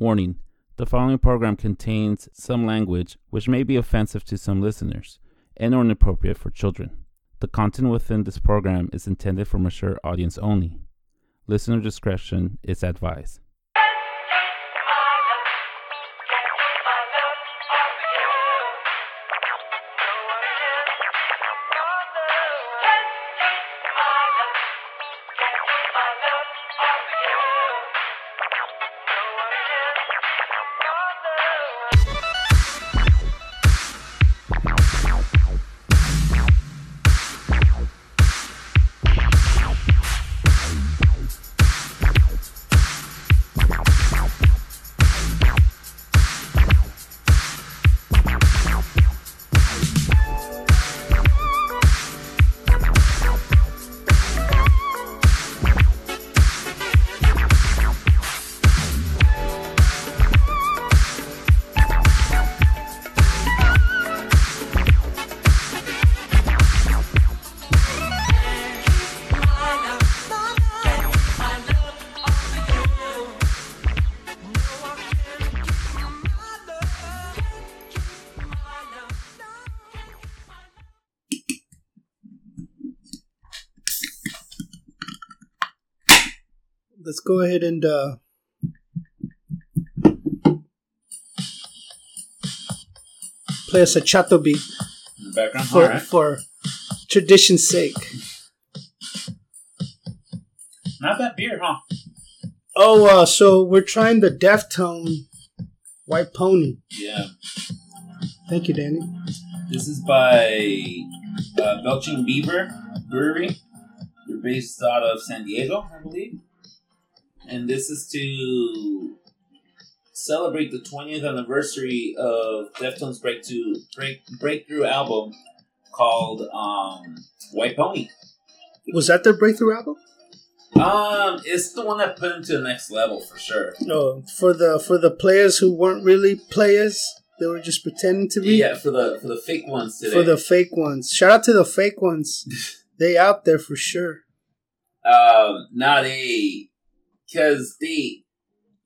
Warning the following program contains some language which may be offensive to some listeners and or inappropriate for children. The content within this program is intended for mature audience only. Listener discretion is advised. And uh, play us a chato beat in the background. for, right. for tradition's sake. Not that beer, huh? Oh, uh, so we're trying the Deftone White Pony. Yeah. Thank you, Danny. This is by uh, Belching Beaver Brewery. They're based out of San Diego, I believe. And this is to celebrate the 20th anniversary of Deftones' breakthrough, break, breakthrough album called um, White Pony. Was that their breakthrough album? Um, it's the one that put them to the next level for sure. No, for the for the players who weren't really players, they were just pretending to be. Yeah, for the for the fake ones today. For the fake ones. Shout out to the fake ones. they out there for sure. um now they because they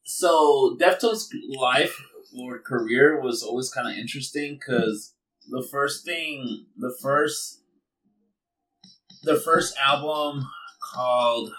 so deftones life or career was always kind of interesting because the first thing the first the first album called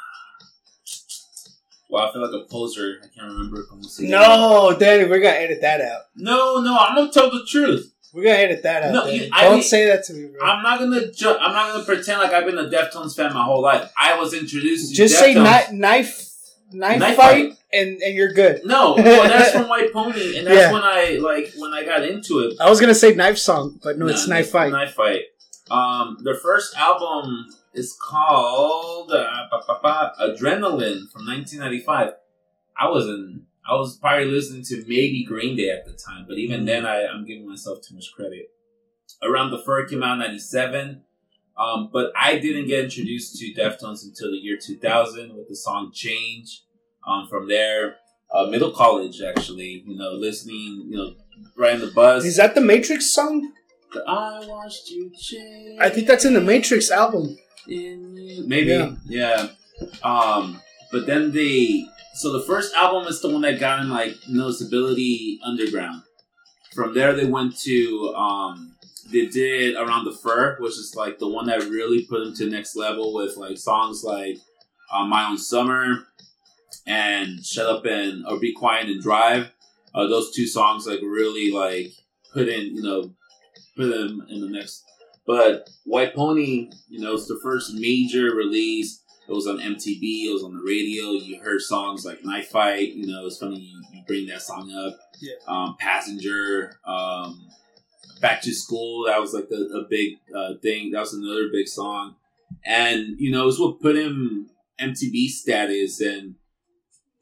well i feel like a poser i can't remember como se llama. No, Danny, we're gonna edit that out. no no i'm gonna tell the truth We're gonna edit that out. No, Danny. you- I Don't mean- say that to me, bro. i'm not gonna ju- i'm not gonna pretend like i've been a deftones fan my whole life i was introduced to Just say Deftones- knife, knife, knife, fight, fight. and and you're good. No, well, that's from White Pony, and that's Yeah. when I like when I got into it. I was gonna say knife song, but no, it's Nah, knife fight. Knife fight. Um, their first album is called uh, Adrenaline from 1995. I was in. I was probably listening to maybe Green Day at the time, but even then, I, I'm giving myself too much credit. Around the Fur came out in '97, um, but I didn't get introduced to Deftones until the year 2000 with the song "Change." Um, from there, uh, middle college actually, you know, listening, you know, riding the bus. Is that the Matrix song? I watched you change. I think that's in the Matrix album. Maybe, Yeah. yeah. Um, but then they. So the first album is the one that got in like noticeability underground. From there, they went to. Um, they did around the fur, which is like the one that really put them to the next level with like songs like uh, "My Own Summer" and "Shut Up and or Be Quiet and Drive." Uh, those two songs like really like put in you know put them in the next but White Pony, you know, it's the first major release. It was on MTV. It was on the radio. You heard songs like "Knife Fight." You know, it's funny you, you bring that song up. Yeah. Um, Passenger, um, Back to School. That was like the a big uh, thing. That was another big song, and you know, it's what put him MTV status, and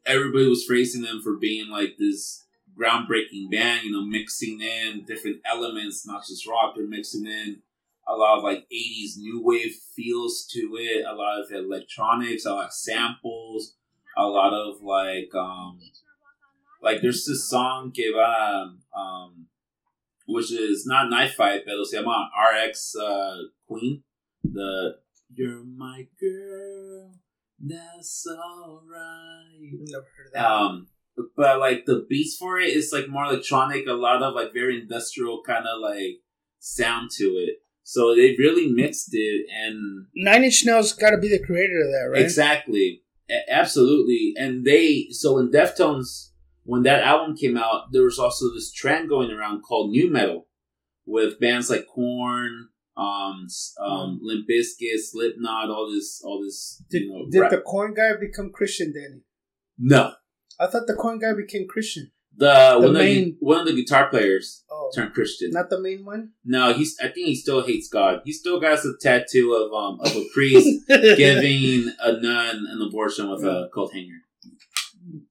everybody was praising them for being like this groundbreaking band. You know, mixing in different elements, not just rock, but mixing in a lot of like 80s new wave feels to it, a lot of electronics, a lot of samples, a lot of like um like there's this song que va um which is not knife fight, pero se llama RX uh Queen. The You're my girl, that's alright. Never heard of that. Um but like the beats for it is like more electronic, a lot of like very industrial kind of like sound to it. So they really mixed it and Nine Inch Nails got to be the creator of that, right? Exactly. A- absolutely. And they so in Deftones when that album came out, there was also this trend going around called new metal with bands like Korn, um, um, Limp Bizkit, Slipknot, all this, all this. Did, you know, did rap- the Korn guy become Christian, Danny? no I thought the Korn guy became Christian. the, The one, of main- the one of the guitar players Oh, turned Christian. not the main one. no, he's I think he still hates God. He still got a tattoo of um of a priest giving a nun an abortion with a coat hanger.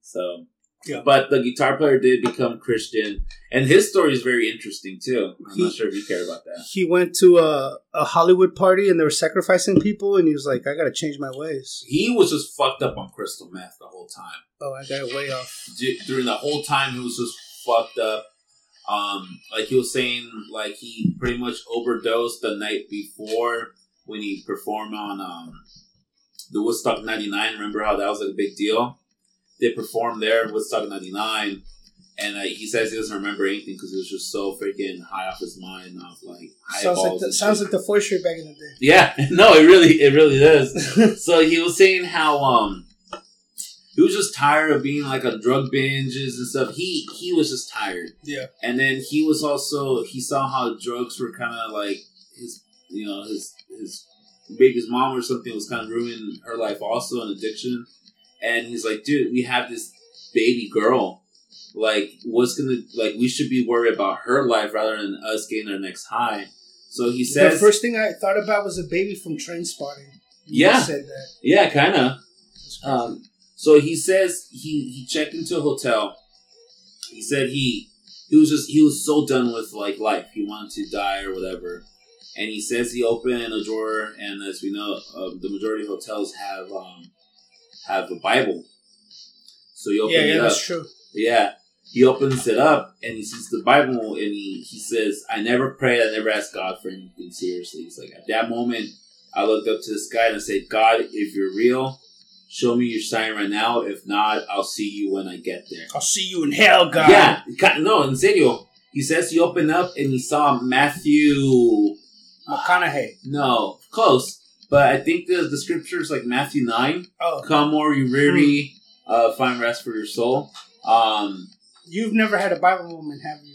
So, Yeah. but the guitar player did become Christian, and his story is very interesting too. I'm not He- sure if you care about that. he went to a, a Hollywood party and they were sacrificing people, and he was like, "I got to change my ways." He was just fucked up on crystal meth the whole time. Oh, I got it way off. D- during the whole time, he was just fucked up. Um, like he was saying, like he pretty much overdosed the night before when he performed on um the Woodstock '99. Remember how that was like a big deal? They performed there, Woodstock '99, and uh, he says he doesn't remember anything because he was just so freaking high off his mind, off like Sounds like the, sounds shit. like the back in the day. Yeah, no, it really, it really does. so he was saying how um he was just tired of being like on drug binges and stuff. He he was just tired, Yeah. and then he was also he saw how drugs were kind of like his you know his his baby's mom or something was kind of ruining her life also an addiction, and he's like, dude, we have this baby girl. Like, what's gonna like? We should be worried about her life rather than us getting our next high. So he says. the first thing I thought about was a baby from Trainspotting. Yeah. said that. "Yeah, kind of." Um, so he says he he checked into a hotel. He said he he was just he was so done with like life. He wanted to die or whatever. And he says he opened a drawer, and as we know, uh, the majority of hotels have um have a Bible. So he opened yeah, it yeah, up. that's true. Yeah. He opens it up and he sees the Bible and he, he says, I never prayed, I never asked God for anything seriously. He's like, at that moment, I looked up to the sky and I said, God, if you're real, show me your sign right now. If not, I'll see you when I get there. I'll see you in hell, God. Yeah, no, in serio. He says he opened up and he saw Matthew. McConaughey. No, close. But I think the, the scripture is like Matthew 9. Oh, Come or you weary, uh, find rest for your soul. Um, you've never had a Bible moment, have you?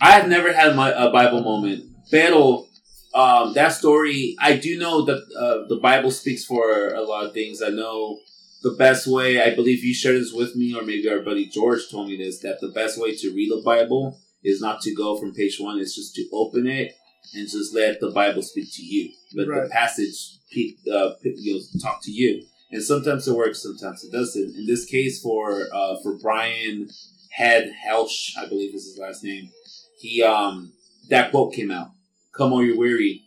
I have never had my a Bible moment. Pero um, that story, I do know that uh, the Bible speaks for a lot of things. I know the best way. I believe you shared this with me, or maybe our buddy George told me this. That the best way to read the Bible is not to go from page one. It's just to open it and just let the Bible speak to you. Let Right. the passage uh, you know, talk to you. And sometimes it works, sometimes it doesn't. In this case, for uh, for Brian Head Welch, I believe is his last name he um that quote came out come all you weary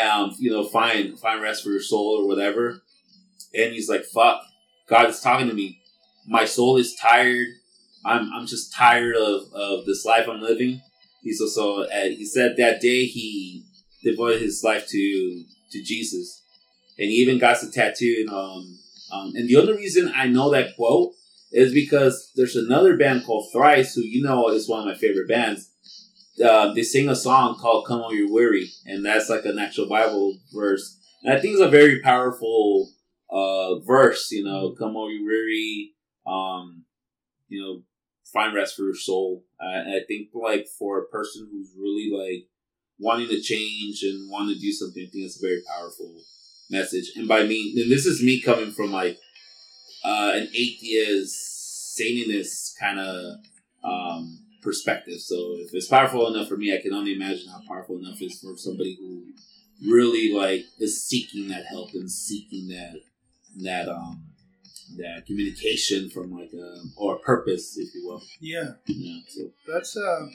um you know find find rest for your soul or whatever and he's like fuck god is talking to me my soul is tired i'm i'm just tired of of this life i'm living he's also uh, he said that day he devoted his life to to jesus and he even got a tattoo um um and the other reason i know that quote is because there's another band called Thrice, who you know is one of my favorite bands. Uh, they sing a song called "Come All You Weary," and that's like an actual Bible verse. And I think it's a very powerful uh, verse. You know, "Come All You Weary," um, you know, find rest for your soul. Uh, I think like for a person who's really like wanting to change and want to do something, I think it's a very powerful message. And by me, and this is me coming from like uh, an atheist, Satanist kind of um, perspective. So if it's powerful enough for me, I can only imagine how powerful enough it is for somebody who really like is seeking that help and seeking that that um that communication from like a or purpose, if you will. Yeah, Yeah. So that's uh.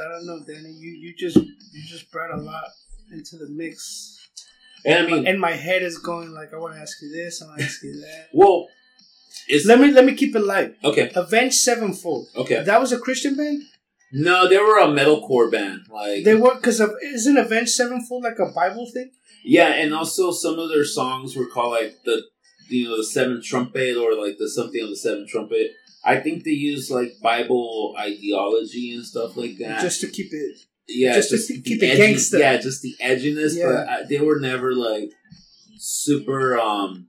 I don't know, Danny. You you just you just brought a lot into the mix, and I mean, and my head is going like, I want to ask you this, I want to ask you that. well, it's Let me let me keep it light. okay. Avenged Sevenfold. Okay. That was a Christian band. No, they were a metalcore band. Like They were because of isn't Avenged Sevenfold like a Bible thing? Yeah, and also some of their songs were called like the you know the seventh trumpet or like the something on the seventh trumpet. I think they use like Bible ideology and stuff like that. Just to keep it. yeah, just to the keep it gangsta. Yeah, just the edginess, Yeah. but I, they were never like super um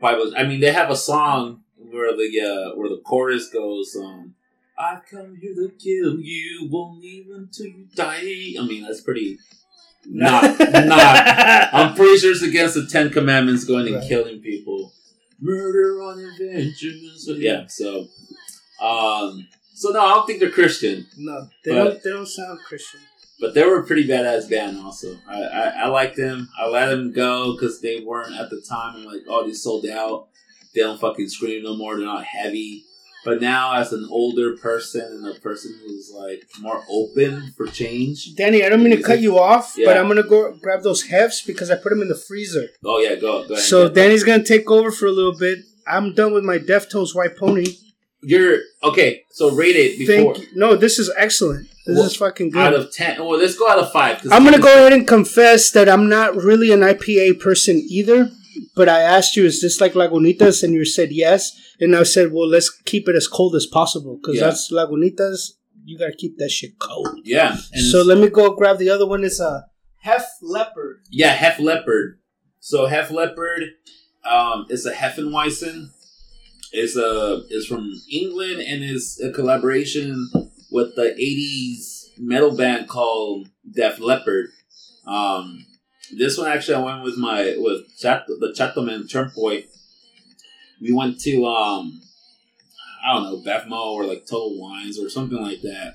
Bible. I mean, they have a song where the uh, where the chorus goes, um, "I come here to kill you, won't leave until you die." I mean, that's pretty. Not, not. I'm pretty sure it's against the Ten Commandments, going and Right. killing people, murder on adventures. Yeah, so, um, so no, I don't think they're Christian. no, they But- don't. They don't sound Christian. But they were a pretty badass band. Also, I I, I liked them. I let them go because they weren't at the time. I'm like, oh, they sold out. They don't fucking scream no more. They're not heavy. But now, as an older person and a person who's like more open for change. Danny, I don't mean to cut you off, but I'm gonna go grab those hefts because I put them in the freezer. Oh yeah, go go ahead. So Get them. Danny's gonna take over for a little bit. I'm done with my Deftones White Pony. you're okay. So rate it before Thank you. No, this is excellent. This Well, is fucking good. out good. of ten. Well, let's go out of five. 'cause I'm gonna go ahead and confess that I'm not really an IPA person either. But I asked you, is this like Lagunitas? And you said yes. And I said, well, let's keep it as cold as possible because Yeah. that's Lagunitas. You gotta keep that shit cold. Yeah. So let me go grab the other one. It's a Hef Leopard. Yeah, Hef Leopard. So Hef Leopard um, is a Hefeweizen. Is a is from England and is a collaboration with the '80s metal band called Def Leppard. Um, this one actually, I went with my with Chat, the Chatman Church Boy. We went to um, I don't know Bevmo or like Total Wines or something like that.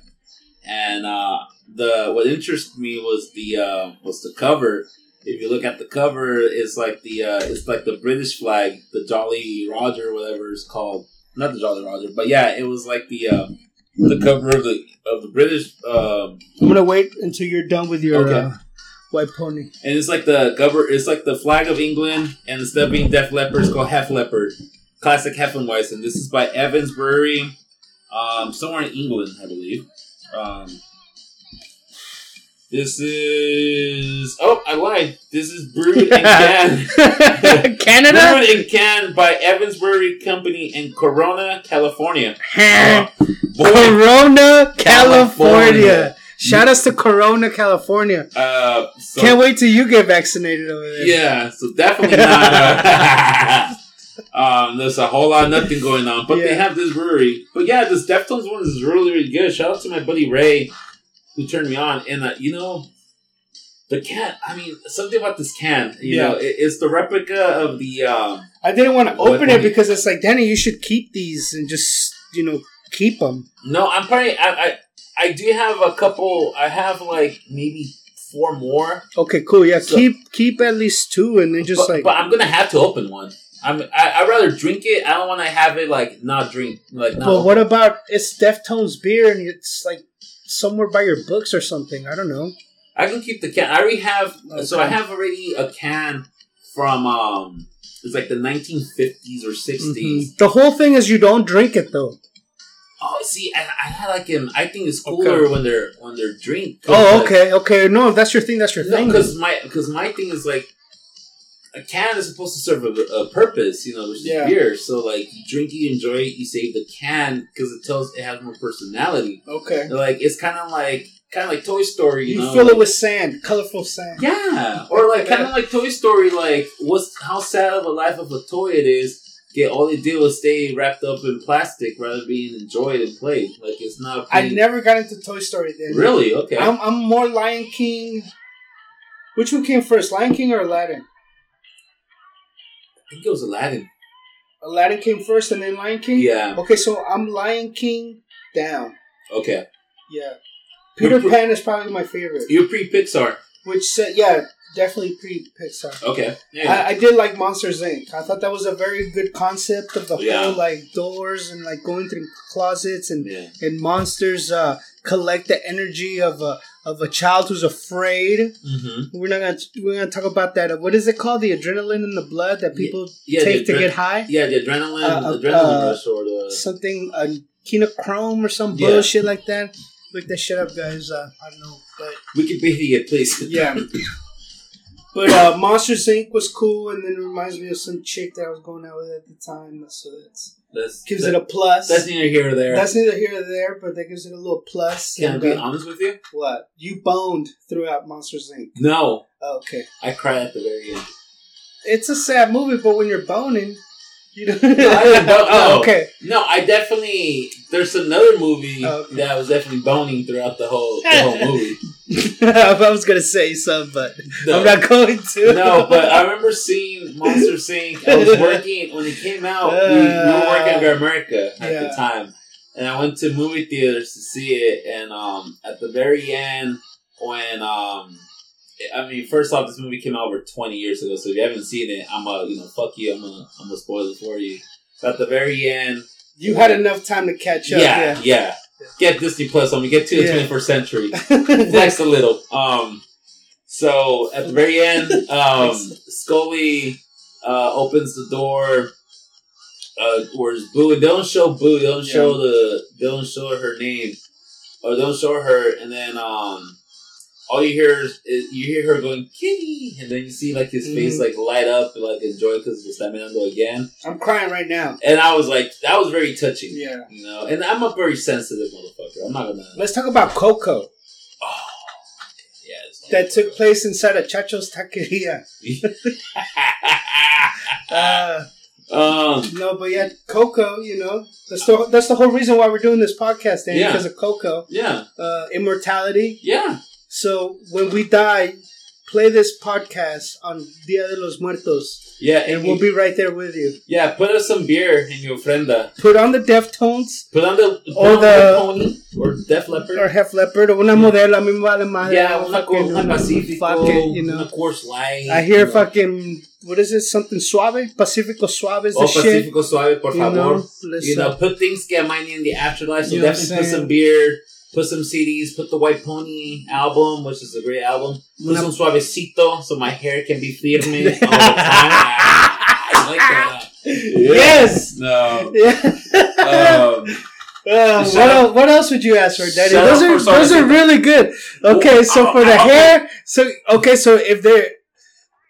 And uh, the what interested me was the uh, was the cover. If you look at the cover, it's like the uh, it's like the British flag, the Jolly Roger, whatever it's called. Not the Jolly Roger, but yeah, it was like the uh, the cover of the of the British, um, I'm gonna wait until you're done with your Okay. uh, White Pony. and it's like the cover. It's like the flag of England, and instead of being Def Leppard, it's called Hef Leopard, classic Hefeweizen. This is by Evans Brewery, um, somewhere in England, I believe. Um, this is oh, I lied. This is brewed in can. Canada. Brewed in can by Evans Brewery Company in Corona, California. Boy, Corona, California. California. Shout outs to Corona, California. uh, so- Can't wait till you get vaccinated over there. Yeah, so definitely not. Uh, um, there's a whole lot of nothing going on, but they have this brewery. But yeah, this Deftones one is really, really good. Shout out to my buddy Ray, who turned me on. And uh, you know, the can. I mean, something about this can. You Yeah. know, it, it's the replica of the. Um, I didn't want to open it because it's like, Danny, you should keep these and just, you know, keep them. no, I'm probably. I, I I do have a couple. I have like maybe four more. Okay, cool. Yeah, So- keep keep at least two and then just but, like. but I'm gonna have to open one. I'm. I, I'd rather drink it. I don't want to have it like not drink. Like not. But what about it's Deftones beer and it's like somewhere by your books or something? I don't know. I can keep the can. I already have. So I have already a can from. um It's like the 1950s or 60s. Mhm. The whole thing is you don't drink it though. Oh, see, I, I like him. I think it's cooler Okay. when they're when they're drink. Oh, like- okay, okay. No, if that's your thing, that's your No, thing. because my because my thing is like a can is supposed to serve a, a purpose, you know, which is Yeah. beer. So like you drink, you enjoy it, you save the can because it tells it has more personality. Okay. Like it's kind of like kind of like Toy Story, you, You know, fill it with sand, colorful sand. Yeah, or like kind of like Toy Story. Like, what's how sad of a life of a toy it is. Get all they did was stay wrapped up in plastic rather than being enjoyed and played. Like it's not. I never got into Toy Story then. really okay. I'm, I'm more Lion King. Which one came first, Lion King or Aladdin? I think it was Aladdin. Aladdin came first and then Lion King? Yeah. Okay, so I'm Lion King down. Okay. Yeah. Peter Pan is probably my favorite. You're pre Pixar. Which said, yeah, definitely pre Pixar. Okay. Yeah. I, I did like Monsters Inc. I thought that was a very good concept of the Yeah. whole like doors and like going through closets and yeah. and monsters uh, collect the energy of a of a child who's afraid. Mm-hmm. We're not gonna we're gonna talk about that. What is it called? The adrenaline in the blood that people Yeah. take the to adre- get high. Yeah, the adrenaline, Uh, adrenaline uh, rush, or the Something uh, Chrome or some Yeah. bullshit like that. Look that shit up, guys. Uh, I don't know, but Wikipedia, please. yeah. But uh, Monsters Inc. was cool, and then it reminds me of some chick that I was going out with at the time. So that's That's, gives that- it a plus. That's neither here or there. That's neither here or there, but that gives it a little plus. Can I be uh, honest with you? what you boned throughout Monsters Inc. No, Oh, okay, I cried at the very end. it's a sad movie, but when you're boning, you don't. I didn't oh, okay. No, I definitely. There's another movie Oh, okay. that I was definitely boning throughout the whole the whole movie. I was gonna say some, but No. I'm not going to. no, but I remember seeing Monster Inc. I was working when it came out. we, we were working at America at Yeah. the time, and I went to movie theaters to see it. And um, at the very end, when um, I mean, first off, this movie came out over twenty years ago, so if you haven't seen it, I'm a you know fuck you. I'm gonna I'm gonna spoil it for you. But at the very end, you had enough time to catch up. yeah, yeah, Get Disney Plus on me. Get to the Yeah. 21st century. Yeah. flex a little. Um, so at the very end, um, Sully uh, opens the door. Uh, where's Boo? They don't show Boo. They don't show the. They don't show her name, or they don't show her. And then um, all you hear is, is you hear her going kitty, and then you see like his face Mhm. like light up and like enjoy because it's Staminando again. I'm crying right now. And I was like, that was very touching. Yeah. You know, and I'm a very sensitive motherfucker. I'm not gonna. Let's talk about Coco Oh, yeah. it's- that took place inside of Chacho's Taqueria. Uh, um, no, but yeah, Coco. You know, that's the that's the whole reason why we're doing this podcast, Danny, Yeah. because of Coco. yeah, Uh, immortality. yeah, So when we die, play this podcast on Dia de los Muertos, yeah, and and we'll you- be right there with you. yeah. Put us some beer in your ofrenda. Put on the Deftones Put on the put Or on the- pony or Def Leppard. or Hef Leopard or una modelo, a mí me vale madre. yeah, una, fucking- una Pacifico, fuck it, you know. una Coors Light. I hear you know. fucking what is it? Something suave, Pacifico suave is the Oh, shit. Pacifico Suave, por You favor. know, you know, put things get money in the afterlife. So You definitely put some beer, put some CDs, put the White Pony album, which is a great album. Put some suavecito so my hair can be firme all the time. I like that. Yes. No. Yeah. Um, Uh, what, out- else, what else would you ask for, Daddy? Shout Those out are for those are Suavecito. really good. Okay, so Oh, for the hair, so okay, so if they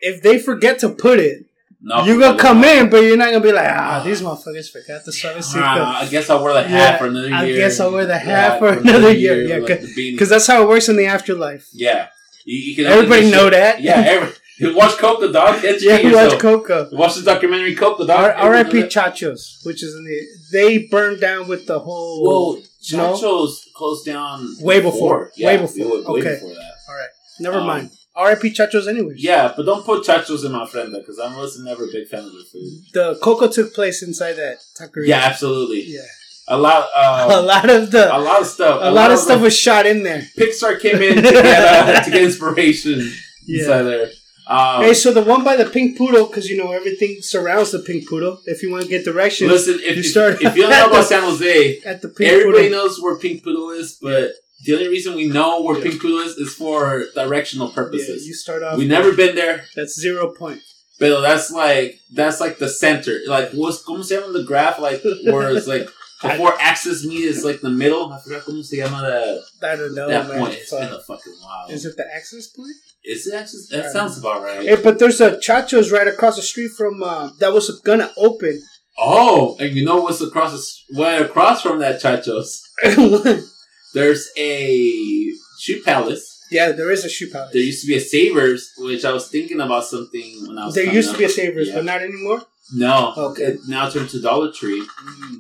if they forget to put it, no, you're gonna come in, but you're not gonna be like, ah, these motherfuckers forgot the suavecito. Ah, I guess I'll wear the hat Yeah, for another year. I guess I'll wear the The hat for another year, yeah, like. Because that's how it works in the afterlife. yeah, you, you can Everybody know that. Yeah, every, you watch Coco Dog. Educate yeah, you watch Coco. Watch the documentary Coco Dog. R- R.I.P. Chachos, which is in the they burned down with the whole. Well, No? Chacho's closed down Way before. Yeah, Way before. Way, way Okay. before that. All right, never Um, mind. R.I.P. Chachos, anyways. Yeah, but don't put Chacho's in my friend because I was never a big fan of their food. The Coco took place inside that taqueria. Yeah, absolutely. Yeah. A lot. a Uh, lot of the a lot of stuff. a, lot, of the- stuff was shot in there. Pixar came in to get uh, to get inspiration Yeah. inside there. Um, Hey, so the one by the pink poodle, because you know everything surrounds the pink poodle. If you want to get directions, listen, if you if, start if you don't know about San Jose, at the pink everybody poodle. knows where Pink Poodle is, but the only reason we know where Yeah. Is is for directional purposes. Yeah, you start off. we never been there. That's zero point. But that's like that's like the center. Like what's como se llama the graph? Like where it's like before axis meet is like the middle. I forgot como se llama that I don't know, that man. point. It's been a fucking while. Is it the axis point? Is it axis? That sounds about right. Hey, but there's a Chacho's right across the street from uh, that was gonna open. Oh, and you know what's across the, right across from that Chachos? There's a shoe palace. yeah, there is a shoe palace. There used to be a Savers, which I was thinking about something when I was. There used to be a Savers, Yeah. but not anymore. No. Okay. It now turned to Dollar Tree.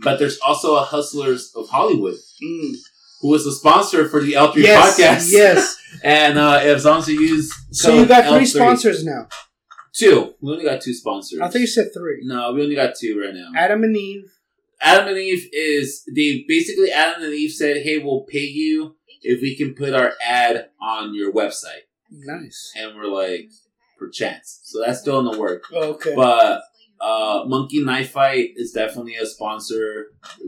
But there's also a Hustlers of Hollywood. Mm. who was the sponsor for the L3 Yes, podcast. yes. And uh, as long as you use So you got L3 sponsors now. Two. We only got two sponsors. I think you said three. No, we only got two right now. Adam and Eve. Adam and Eve is they basically Adam and Eve said, "Hey, we'll pay you if we can put our ad on your website." Nice. And we're like, perchance. So that's still in the work. Okay. But uh, Monkey Knife Fight is definitely a sponsor.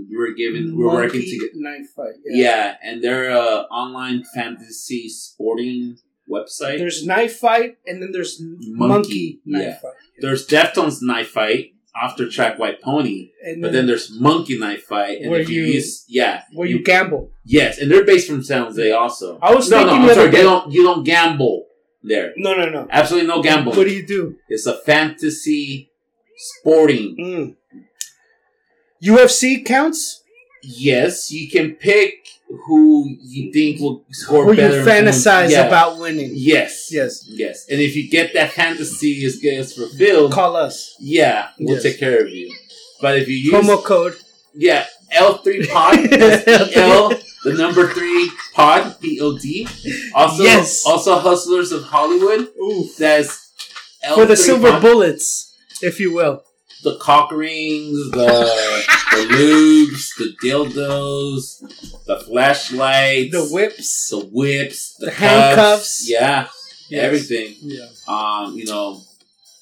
We're giving, we're working Monkey to get. Knife Fight. Yeah. and they're a online fantasy sporting website. There's Knife Fight, and then there's Monkey, Knife yeah. Fight. There's Deftones Knife Fight after track White Pony, And but then there's Monkey Knife Fight, and Where if you, you- use yeah, where you gamble. yes, and they're based from San Jose also. I was no, no, I'm sorry, they don't. You don't gamble. there. No, no, no. Absolutely no gambling. What do you do? It's a fantasy sporting. Mm. UFC counts. Yes, you can pick who you think will score Who you better. who- fantasize yeah. about winning. Yes. Yes. Yes. And if you get that fantasy is gets fulfilled, Call us. yeah, we'll Yes. take care of you. But if you use Promo code. yeah, L3 pod, L the number three pod, P O D. Also Yes. also hustlers of Hollywood. Oof. That's L3 For the silver pod. bullets, if you will. The cock rings, the the lubes, the dildos, the flashlights, The whips. the whips, the, The cuffs, handcuffs. yeah, Yes. everything. Yeah. Um, you know,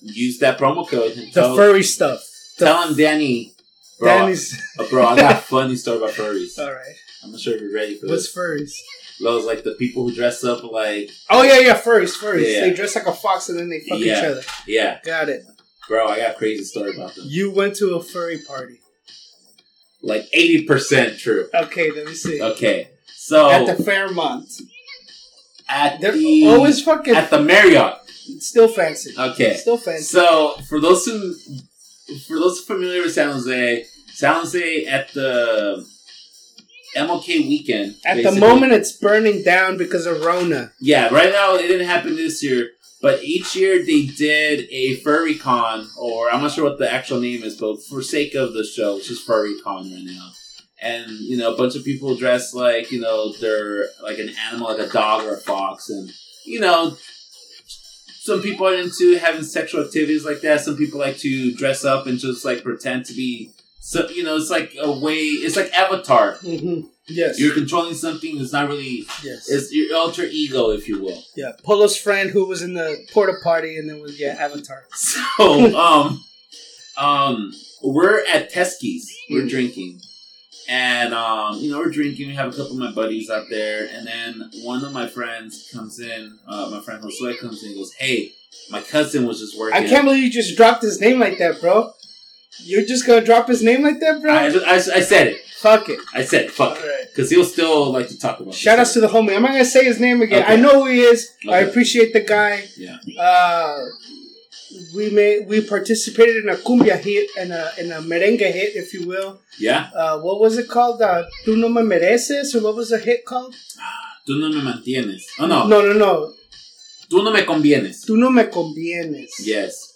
use that promo code The tell, furry stuff. Tell him Danny, bro, Danny's. uh, bro, I got a funny story about furries. All right. I'm not sure if you're ready for What's this. What's furries? Those like the people who dress up like, Oh yeah, yeah, furries, furries. Yeah. They dress like a fox and then they fuck Yeah. each other. yeah, Got it. Bro, I got a crazy story about them. You went to a furry party. Like eighty percent true. Okay, let me see. Okay, so At the Fairmont. at They're the always fucking at the Marriott. still fancy. Okay. Still fancy. So for those who for those familiar with San Jose, San Jose at the MLK weekend. At the moment, it's burning down because of Rona. Yeah, right now it didn't happen this year, but each year they did a furry con, or I'm not sure what the actual name is, but for sake of the show, it's just furry con right now. And you know, a bunch of people dress like you know they're like an animal, like a dog or a fox, and you know, some people are into having sexual activities like that. Some people like to dress up and just like pretend to be. So you know, it's like a way. It's like Avatar. Mm-hmm. Yes. You're controlling something that's not really. yes. It's your alter ego, if you will. yeah. Polo's friend who was in the porta party and then was yeah Avatar. So, um, um, we're at Teske's. We're drinking, and um, you know, we're drinking. We have a couple of my buddies out there, and then one of my friends comes in. Uh, my friend Josue comes in. and goes, "Hey, my cousin was just working." I can't believe you just dropped his name like that, bro. You're just gonna drop his name like that, bro? I, I, I said it. Fuck it. I said. Fuck it. Because he'll still like to talk about. Shout this. outs to the homie. I'm not gonna say his name again. Okay. I know who he is. I appreciate the guy. Yeah. Uh, we made we participated in a cumbia hit and a in a merengue hit, if you will. Yeah. Uh, what was it called? Uh, "Tú no me mereces" or what was the hit called? Tú no me mantienes. Oh no. No, no, no. Tú no me convienes. Tú no me convienes. Yes.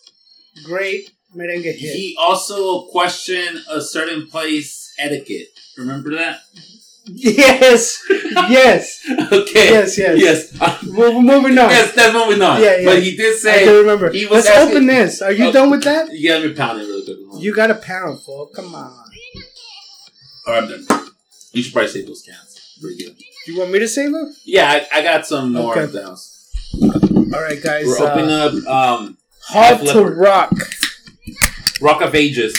Great merengue hit. He also questioned a certain place etiquette. Remember that? yes, yes, okay. yes, yes. Yes. Uh, We're moving on. yes, that's moving on. Yeah, yeah. But he did say, can remember. he was Let's asking- open this. Are you Oh. done with that? you gotta be pounding really good. You got a pound, fool. Come on. Alright, I'm done. You should probably save those cans. Pretty good. Do you want me to save them? Yeah, I, I got some more Okay. at the house. All right, guys. We're opening uh, up um, Hard to Leopard. Rock. Rock of Ages.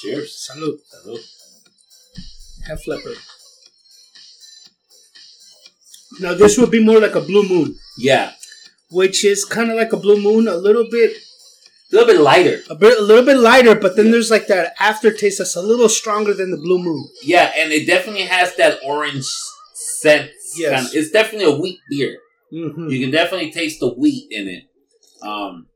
Cheers. Salud. Salud. Half leopard. Now this would be more like a blue moon, Yeah. which is kind of like a blue moon, a little bit, A little bit lighter. a bit, a little bit lighter. But then there's like that aftertaste that's a little stronger than the blue moon. Yeah, and it definitely has that orange scent. Yes. Kind of, it's definitely a wheat beer. Mm-hmm. You can definitely taste the wheat in it. Um,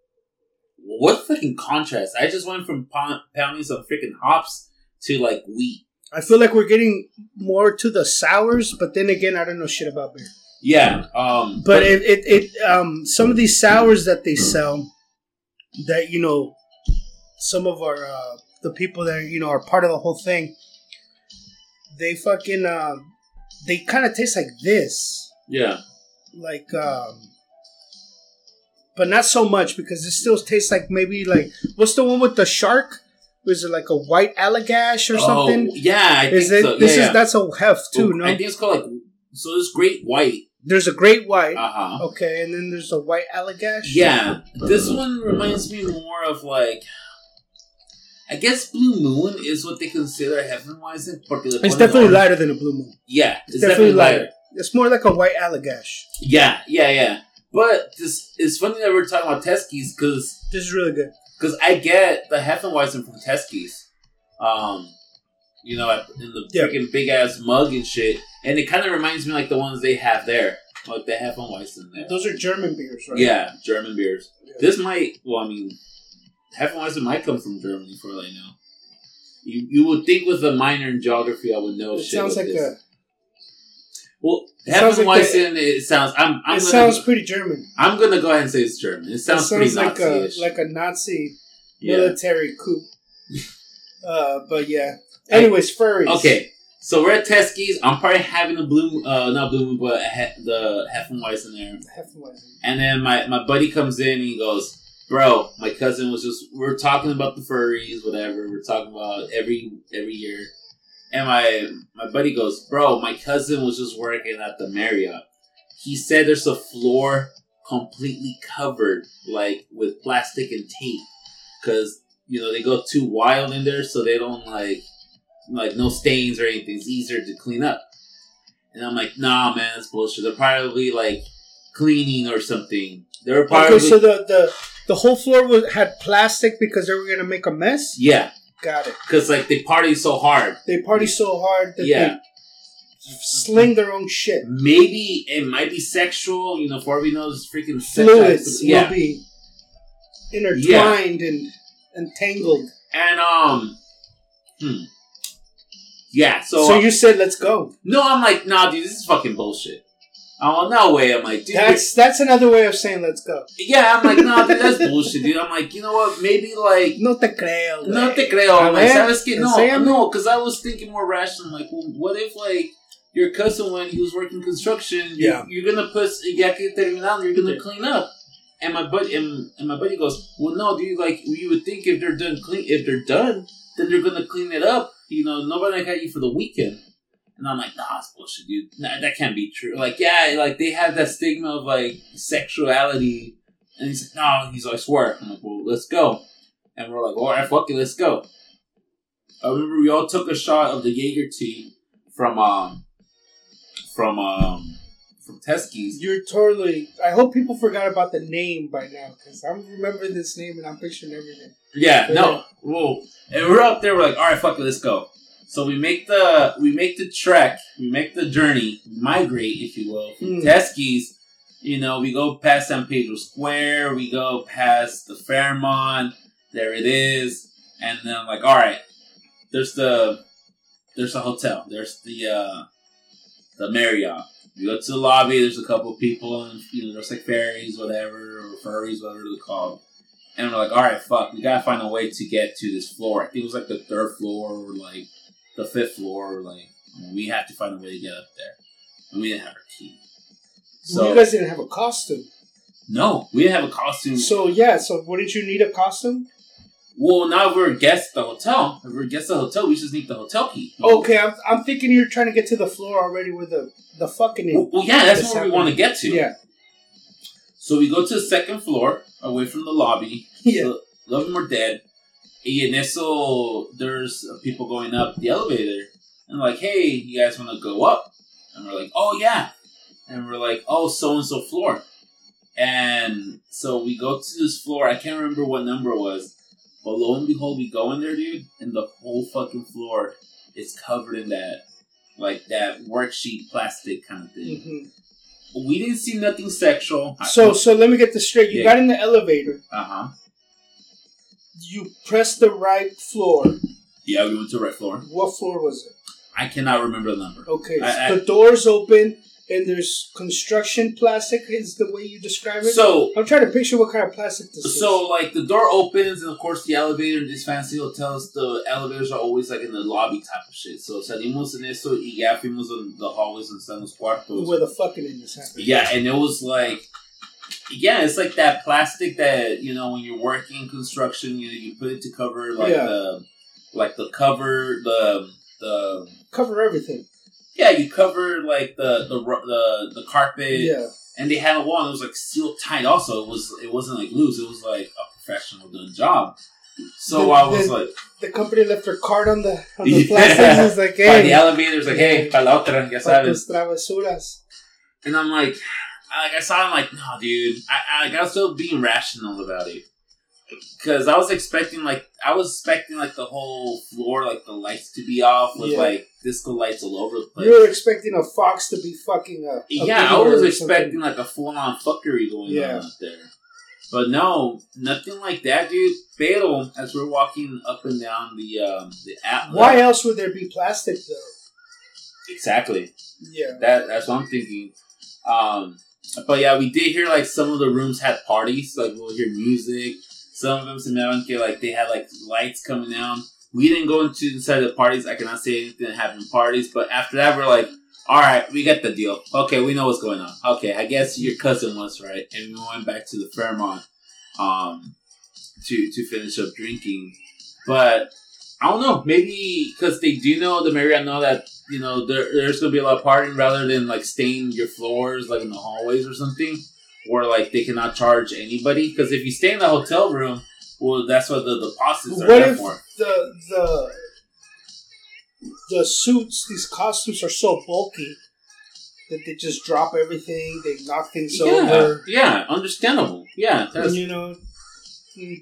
what fucking contrast! I just went from pound- pounding some freaking hops to like wheat. I feel like we're getting more to the sours, but then again, I don't know shit about beer. Yeah. Um, But it, it, it um, some of these sours that they sell, that you know, some of our uh, the people that you know are part of the whole thing. They fucking um, they kind of taste like this, yeah. like um, but not so much because it still tastes like maybe like what's the one with the shark? Was it like a white allagash or something? Oh, yeah. I is think it? so. This yeah, is that's a heft too. Oh, No, I think it's called like so. It's great white. there's a great white. Uh huh. Okay, and then there's a white allagash. Yeah, this one reminds me more of like. I guess Blue Moon is what they consider Hefeweizen. It's definitely lighter than a blue moon. Yeah, it's, It's definitely, definitely lighter. lighter. It's more like a white allagash. Yeah, yeah, yeah. But this it's funny that we're talking about Teske's because This is really good. because I get the Hefeweizen from Teske's. Um, you know, in the Yeah. freaking big ass mug and shit. And it kind of reminds me like the ones they have there, like on Weissen there. Those are German beers, right? Yeah, German beers. Yeah. This might, well, I mean, Hefeweizen might come from Germany for all I know. You you would think with a minor in geography, I would know It shit. sounds like this. a. Well, sounds like Hefeweizen, it sounds. I'm. I'm it gonna, sounds pretty German. I'm gonna go ahead and say it's German. It sounds, it sounds pretty like a Nazi-ish. like a Nazi yeah. military coup. uh, but yeah. Anyways, furries. Okay, so we're at Teske's. I'm probably having a blue, uh, not blue, but a he- the Hefeweizen there. Hefeweizen. And then my, my buddy comes in and he goes, Bro, my cousin was just we are talking about the furries, whatever. We're talking about every every year. And my my buddy goes, Bro, my cousin was just working at the Marriott. He said there's a floor completely covered like with plastic and tape. Cause, you know, they go too wild in there so they don't like like no stains or anything. It's easier to clean up. And I'm like, nah man, that's bullshit. They're probably like cleaning or something. They were probably Okay, so the the the whole floor was had plastic because they were gonna make a mess. yeah, Got it. because like they party so hard. They party so hard that Yeah. they sling their own shit. Maybe it might be sexual. You know, for all we know, it's freaking sex Fluids Yeah, will be intertwined and entangled. and um, hmm, yeah. So, So, you said, "Let's go." no, I'm like, nah, dude, this is fucking bullshit. Oh no way! I'm like, dude, That's that's another way of saying "Let's go." yeah. I'm like, no, dude, that's bullshit, dude. I'm like, you know what? Maybe like No te creo. güey. No te creo. I'm like, ¿sabes qué? No, no, because I was thinking more rational. Like, well, what if, like, your cousin, when he was working construction, you- Yeah. you're going to put, ya que terminaron, you're going to Yeah. clean up. And my buddy, and, and my buddy goes, well, no, dude, like, you would think if they're done clean, if they're done, then they're going to clean it up. You know, nobody got you for the weekend. And I'm like, nah, that's bullshit, dude. Nah, that can't be true. Like, yeah, like, they have that stigma of, like, sexuality. And he's like, no, he's like, swear. I'm like, well, let's go. And we're like, all right, fuck it, let's go. I remember we all took a shot of the Jaeger tea from um from um from Teske's. You're totally. I hope people forgot about the name by now because I'm remembering this name and I'm picturing everything. Yeah, no, whoa. And we're up there. We're like, all right, fuck it, let's go. So we make the we make the trek, we make the journey, migrate, if you will, from Hmm. Teske's. You know, we go past San Pedro Square, we go past the Fairmont. There it is, and then I'm like, all right, there's the there's a hotel. There's the uh the Marriott. We go to the lobby. There's a couple of people, and you know, there's like fairies, whatever, or furries, whatever they're called. And we're like, all right, fuck, we gotta find a way to get to this floor. I think it was like the third floor or like the fifth floor. Like, we have to find a way to get up there. And we didn't have our key. So you guys didn't have a costume, no, we didn't have a costume. so yeah. So wouldn't you need a costume? well, now we're guests at the hotel, if we're guests at the hotel, we just need the hotel key. Okay, I'm, I'm thinking you're trying to get to the floor already with the the fucking. Well, well, yeah, that's where we want to get to. Yeah, So we go to the second floor, away from the lobby. yeah. So, love them or dead. Y en eso, there's people going up the elevator. And like, hey, you guys want to go up? And we're like, oh, yeah. And we're like, oh, so and so floor. And so we go to this floor. I can't remember what number it was. But lo and behold, we go in there, dude. And the whole fucking floor is covered in that, like, that worksheet plastic kind of thing. hmm We didn't see nothing sexual. So so let me get this straight. You Yeah. got in the elevator. uh huh. You pressed the right floor. Yeah, we went to the right floor. What floor was it? I cannot remember the number. Okay, I- I- the doors open and there's construction plastic. Is the way you describe it? So, I'm trying to picture what kind of plastic this is. so like the door opens, and of course the elevator in these fancy hotels, the elevators are always like in the lobby type of shit. So salimos en eso y ya fuimos in the hallways and están los cuartos. where the fucking in is happening. Yeah, and it was like, yeah, it's like that plastic that you know when you're working construction, you you put it to cover like Yeah. the like the cover the the Cover everything. yeah you cover like the the the the carpet Yeah. and they had a wall and it was like sealed tight also it was it wasn't like loose it was like a professional done job so The- i was the- like The company left their card on the on the Yeah. plastic. It's like, by the hey, elevators like hey pa la otra ya sabes tus travesuras. and i'm like I- like i saw him like no dude i i, like, I was still being rational about it Because I was expecting like I was expecting like the whole floor, like the lights to be off with Yeah. like disco lights all over the place. You were expecting a fox to be fucking a yeah, I was expecting something. like a full on fuckery going Yeah. on out there. But no, nothing like that, dude. Pero as we're walking up and down the um the app, Why else would there be plastic though? exactly? Yeah. That that's what I'm thinking. Um, but yeah, we did hear like some of the rooms had parties. Like we'll hear music. Some of them se me daban que like they had like lights coming down. We didn't go into inside the parties. I cannot say anything happened parties. But after that, we're like, all right, we get the deal. Okay, we know what's going on. Okay, I guess your cousin was right, and we went back to the Fairmont um, to to finish up drinking. But I don't know, maybe because they do know the Marriott know that you know there, there's gonna be a lot of partying rather than like staying your floors like in the hallways or something, or like they cannot charge anybody. Because if you stay in the hotel room, well, that's what the deposits are What there if for. the the the suits, these costumes are so bulky that they just drop everything, they knock things yeah, over. yeah, understandable. Yeah, that's And you know,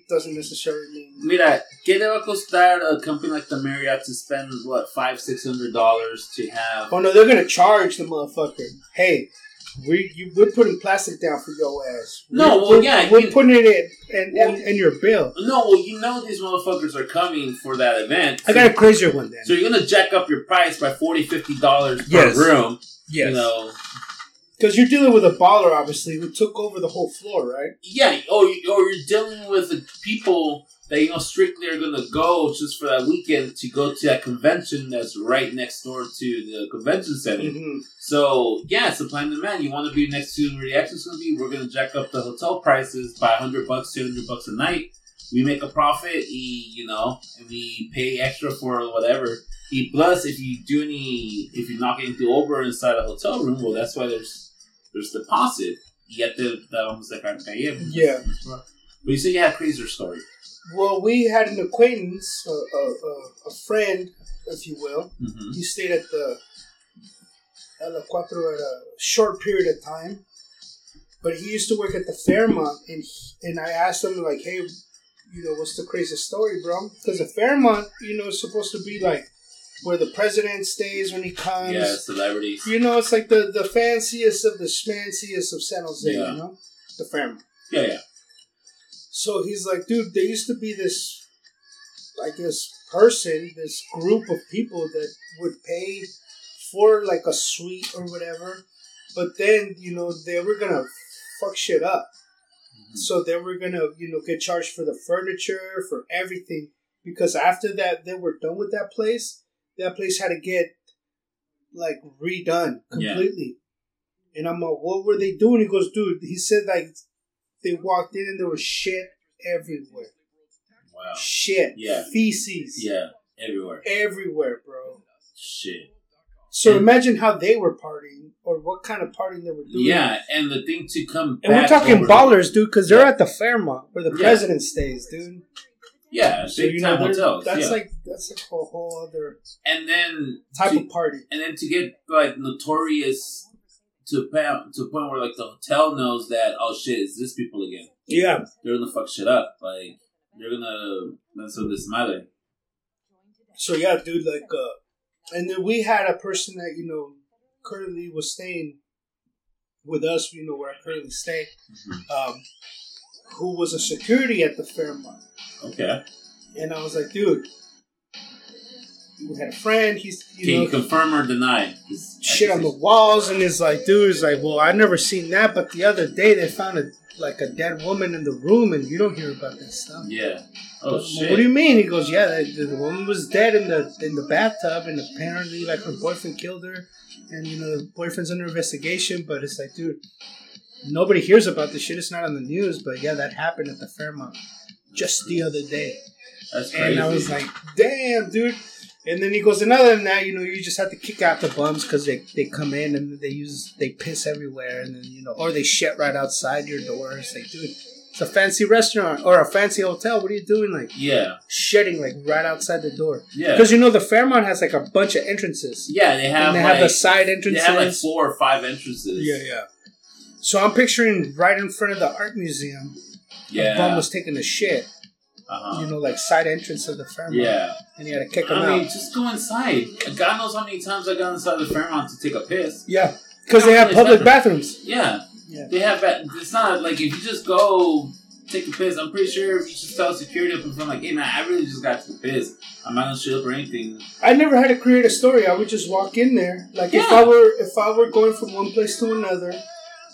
doesn't necessarily mean. Mira, ¿qué le va a costar a company like the Marriott to spend what five, six hundred dollars to have? Oh no, they're gonna charge the motherfucker. Hey, we you, we're putting plastic down for your ass. No, we're, well, we're- yeah, we're you- putting it in in, Well- in, in your bill. No, well, you know these motherfuckers are coming for that event. I got a crazier one then. So you're gonna jack up your price by 40 dollars per Yes. room. yes, You know, because you're dealing with a baller, obviously, who took over the whole floor, right? yeah. Oh, you- or you're dealing with the people that you know strictly are gonna go just for that weekend to go to that convention that's right next door to the convention center. Mm-hmm. So yeah, supply and demand. You want to be next to where the action's going to be. We're going to jack up the hotel prices by hundred bucks, two hundred bucks a night. We make a profit, y, you know, and we pay extra for whatever. Y plus, if you do any, if you're not getting over inside a hotel room, well, that's why there's there's deposit. Y ya te damos de caer. Yeah. But you said you had a crazier story. Well, we had an acquaintance, a, a, a, a friend, if you will. Mm-hmm. He stayed at the at La Cuatro at a short period of time, but he used to work at the Fairmont, and he, and I asked him like, "Hey, you know, what's the craziest story, bro?" Because the Fairmont, you know, is supposed to be like where the president stays when he comes. Yeah, celebrities. You know, it's like the the fanciest of the schmanciest of San Jose. Yeah. You know, the Fairmont. Yeah, yeah. So he's like, dude, there used to be this, I guess, person, this group of people that would pay for like a suite or whatever, but then you know they were gonna fuck shit up. Mhm. So they were gonna, you know, get charged for the furniture, for everything, because after that they were done with that place. That place had to get like redone completely. Yeah. And I'm like, what were they doing? He goes, dude. He said like they walked in and there was shit everywhere. Wow. Shit. Yeah. Feces. Yeah, everywhere. Everywhere, bro. Shit. So And- imagine how they were partying or what kind of partying they were doing. Yeah, and the thing to come And we're talking ballers, dude, because they're Yeah. at the Fairmont where the Yeah. president stays, dude. Yeah, So big time hotels. that's yeah. like that's like a whole other and then type to, of party. and then to get like notorious to a point, to a point where like the hotel knows that oh shit, it's this people again. Yeah. They're gonna fuck shit up. Like they're gonna mess up this mother. So yeah, dude, like, uh, and then we had a person that you know currently was staying with us, you know, where I currently stay, um, who was a security at the Fairmont, Okay. and I was like, dude, we had a friend. He's you Can know you confirm or deny? shit on the walls, and it's like, dude, it's like, well, I've never seen that, but the other day they found a like a dead woman in the room, and you don't hear about that stuff. Yeah. Oh shit. What do you mean? He goes, yeah, the, the woman was dead in the in the bathtub, and apparently, like her boyfriend killed her, and you know the boyfriend's under investigation. But it's like, dude, nobody hears about this shit. It's not on the news, but yeah, that happened at the Fairmont just the other day, That's crazy. and I was like, damn, dude. And then he goes, and other than that, you know, you just have to kick out the bums because they, they come in and they use they piss everywhere, and then you know, or they shit right outside your door. It's like, dude, it's a fancy restaurant or a fancy hotel. What are you doing? Like yeah. shedding like right outside the door. Yeah. Because you know the Fairmont has like a bunch of entrances. Yeah, they have and they like have the side entrances. they have like four or five entrances. yeah, yeah. So I'm picturing right in front of the art museum, a bum was taking a shit. Uh-huh. you know, like side entrance of the Fairmont. Yeah. and he had to kick him I mean, out. just go inside. God knows how many times I got inside the Fairmont to take a piss. Yeah, because they have public not- bathrooms. Yeah. Yeah. They have that. It's not like if you just go take a piss, I'm pretty sure if you just tell security up in front, like, hey man, I really just got to the piss. I'm not gonna show up or anything. I never had to create a story. I would just walk in there. Like if I were if I were going from one place to another,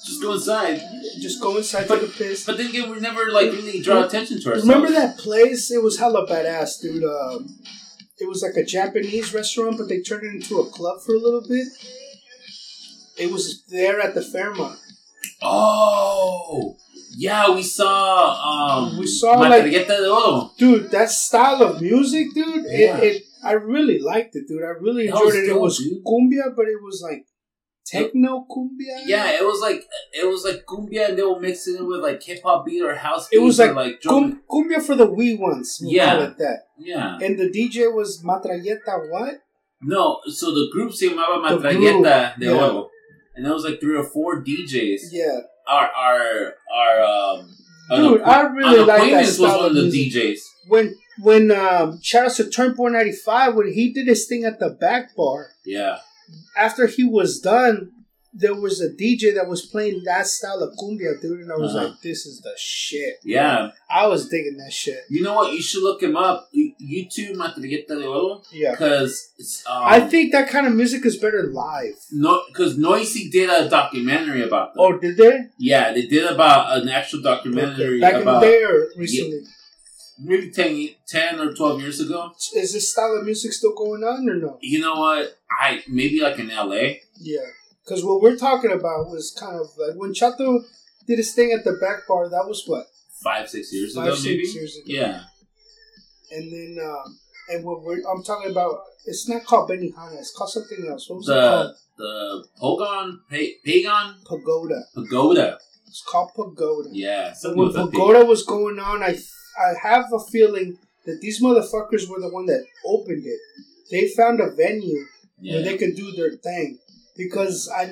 Just go inside. just go inside, But- take a piss. But then again, we never like really draw attention to ourselves. Remember that place? It was hella badass, dude. Um, it was like a Japanese restaurant, but they turned it into a club for a little bit. It was there at the Fairmont. Oh, yeah, we saw. Um, We saw, like- Metralleta de Oro. Dude, that style of music, dude, Yeah. it, it I really liked it, dude. I really enjoyed it. It was dude. cumbia, but it was like techno cumbia. Yeah, it was like it was like cumbia, and they were mixing it with like hip hop beat or house. It was like like. Cum, cumbia for the wee ones. We'll Yeah. call it that. yeah. And the DJ was Metralleta what? No, so the group se llamaba The Metralleta de yeah. Oro, and there was like three or four DJs. Yeah. Our our our um. Dude, an- I really like that was style one of the. DJs. When when um shout out to Turnport ninety five when he did his thing at the back bar, Yeah, after he was done, there was a DJ that was playing that style of cumbia, dude, and I was Uh-huh. like, This is the shit. yeah. I was digging that shit. You know what? You should look him up. You- YouTube Metralleta de Oro Yeah. because um, I think that kind of music is better live. no because Noisey did a documentary about them. Oh, did they? Yeah, they did about an actual documentary Back in the about day or recently? Maybe 10, 10 or 12 years ago. Is this style of music still going on or no? You know what? I maybe like in LA. Yeah, because what we're talking about was kind of like when Chato did his thing at the back bar. That was what Five, six years five, ago, six maybe. years ago. Yeah, And then, um, and what we're I'm talking about, it's not called Benihana. It's called something else. What was it the called? the Pogon pa- Pagon Pagoda. Pagoda. It's called Pagoda. Yeah, So when with a P. Pagoda was going on, I I have a feeling that these motherfuckers were the one that opened it. They found a venue Yeah. where they could do their thing because I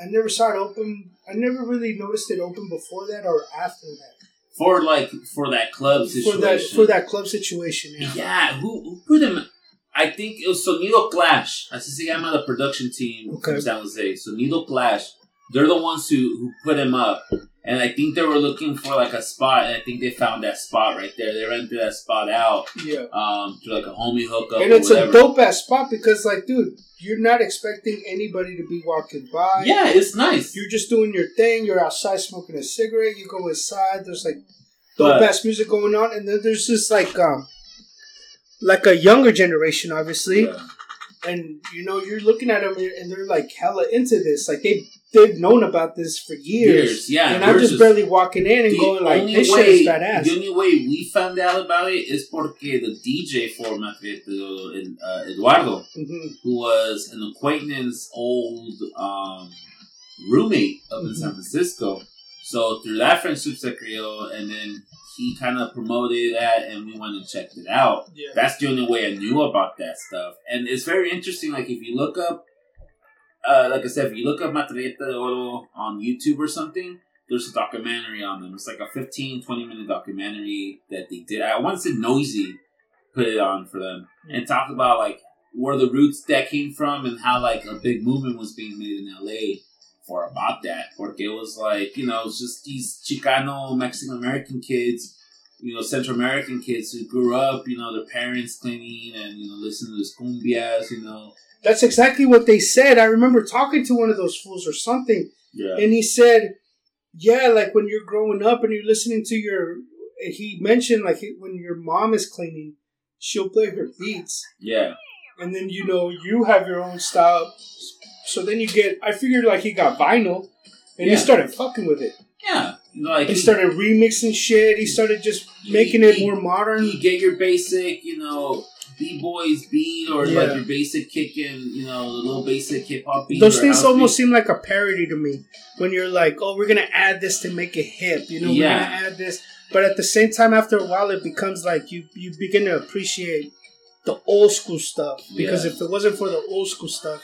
I never saw it open. I never really noticed it open before that or after that. for like for that club situation. For that for that club situation. Yeah. Yeah, who, who put him? I think it was Sonido Clash. I Así se llama the production team Okay. from San Jose. Sonido Clash. They're the ones who, who put him up. And I think they were looking for like a spot, and I think they found that spot right there. They rented that spot out Yeah. um, to like a homie hookup And it's a dope ass spot because, like, dude, you're not expecting anybody to be walking by. yeah, it's nice. You're just doing your thing. You're outside smoking a cigarette. You go inside. There's like dope ass music going on, and then there's just like um, like a younger generation, obviously, Yeah. and you know you're looking at them and they're like hella into this. Like they they've known about this for years. Years, yeah. and I'm just, barely walking in and going like, this way- shit is badass. The only way we found out about it is porque the DJ for Matrieto, uh, Eduardo, hmm who was an acquaintance, old um, roommate up in Mhm. San Francisco. So through that friendship se creó, and then he kind of promoted that, and we went and checked it out. Yeah. That's the only way I knew about that stuff, and it's very interesting. Like if you look up, uh, like I said, if you look up Metralleta de Oro on YouTube or something, there's a documentary on them. It's like a 15, 20 minute documentary that they did. I once said Noisey put it on for them and talk about like where the roots that came from and how like a big movement was being made in LA for about that. Porque it was like, you know, it's just these Chicano Mexican American kids, you know, Central American kids who grew up, you know, their parents cleaning and, you know, listening to this cumbias, you know. That's exactly what they said. I remember talking to one of those fools or something, Yeah. and he said, "Yeah, like when you're growing up and you're listening to your." He mentioned like when your mom is cleaning, she'll play her beats, Yeah. and then you know you have your own style. So then you get. I figured like he got vinyl, and Yeah. he started fucking with it. Yeah. Like He you- started remixing shit. He started just making it more modern. you get your basic, you know, B boys beat or Yeah. like your basic kick kicking, you know, the little basic hip hop beat. Those things almost beat. seem like a parody to me when you're like, oh, we're gonna add this to make it hip, you know, Yeah. we're gonna add this. But at the same time, after a while, it becomes like you you begin to appreciate the old school stuff because Yeah. if it wasn't for the old school stuff,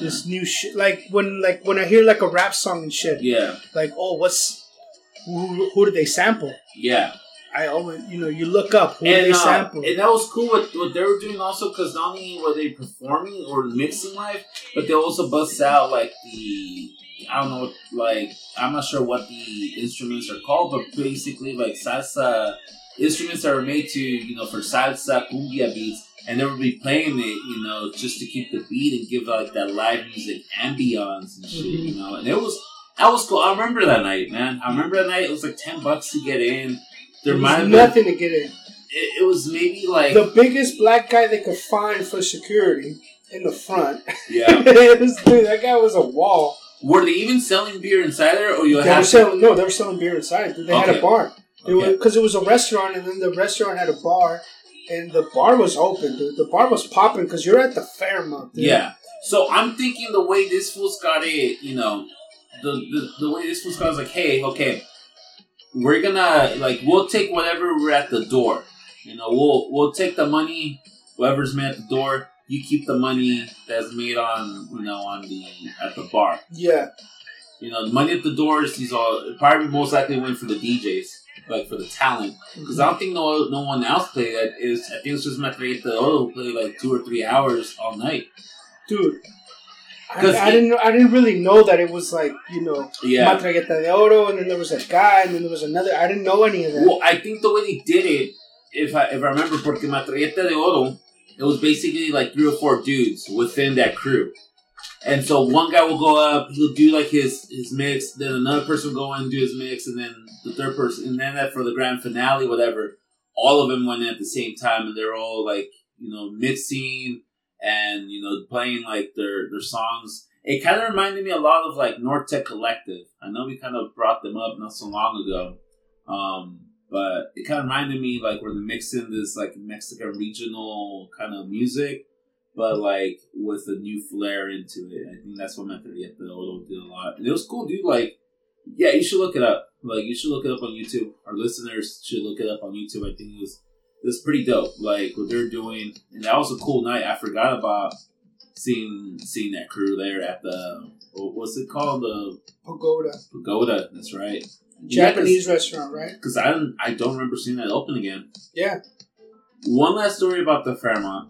this new shit, like when like when I hear like a rap song and shit, Yeah, like oh, what's who, who did they sample? yeah. I always, you know, you look up who and, they uh, sample. and that was cool what, what they were doing also because not only were they performing or mixing live, but they also bust out like the I don't know, like I'm not sure what the instruments are called, but basically like salsa instruments that were made to you know for salsa cumbia beats, and they would be playing it, you know, just to keep the beat and give like that live music ambiance and shit, you know, and it was. That was cool. I remember that night, man. I remember that night. It was like ten bucks to get in. There There might was have been nothing to get in. it, it was maybe like The biggest black guy they could find for security in the front. yeah. Dude, that guy was a wall. Were they even selling beer inside there, or you They were selling no, they were selling beer inside. They had a bar. It Okay. because it was a restaurant, and then the restaurant had a bar, and the bar was open. Dude. The bar was popping because you're at the Fairmont. Dude. Yeah. So I'm thinking the way this fool's got it, you know, the the, the way this fool's got it is like, hey, okay, we're gonna like we'll take whatever we're at the door. You know, we'll we'll take the money, whoever's made at the door. You keep the money that's made on you know on the at the bar. yeah. You know, the money at the doors. These all probably most likely went for the DJs, like for the talent. Because I don't think no no one else played that. Is I think it's just Metralleta Oro who play like two or three hours all night. dude. I, 'Cause I it- didn't. I didn't really know that it was like you know Yeah. Metralleta de Oro, and then there was a guy, and then there was another. I didn't know any of that. Well, I think the way they did it, if I if I remember, porque Metralleta de Oro, it was basically like three or four dudes within that crew. And so one guy will go up, he'll do like his his mix, then another person will go in and do his mix, and then the third person, and then that for the grand finale, whatever, all of them went in at the same time, and they're all like you know mixing and you know playing like their their songs. It kind of reminded me a lot of like Nortec Collective. I know we kind of brought them up not so long ago, um, but it kind of reminded me like where they're mixing this like Mexican regional kind of music, but like with a new flair into it. I think that's what Metralleta de Oro did a lot, and it was cool, dude. Like, yeah, you should look it up. Like, you should look it up on YouTube. Our listeners should look it up on YouTube. I think it was it was pretty dope. Like what they're doing, and that was a cool night. I forgot about seeing seeing that crew there at the what's it called the Pagoda, pagoda. That's right. Japanese restaurant, right? Because I don't I don't remember seeing that open again. Yeah. One last story about the Fairmont,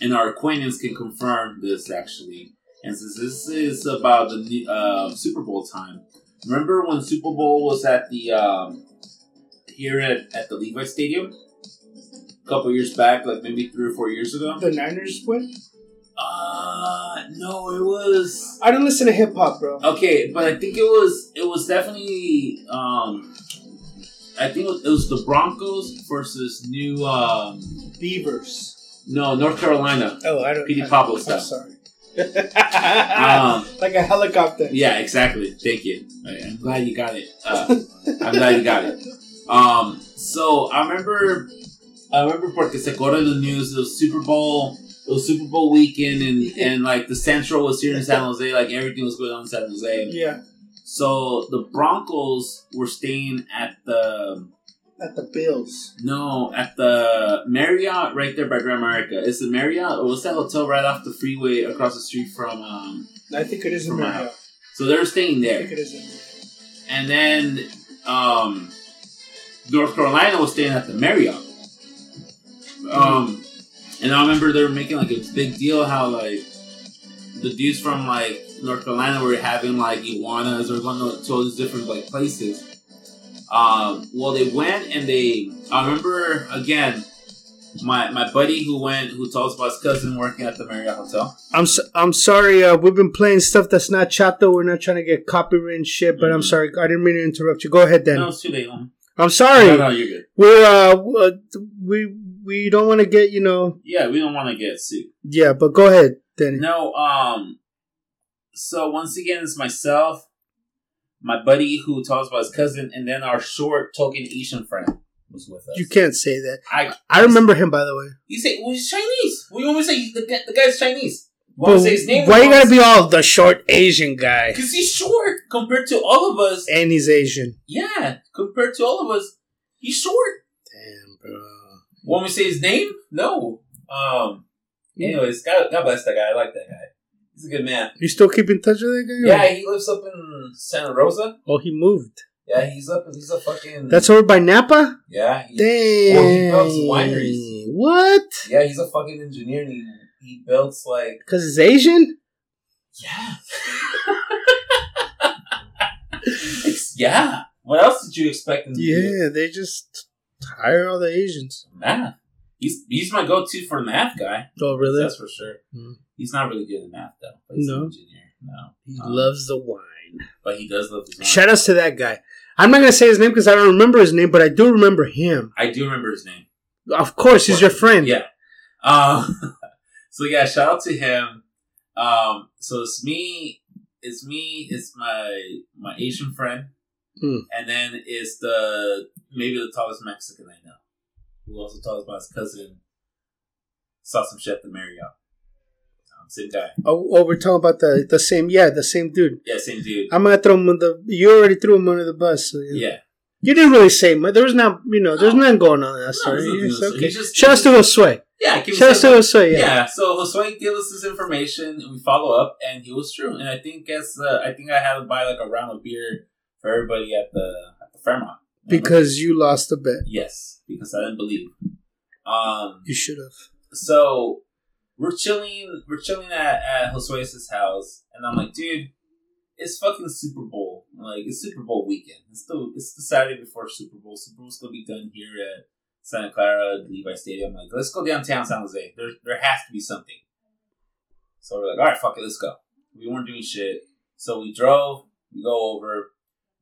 and our acquaintance can confirm this actually. And since this is about the uh, Super Bowl time, remember when Super Bowl was at the um, here at, at the Levi Stadium a couple years back, like maybe three or four years ago? The Niners win. Uh no, it was I don't listen to hip hop, bro. okay, but I think it was it was definitely um, I think it was, it was the Broncos versus new um, Beavers. no North Carolina. Oh, I don't. Petey Pablo I'm sorry. Um, like a helicopter. yeah, exactly. Thank you. I'm glad you got it. Uh, I'm glad you got it. Um, so I remember, I remember porque se acuerda the news. It was Super Bowl. It was Super Bowl weekend, and and like the Central was here in San Jose. Like everything was going on in San Jose. Yeah. So the Broncos were staying at the At the Bills. no at the Marriott right there by Grand America. It's the Marriott or was that hotel right off the freeway across the street from um. I think it is my Marriott. So they're staying there. I think it is. And then um, North Carolina was staying at the Marriott. Um, and I remember they were making like a big deal how like the dudes from like North Carolina were having like iguanas or going to all these different like places. Um, well, they went and they. I remember again. My, my buddy who went who told us about his cousin working at the Marriott Hotel. I'm so, I'm sorry. Uh, we've been playing stuff that's not chato. We're not trying to get copyright and shit. But I'm Mhm. sorry. I didn't mean to interrupt you. Go ahead, then. No, it's too late. I'm sorry. No, no, you're good. We're uh, uh, we we don't want to get you know. Yeah, we don't want to get sued. Yeah, but go ahead, Danny. No, um, so once again, it's myself, my buddy who talks about his cousin, and then our short token Asian friend was with us. You can't say that. I, I remember him, by the way. you say, well, he's Chinese. What do you want me to say? The, the guy's Chinese. You want But me to say his name? why you gotta be all the short Asian guy? Because he's short compared to all of us. And he's Asian. Yeah, compared to all of us, he's short. Damn, bro. Want me to say his name? No. Um. Anyways, God, God bless that guy. I like that guy. He's a good man. You still keep in touch with that guy? Yeah, he lives up in Santa Rosa. Oh, he moved. Yeah, he's up. He's a fucking. That's over by Napa. yeah. He, Damn. Well, he builds wineries. What? yeah, he's a fucking engineer, and he he builds like Because he's Asian? yeah. Yeah. What else did you expect him to do? Yeah, they just hire all the Asians. Math. He's he's my go-to for math guy. Oh, really? That's for sure. Hmm. He's not really good at math though. But he's No. an engineer. No. He Um, loves the wine. but he does love his wine. Shout outs to that guy. I'm not going to say his name because I don't remember his name, but I do remember him. I do remember his name. Of course, he's your friend. Yeah. Um, so yeah, shout out to him. Um, so it's me, it's me, it's my my Asian friend, Hmm. and then it's the maybe the tallest Mexican I know, who also told us about his cousin. Saw some shit at the Marriott. Um, same guy. Oh, oh, we're talking about the, the same, yeah, the same dude. Yeah, same dude. I'm going to throw him on the, you already threw him under the bus. So yeah. yeah. You didn't really say much. There was not, you know, there's No. nothing going on in that story. nothing It's okay. Just- Shout outs to Josue. Yeah, Shout outs to Josue, yeah. yeah. so Josue gave us this information, and we follow up, and he was true. And I think guess uh, I think I had to buy like a round of beer for everybody at the at the Fairmont Because you lost a bet. yes, because I didn't believe. Um, You should have. so we're chilling, we're chilling at at Josue's house, and I'm like, dude, it's fucking Super Bowl, like it's Super Bowl weekend. It's the it's the Saturday before Super Bowl. Super Bowl's gonna be done here at Santa Clara Levi Stadium. Like, let's go downtown San Jose. There there has to be something. So we're like, all right, fuck it, let's go. We weren't doing shit, so we drove. We go over.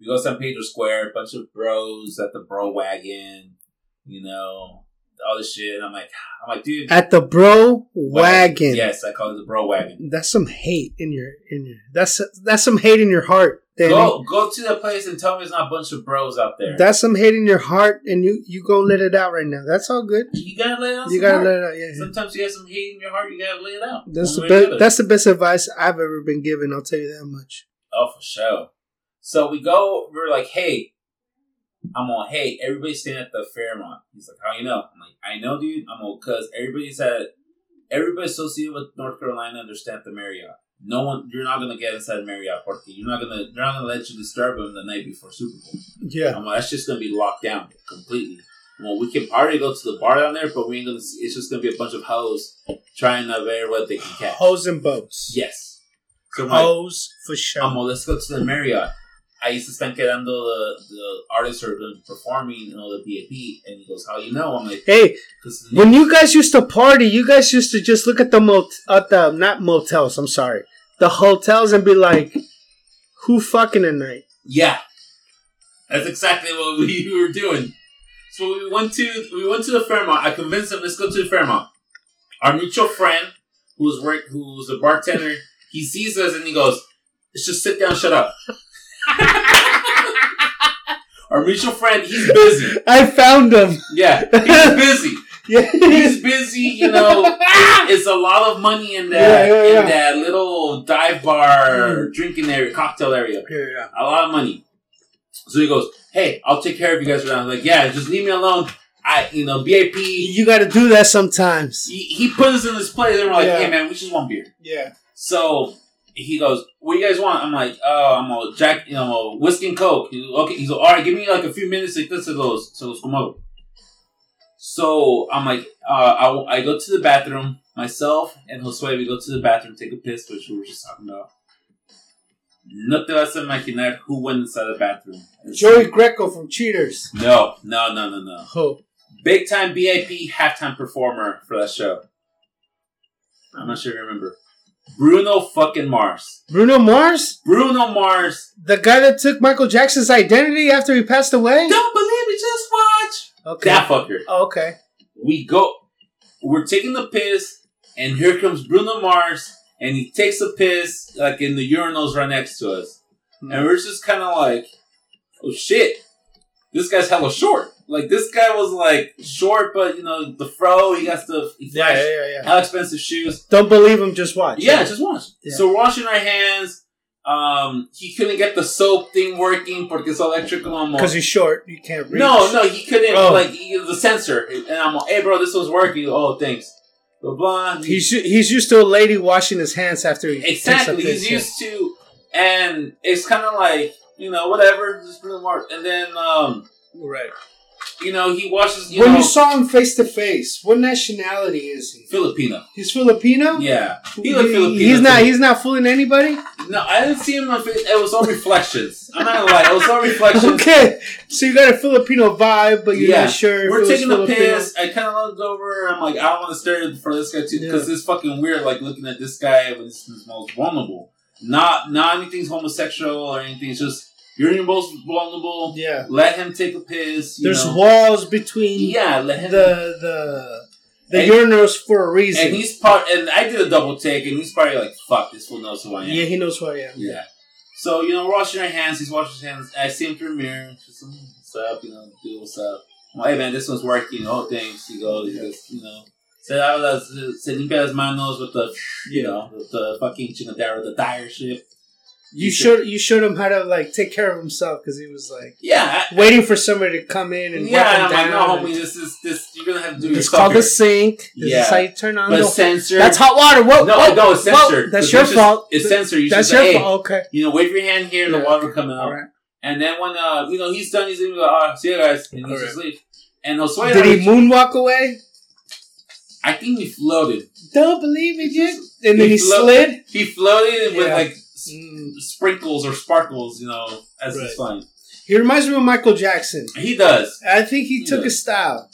We go to San Pedro Square. A bunch of bros at the bro wagon. You know, all this shit. And I'm like, I'm like, dude. At the bro wagon. Yes, I call it the bro wagon. That's some hate in your in your. That's that's some hate in your heart, Danny. Go go to the place and tell me there's not a bunch of bros out there. That's some hate in your heart, and you you gonna let it out right now. That's all good. you gotta let it out. You gotta heart. let it out. Yeah. Sometimes you have some hate in your heart. You gotta let it out. That's the One way or best. That's the best advice I've ever been given. I'll tell you that much. Oh, for sure. So we go, we're like, hey, I'm all, hey, everybody's staying at the Fairmont. He's like, how you know? I'm like, I know, dude. I'm all, because everybody's at, everybody associated with North Carolina understand the Marriott. No one, you're not gonna get inside the Marriott porque you're not gonna, they're not gonna let you disturb them the night before Super Bowl. Yeah. I'm like, that's just gonna be locked down completely. Well, we can party, go to the bar down there, but we ain't gonna. See, it's just gonna be a bunch of hoes trying to bear what they can catch. Hose and boats. Yes. So I'm like, for sure. um, well, let's go to the Marriott. Ahí se están quedando the, the artists are performing you know the VIP. And he goes, how you know? I'm like, hey, when you guys used to party, you guys used to just look at the mot at the not motels. I'm sorry, the hotels and be like, "Who fucking tonight?" yeah, that's exactly what we were doing. So we went to we went to the Fairmont. I convinced him, let's go to the Fairmont. Our mutual friend, who's work, who's a bartender, he sees us and he goes, "Let's just sit down, shut up." Our mutual friend, he's busy. I found him. Yeah, he's busy. Yeah. He's busy, you know. It's a lot of money in that Yeah, yeah, in that little dive bar mm. drinking area, cocktail area. Yeah, yeah. A lot of money. So he goes, "Hey, I'll take care of you guys around." I'm like, yeah, just leave me alone. I, you know, BIP. You got to do that sometimes. He, he put us in this place, and we're like, Yeah. "Hey, man, we just want beer." Yeah. So he goes, "What do you guys want?" I'm like, "Oh, I'm a Jack, you know, a whiskey and coke." He's, okay, he's like, "All right, give me like a few minutes to get to those, to those como." So I'm like, uh, I, I go to the bathroom myself and Josue. We go to the bathroom, take a piss, which we were just talking about. No te vas a imaginar who went inside the bathroom. Joey Greco from Cheaters. No, no, no, no, no. Oh. Big time BIP halftime performer for that show. I'm not sure if you remember. Bruno fucking Mars. Bruno Mars, Bruno Mars. the guy that took Michael Jackson's identity after he passed away. Don't believe me, just watch. Okay. That fucker. Oh, okay. We go. We're taking the piss, and here comes Bruno Mars, and he takes a piss like in the urinals right next to us, hmm. and we're just kind of like, "Oh shit, this guy's hella short." Like this guy was like short, but you know the fro. He got the he Yeah, yeah, yeah, yeah. hella expensive shoes. Don't believe him, just watch. Yeah, just watch. Yeah. So washing our hands. Um, he couldn't get the soap thing working porque es electrical. I'm Because he's short, you can't reach. no, no, he couldn't. Oh. Like he, the sensor, and I'm like, "Hey, bro, this was working." Oh, thanks. Blah blah. He's he's used to a lady washing his hands after he exactly. piss, He's yeah. used to, and it's kind of like you know, whatever, just Bruno Mars. And then, um, Right. You know, he watches. You when know, you saw him face to face, what nationality is he? Filipino. He's Filipino. Yeah, he He- Filipino. he's not. He's not fooling anybody. No, I didn't see him on face. It was all reflections. I'm not gonna lie, it was all reflections. Okay, so you got a Filipino vibe, but you're Yeah. not sure. We're taking a Filipino. piss. I kind of looked over. I'm like, I don't want to stare for this guy too because it's fucking weird. Like looking at this guy when he's most vulnerable. Not, not anything's homosexual or anything. It's just your most vulnerable. Yeah, Let him take a piss. You there's know. walls between Yeah, let him. the the the And- urinals for a reason. and he's part. And I did a double take, and he's probably like, "Fuck, this fool knows who I am." yeah, he knows who I am. Yeah. So, you know, we're washing our hands. He's washing his hands. I see him through a mirror. Just, "Mm, what's up? You know, dude, what's up? Hey, man, this one's working. Oh, thanks. He goes, goes, you know. Se, habla, se, se limpia las manos with the, you know, with the fucking chingadera, the dire shit. You showed you showed him how to like take care of himself because he was like Yeah. Waiting for somebody to come in and yeah, I'm like, no, homie, this is, this, you're going to have to do it's yourself called the sink. This Yeah. is how you turn on But the. censored. That's hot water. Whoa, No, whoa, no, it's whoa. That's your just- fault. It's censored. You That's should your say, hey, fault. Okay. you know, wave your hand here and the Yeah. water coming out. All right. And then when, uh, you know, he's done, he's leaving, like, ah, see you guys. And he's Correct. just leave. And Did he moonwalk away? I think he floated. Don't believe me, yet. And then He he slid. He floated with like. Sprinkles or sparkles, you know, as Right. he's. He reminds me of Michael Jackson. He does. I think he took Yeah. his style.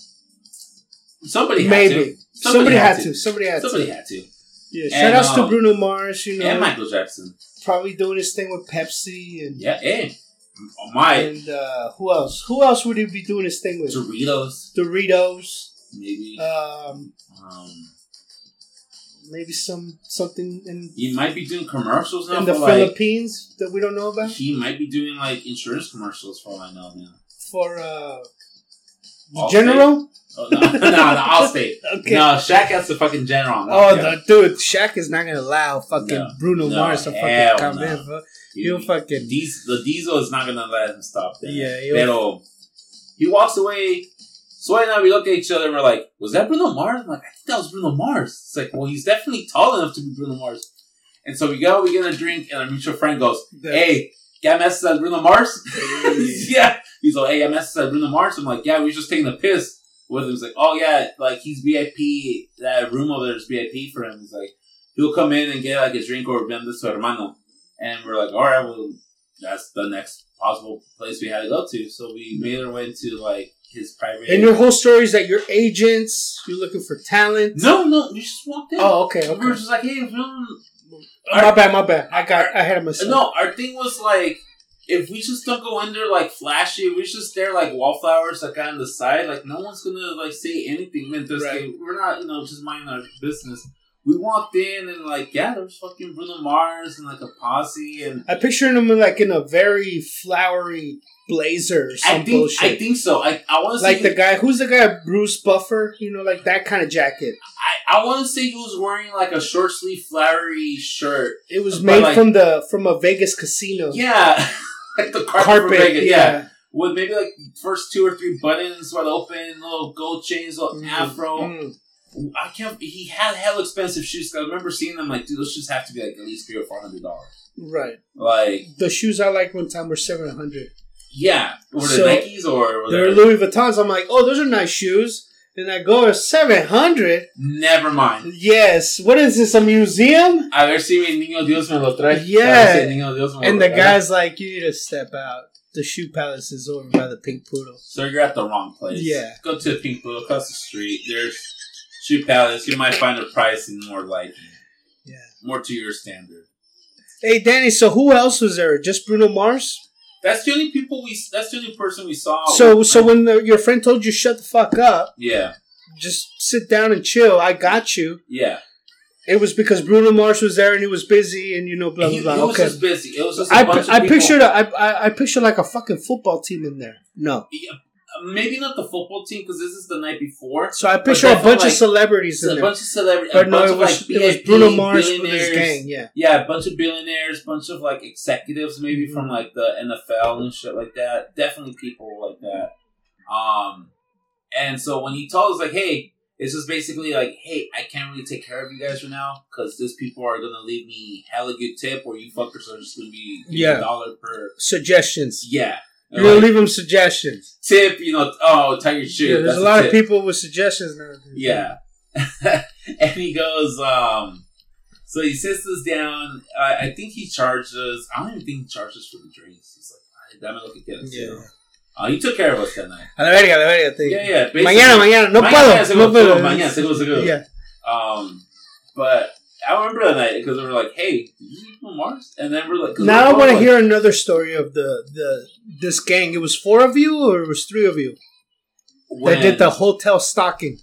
Somebody had Maybe to. somebody, had to. Somebody had Somebody to. had to. Yeah. Shout outs to um, Bruno Mars. You know, And Michael Jackson. probably doing his thing with Pepsi and Yeah, and my and uh, who else? Who else would he be doing his thing with? Doritos, Doritos. maybe. Um, um, maybe some something in he might be doing commercials now in for the like. Philippines that we don't know about He might be doing like insurance commercials for all I know now. for uh, Allstate? General. Oh, no, no, no, Allstate. Okay. No, Shaq has the fucking general. on Oh, that. the, dude, Shaq is not gonna allow fucking No. Bruno No, Mars to hell fucking come no. in. Bro. He- He'll fucking Dies- the diesel is not gonna let him stop there. Yeah, he'll- Pero he walks away. So and I we look at each other and we're like, was that Bruno Mars? I'm like, I think that was Bruno Mars. It's like, well, he's definitely tall enough to be Bruno Mars. And so we go, we get a drink, and our mutual friend goes, Hey, ya messes at Bruno Mars? yeah. He's like, Hey, ya messes at Bruno Mars? I'm like, Yeah, we were just taking a piss with him. He's like, Oh yeah, like he's VIP. That room over there is VIP for him. He's like, he'll come in and get like a drink or vende su hermano. And we're like, all right, well, that's the next possible place we had to go to. So we made our way to like his private. And your whole story is that you're agents. You're looking for talent. no, no, you just walked in. Oh, okay, We were okay. just like, hey, film. my bad, my bad. I got ahead of myself. No, our thing was like, if we just don't go in there like flashy, we just stare like wallflowers like on the side, like no one's gonna like say anything. Man, there's Right. we're not, you know, just minding our business. We walked in and like, yeah, there was fucking Bruno Mars and like a posse and I pictured him like in a very flowery blazer or some I think bullshit. I think so. I I want to like say the guy who's the guy Bruce Buffer, you know, like that kind of jacket. I, I want to say he was wearing like a short sleeve flowery shirt. It was made like- from the from a Vegas casino. Yeah, like the carpet, carpet. Vegas. Yeah. yeah. with maybe like first two or three buttons wide open, little gold chains, little Mm, afro. mm. I can't. He had hell expensive shoes. I remember seeing them like, dude, those shoes have to be like at least three or four hundred dollars. Right. Like, The shoes I like one time were seven hundred. Yeah, were So, they Nikes or were They're they? Louis Vuittons. I'm like, oh, those are nice shoes. And I go, seven hundred. Never mind. Yes. What is this? A museum? A ver si mi niño Dios me lo trae. Yeah. Si niño Dios me lo And the guy's like, you need to step out. The shoe palace is over by the Pink Poodle. So you're at the wrong place. Yeah. Go to the Pink Poodle across the street. There's Shoe Palace. You might find a pricing more like Yeah. more to your standard. Hey, Danny. So who else was there? Just Bruno Mars? That's the only people we. That's the only person we saw. So, so when the, your friend told you shut the fuck up, Yeah, just sit down and chill. I got you. yeah. It was because Bruno Mars was there and he was busy and you know blah blah he blah. was Okay. just busy. It was just a I, I pictured a, I, I I pictured like a fucking football team in there. No, Yeah, maybe not the football team because this is the night before. so I pictured a bunch of celebrities a there. bunch of celebrities. But a no, bunch it of, was like, it was Bruno Mars with his billionaires. gang. Yeah, Yeah, a bunch of billionaires, bunch of like executives, maybe Mhm. from like the NFL and shit like that. Definitely people like that. Um, and so when he told us like, "Hey," it's just basically like, "Hey, I can't really take care of you guys right now because these people are gonna leave me hella good tip, or you fuckers are just gonna be Yeah. a dollar per. Suggestions. Yeah, You're gonna Like, leave them suggestions. tip. You know, oh, tie your shoe. Yeah, there's a lot of people with suggestions nowadays. Yeah. and he goes, um, so he sits us down. I, I think he charged us. I don't even think he charged us for the drinks. He's like, "Ay, dame lo que quieras. you Yeah. Uh, he took care of us that night. A la verga, a la verga. te- Yeah, yeah. Mañana, mañana. No Mañana, puedo. No puedo. mañana, seguro, seguro. Yeah. Um, but I remember that night because we were like, "Hey, did you from Mars?" And then we're like, Now I we're want to like, hear another story of the the this gang. It was four of you, or it was three of you that did the hotel stalking.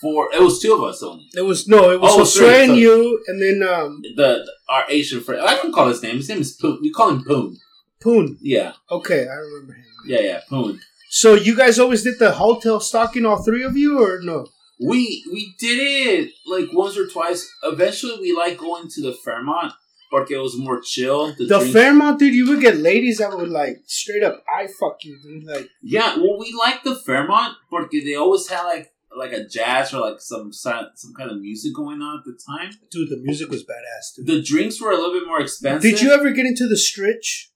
four. It was two of us only. It was no, it was Oh, Josue three, and you, and then um The our Asian friend. I can call his name. His name is Poon. We call him Poon. Poon. Yeah, Okay, I remember him. yeah, yeah. Poon. So you guys always did the hotel stalking, all three of you, or no? We we did it like once or twice. Eventually, we like going to the Fairmont porque it was more chill. The drinks- Fairmont, dude, you would get ladies that would like straight up, I fuck you, dude. Like, Yeah, well, we like the Fairmont porque they always had like like a jazz or like some some kind of music going on at the time. dude, the music was badass, dude. The drinks were a little bit more expensive. Did you ever get into the Stritch?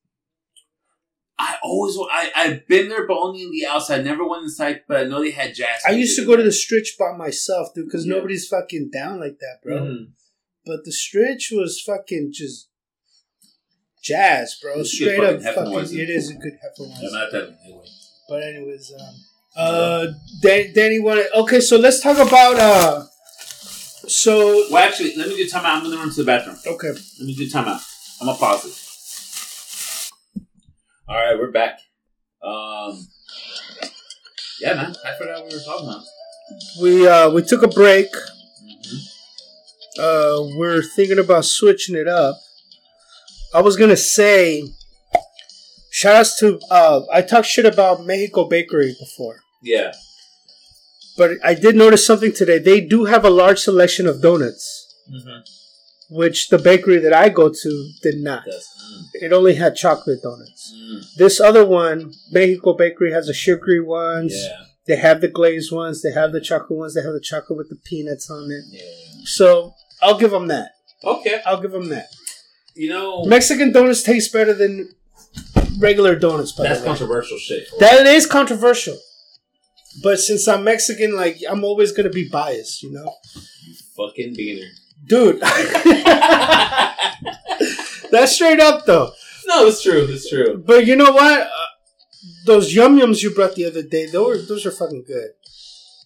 I always wa- I I've been there, but only in the outside. Never went inside, but I know they had jazz. I used to go to the Stritch by myself, dude, because Yeah. nobody's fucking down like that, bro. Mhm. But the Stritch was fucking just jazz, bro. It's Straight up fucking fucking. It is a good Yeah, Hefeweizen. not that anyway. But anyways, um, uh, Dan- Danny wanted. Okay, so let's talk about uh, so Well, actually, let me do time out. I'm gonna run to the bathroom. okay, Let me do time out. I'm gonna pause it. All right, we're back. Um, yeah, man. I forgot what we were talking about. we uh we took a break. Mhm. Uh, we're thinking about switching it up. I was gonna say, shout outs to uh, I talked shit about Mexico Bakery before. Yeah. But I did notice something today. They do have a large selection of donuts, Mm-hmm. Which the bakery that I go to did not. It only had chocolate donuts. Mm. This other one, Mexico Bakery, has the sugary ones. Yeah. They have the glazed ones. They have the chocolate ones. They have the chocolate with the peanuts on it. Yeah. So I'll give them that. Okay. I'll give them that. You know, Mexican donuts taste better than regular donuts. By that's the way. controversial shit. That is controversial. But since I'm Mexican, like I'm always gonna be biased, you know, You fucking beaner. Dude. That's straight up though. No, it's true. It's true. But you know what? Uh, those yum yums you brought the other day, those were those are fucking good.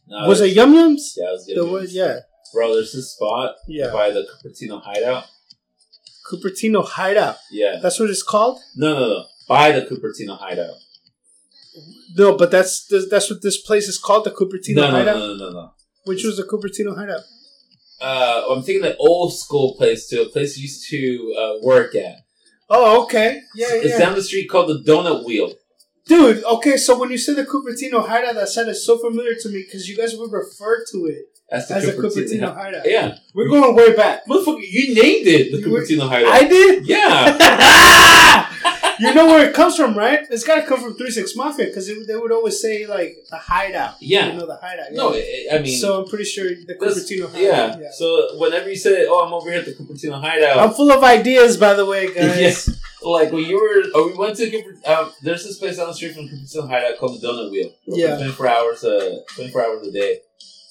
No, was it yum yums? Yeah, it was good. There yeah, Bro, there's this spot yeah. by the Cupertino Hideout. Cupertino Hideout. Yeah. That's what it's called. No, no, no. By the Cupertino Hideout. No, but that's that's what this place is called, the Cupertino No, no, Hideout. no, no, no, no. Which was the Cupertino Hideout? Uh, I'm thinking the old school place too. A place you used to uh, work at. Oh, okay. Yeah, It's yeah. down the street called the Donut Wheel. Dude, okay, so when you said the Cupertino Hideout, that sounded so familiar to me because you guys would refer to it That's the as the Cupertino. Cupertino Hideout. Yeah, We're going way back. motherfucker, you named it the You were- Cupertino Hideout. I did? yeah, you know where it comes from, right? It's got to come from 3 6 Mafia because they would always say, like, the hideout. Yeah. You know, the hideout. no, yeah. I mean, so I'm pretty sure the Cupertino yeah. Hideout. Yeah. So whenever you said, "Oh, I'm over here at the Cupertino Hideout," I'm full of ideas, by the way, guys. Yes. like when you were, oh, we went to um, there's this place down the street from Cupertino Hideout called the Donut Wheel. Yeah. 24 hours, uh, 24 hours a day.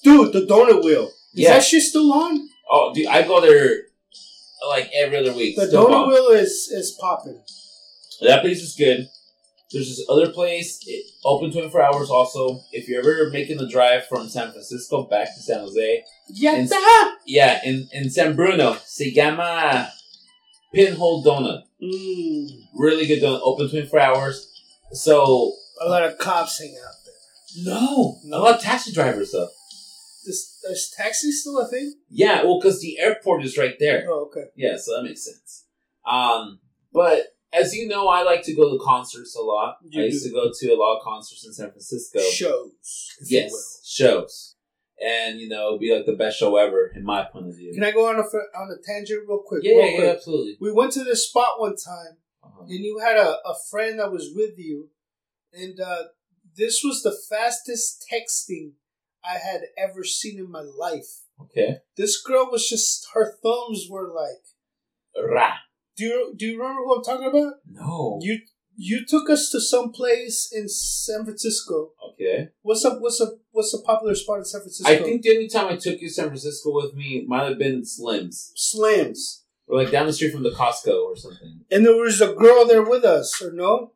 Dude, the donut wheel. Is Yeah. that shit still on? Oh, dude, I go there like every other week. The donut wheel is, is popping. That place is good. There's this other place, it, open 24 hours also. If you're ever making the drive from San Francisco back to San Jose, Yeah, yeah, in, in San Bruno, se llama Pinhole Donut. mm, Really good donut, open 24 hours. So, a lot of cops hang out there. no, a lot of taxi drivers though. This, is taxi still a thing? Yeah, well, because the airport is right there. Oh, okay. Yeah, so that makes sense. Um, but as you know, I like to go to concerts a lot. You I used do. to go to a lot of concerts in San Francisco. Shows. yes, shows, and you know, it'd be like the best show ever in my point of view. Can I go on a on a tangent real quick? yeah, real yeah, quick? absolutely. We went to this spot one time, Uh-huh. and you had a, a friend that was with you, and uh, this was the fastest texting I had ever seen in my life. Okay. This girl was just her thumbs were like. Ra. Do you do you remember who I'm talking about? No. You you took us to some place in San Francisco. Okay. What's up? What's up? What's a popular spot in San Francisco? I think the only time I took you to San Francisco with me might have been Slim's. Slams. Or like down the street from the Costco or something. And there was a girl there with us, or no?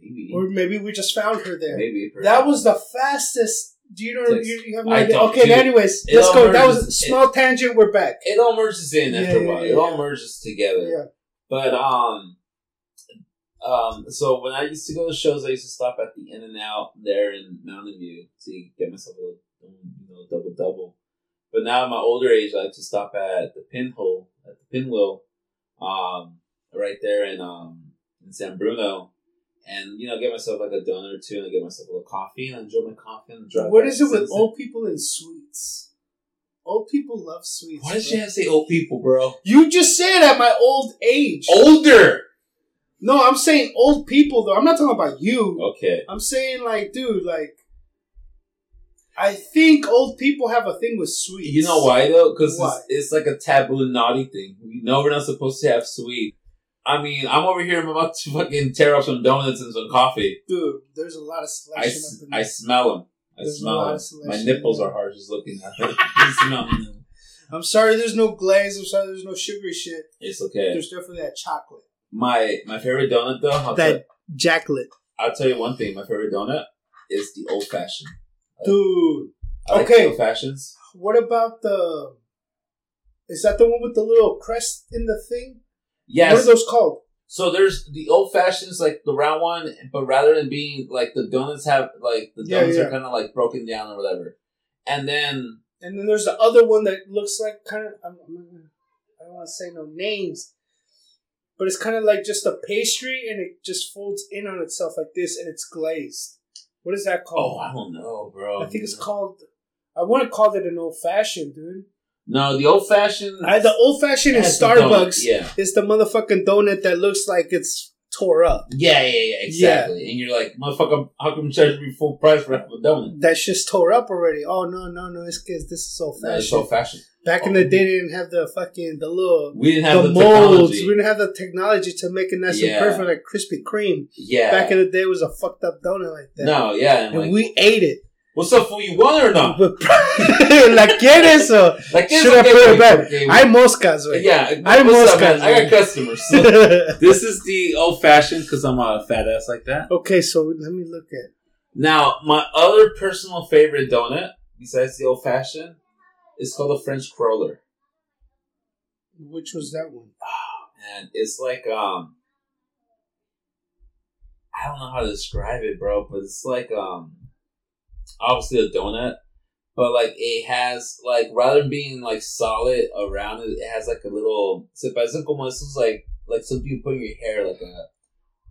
Maybe. Or maybe we just found her there. Maybe. That was the fastest. Do you know? Like, You, you have no I idea. Okay, dude, anyways, let's go. That was a merges- small tangent. We're back. It all merges in Yeah, after yeah, a while. yeah, it all yeah. merges together. But um, um, so when I used to go to shows, I used to stop at the In and Out there in Mountain View to get myself a little, you know, double double. But now at my older age, I like to stop at the Pinhole at the Pinwheel, um, right there in um in San Bruno, and you know get myself like a donut or two, and get myself a little coffee, and enjoy my coffee and drive. What is it with old people and sweets? Old people love sweets. Why did you have to say old people, bro? You just said at my old age. Older. No, I'm saying old people though. I'm not talking about you. Okay. I'm saying like, dude, like. I think old people have a thing with sweets. You know why though? Because it's, it's like a taboo naughty thing. We know we're not supposed to have sweet. I mean, I'm over here. I'm about to fucking tear up some donuts and some coffee. Dude, there's a lot of I, selection in I smell them. I There's smell My nipples are hard just looking at it. You smell them. I'm sorry there's no glaze. I'm sorry there's no sugary shit. It's okay. There's definitely that chocolate. My my favorite donut though. I'll, That tell, jacklet. I'll tell you one thing. My favorite donut is the old fashioned. Dude. I like Okay. old fashions. What about the. Is that the one with the little crest in the thing? Yes. What are those called? So there's the old fashions, like the round one, but rather than being like the donuts have like the donuts yeah. are kind of like broken down or whatever, and then And then there's the other one that looks like kind of. I'm, I'm, I don't want to say no names. But it's kind of like just a pastry and it just folds in on itself like this and it's glazed. What is that called? oh? I don't know, bro. I think it's called. I want to call it an old fashioned, dude. No the old fashioned. I, the old fashioned in has the donut, Starbucks Yeah, it's the motherfucking donut that looks like it's tore up. yeah, yeah, yeah, exactly. And you're like, motherfucker, how come you charge me full price for half a donut? That's just tore up already. Oh no, no, no! It's because this is old No, it's fashioned. old fashioned. Back in the day, they didn't have the fucking the little We didn't have the, the, molds. We didn't have the technology to make it nice Yeah. and perfect like Krispy Kreme. yeah. Back in the day, it was a fucked up donut like that. no, yeah, and and like, we ate it. What's up, fool? You want it or not? Get it so Like, this should I put it back? okay. I moscas, way. yeah, up, Moscas. I man. got customers. So this is the old fashioned because I'm a fat ass like that. okay, so let me look at. Now, my other personal favorite donut, besides the old fashioned, is called a French cruller. Which was that one? And it's like um I don't know how to describe it, bro, but it's like um obviously a donut, but like it has like rather than being like solid around it, it has like a little se parece como esos like like something you put in your hair, like a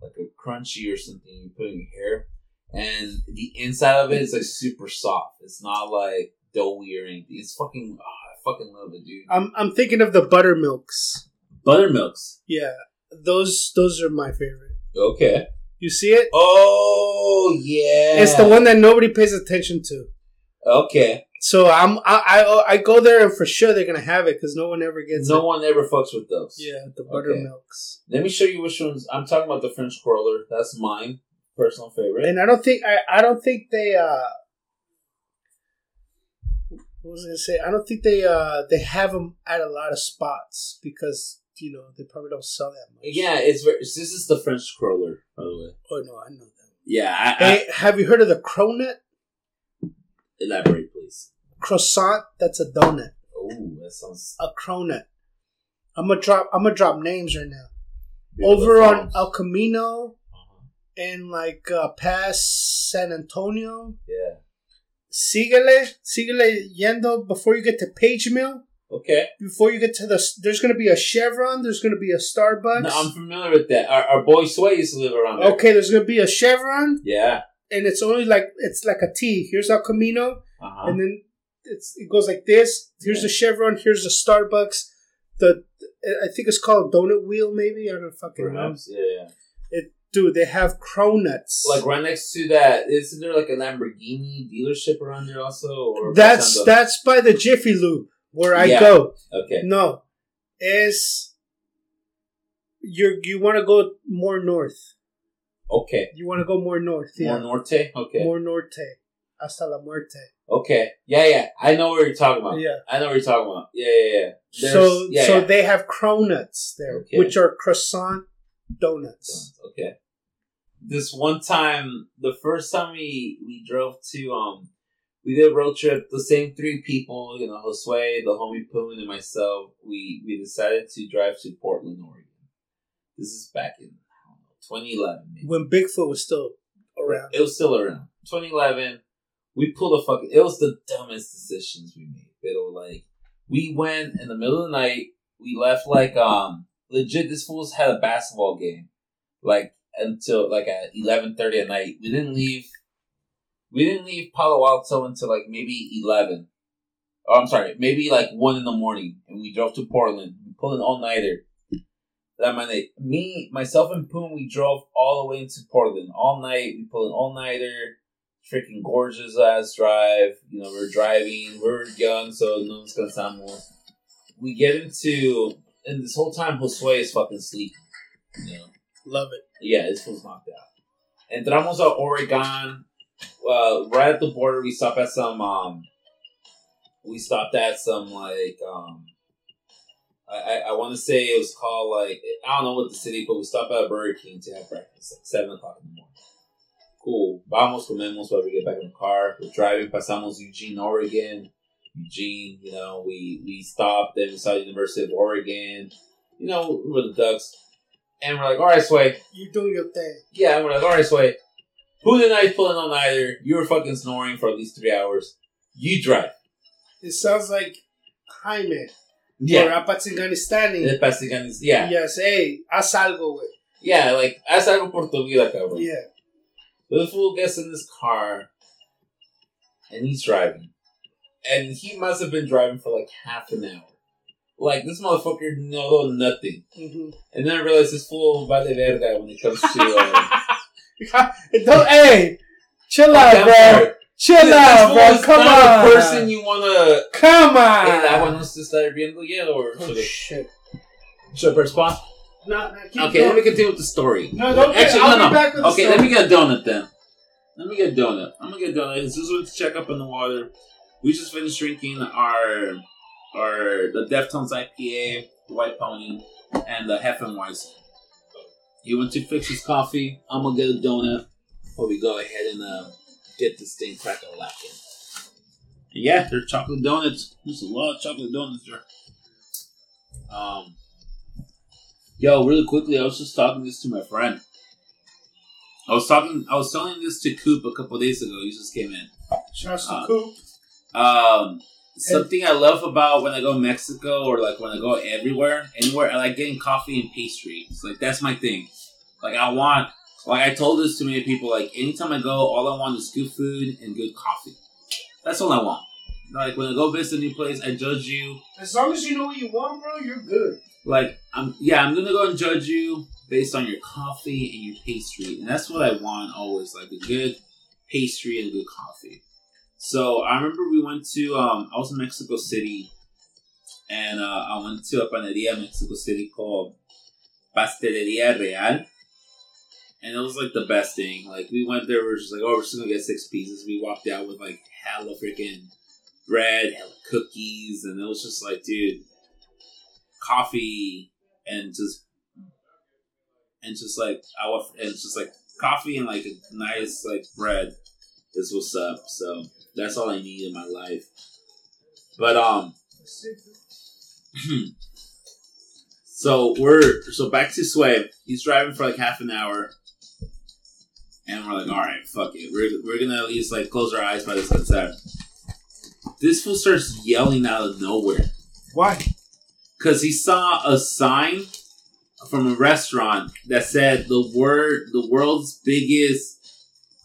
like a crunchy or something you put in your hair. And the inside of it is like super soft. It's not like doughy or anything. It's fucking oh, I fucking love it, dude. I'm I'm thinking of the buttermilks. Buttermilks. Yeah, those those are my favorite. Okay. You see it? Oh yeah, It's the one that nobody pays attention to. Okay, So I'm I I, I go there and for sure they're gonna have it because no one ever gets no it. one ever fucks with those. Yeah, the Okay. buttermilks. Let me show you which ones. I'm talking about the French cruller. That's mine, personal favorite. And I don't think I, I don't think they uh what was I gonna say? I don't think they uh they have them at a lot of spots because you know they probably don't sell that much. yeah, it's very. This is the French cruller, by the way. Oh no, I know that. Yeah, I, I, Hey, have you heard of the cronut elaborate, please. croissant? That's a donut. Oh, that sounds A cronut. I'm gonna drop. I'm gonna drop names right now. Over on. El Camino Uh-huh. and like uh, past San Antonio. Yeah. Síguele, síguele yendo before you get to Page Mill. Okay. Before you get to the, there's gonna be a Chevron. There's gonna be a Starbucks. No, I'm familiar with that. Our, our boy Sway used to live around there. okay, there's gonna be a Chevron, Yeah. and it's only like it's like a T. Here's El Camino, Uh huh. and then it's it goes like this. Here's the Chevron. Here's the Starbucks. The I think it's called Donut Wheel. Maybe I don't fucking know. Perhaps. Yeah. yeah. Dude, they have cronuts. Like right next to that, isn't there like a Lamborghini dealership around there also? Or that's that's by the Jiffy Lube where I Yeah. go. okay. No, is you you want to go more north. Okay. You want to go more north. Yeah, More Norte. Okay. more norte, hasta la muerte. Okay. Yeah, yeah. I know what you're talking about. Yeah. I know what you're talking about. Yeah, yeah, yeah. There's- so yeah, so yeah. they have cronuts there, Okay. which are croissant donuts. Okay. This one time, the first time we we drove to um, we did a road trip. The same three people, you know, Josue, the homie Poon, and myself. We we decided to drive to Portland, Oregon. This is back in I don't know, 2011. Maybe. When Bigfoot was still around. It was still around. 2011. We pulled a fucking. It was the dumbest decisions we made. But like, we went in the middle of the night. We left like um legit. This fools had a basketball game, like until like at 11:30 at night. We didn't leave. We didn't leave Palo Alto until like maybe 11. Oh, I'm sorry, maybe like one in the morning, and we drove to Portland. We pulled an all nighter. That night. Me, myself, and Poon, we drove all the way into Portland all night. We pulled an all nighter, freaking gorgeous ass drive. You know, we're driving. We're young, so no one's gonna sound more. We get into, and this whole time Josue is fucking sleeping. You know, Love it. yeah, this fool's knocked out. Entramos a Oregon. Uh, right at the border, we stopped at some. Um, we stopped at some like. Um, I I, I want to say it was called like I don't know what the city, but we stopped at Burger King to have breakfast like seven o'clock in the morning. Cool. Vamos, comemos while we get back in the car. We're driving. Pasamos Eugene, Oregon. Eugene, you know, we we stopped. Then we saw the University of Oregon. You know, we were the Ducks. And we're like, all right, Sway, You doing your thing. yeah, and we're like, all right, Sway. Who the night's pulling on either? You were fucking snoring for at least three hours. You drive. It sounds like Jaime Yeah. or. Apatzinganistani. El Pastiganis- Yeah. Yes, hey, haz algo, güey. Yeah, like, haz algo por tu vida, cabrón. Yeah. The fool gets in this car and he's driving. And he must have been driving for like half an hour. Like, this motherfucker know nothing. hmm And then I realized this fool vale verga when it comes to. Uh, Don't, hey, chill out, bro. sorry. Chill This out, fool bro. is Come not on. a person you wanna. Come on. El agua no se está hirviendo yet, or Oh, should shit. should I press pause? No, no, Okay, going. let me continue with the story. No, don't- Actually, I'll no, be no. back with the okay, story. let me get a donut then. Let me get a donut. I'm gonna get a donut. This is went to check up on the water. We just finished drinking our our the Deftones IPA, the White Pony, and the Hefeweizen. He went to fix his coffee. I'm gonna get a donut before we go ahead and uh, get this thing crack a lacking. Yeah, they're chocolate donuts. There's a lot of chocolate donuts there. Um, yo, really quickly, I was just talking this to my friend. I was talking. I was telling this to Coop a couple days ago. He just came in. Shouts to Uh, Coop. Um, something I love about when I go to Mexico or like when I go everywhere, anywhere, I like getting coffee and pastry. pastries. Like that's my thing. Like I want. Like I told this to many people. Like anytime I go, all I want is good food and good coffee. That's all I want. Like when I go visit a new place, I judge you. As long as you know what you want, bro, you're good. Like I'm, yeah, I'm gonna go and judge you based on your coffee and your pastry, and that's what I want always. Like a good pastry and good coffee. So I remember we went to. Um, I was in Mexico City, and uh, I went to a panaderia in Mexico City called Pasteleria Real, and it was like the best thing. Like we went there, we were just like, oh, we're just gonna get six pieces. We walked out with like hella freaking bread, hella cookies, and it was just like, dude, coffee and just and just like wa- and just like coffee and like a nice like bread is what's up. So that's all I need in my life. But um, so we're so back to Sway. He's driving for like half an hour, and we're like, all right, fuck it. We're we're gonna at least like close our eyes by the sunset. This fool starts yelling out of nowhere Why? because he saw a sign from a restaurant that said the word the world's biggest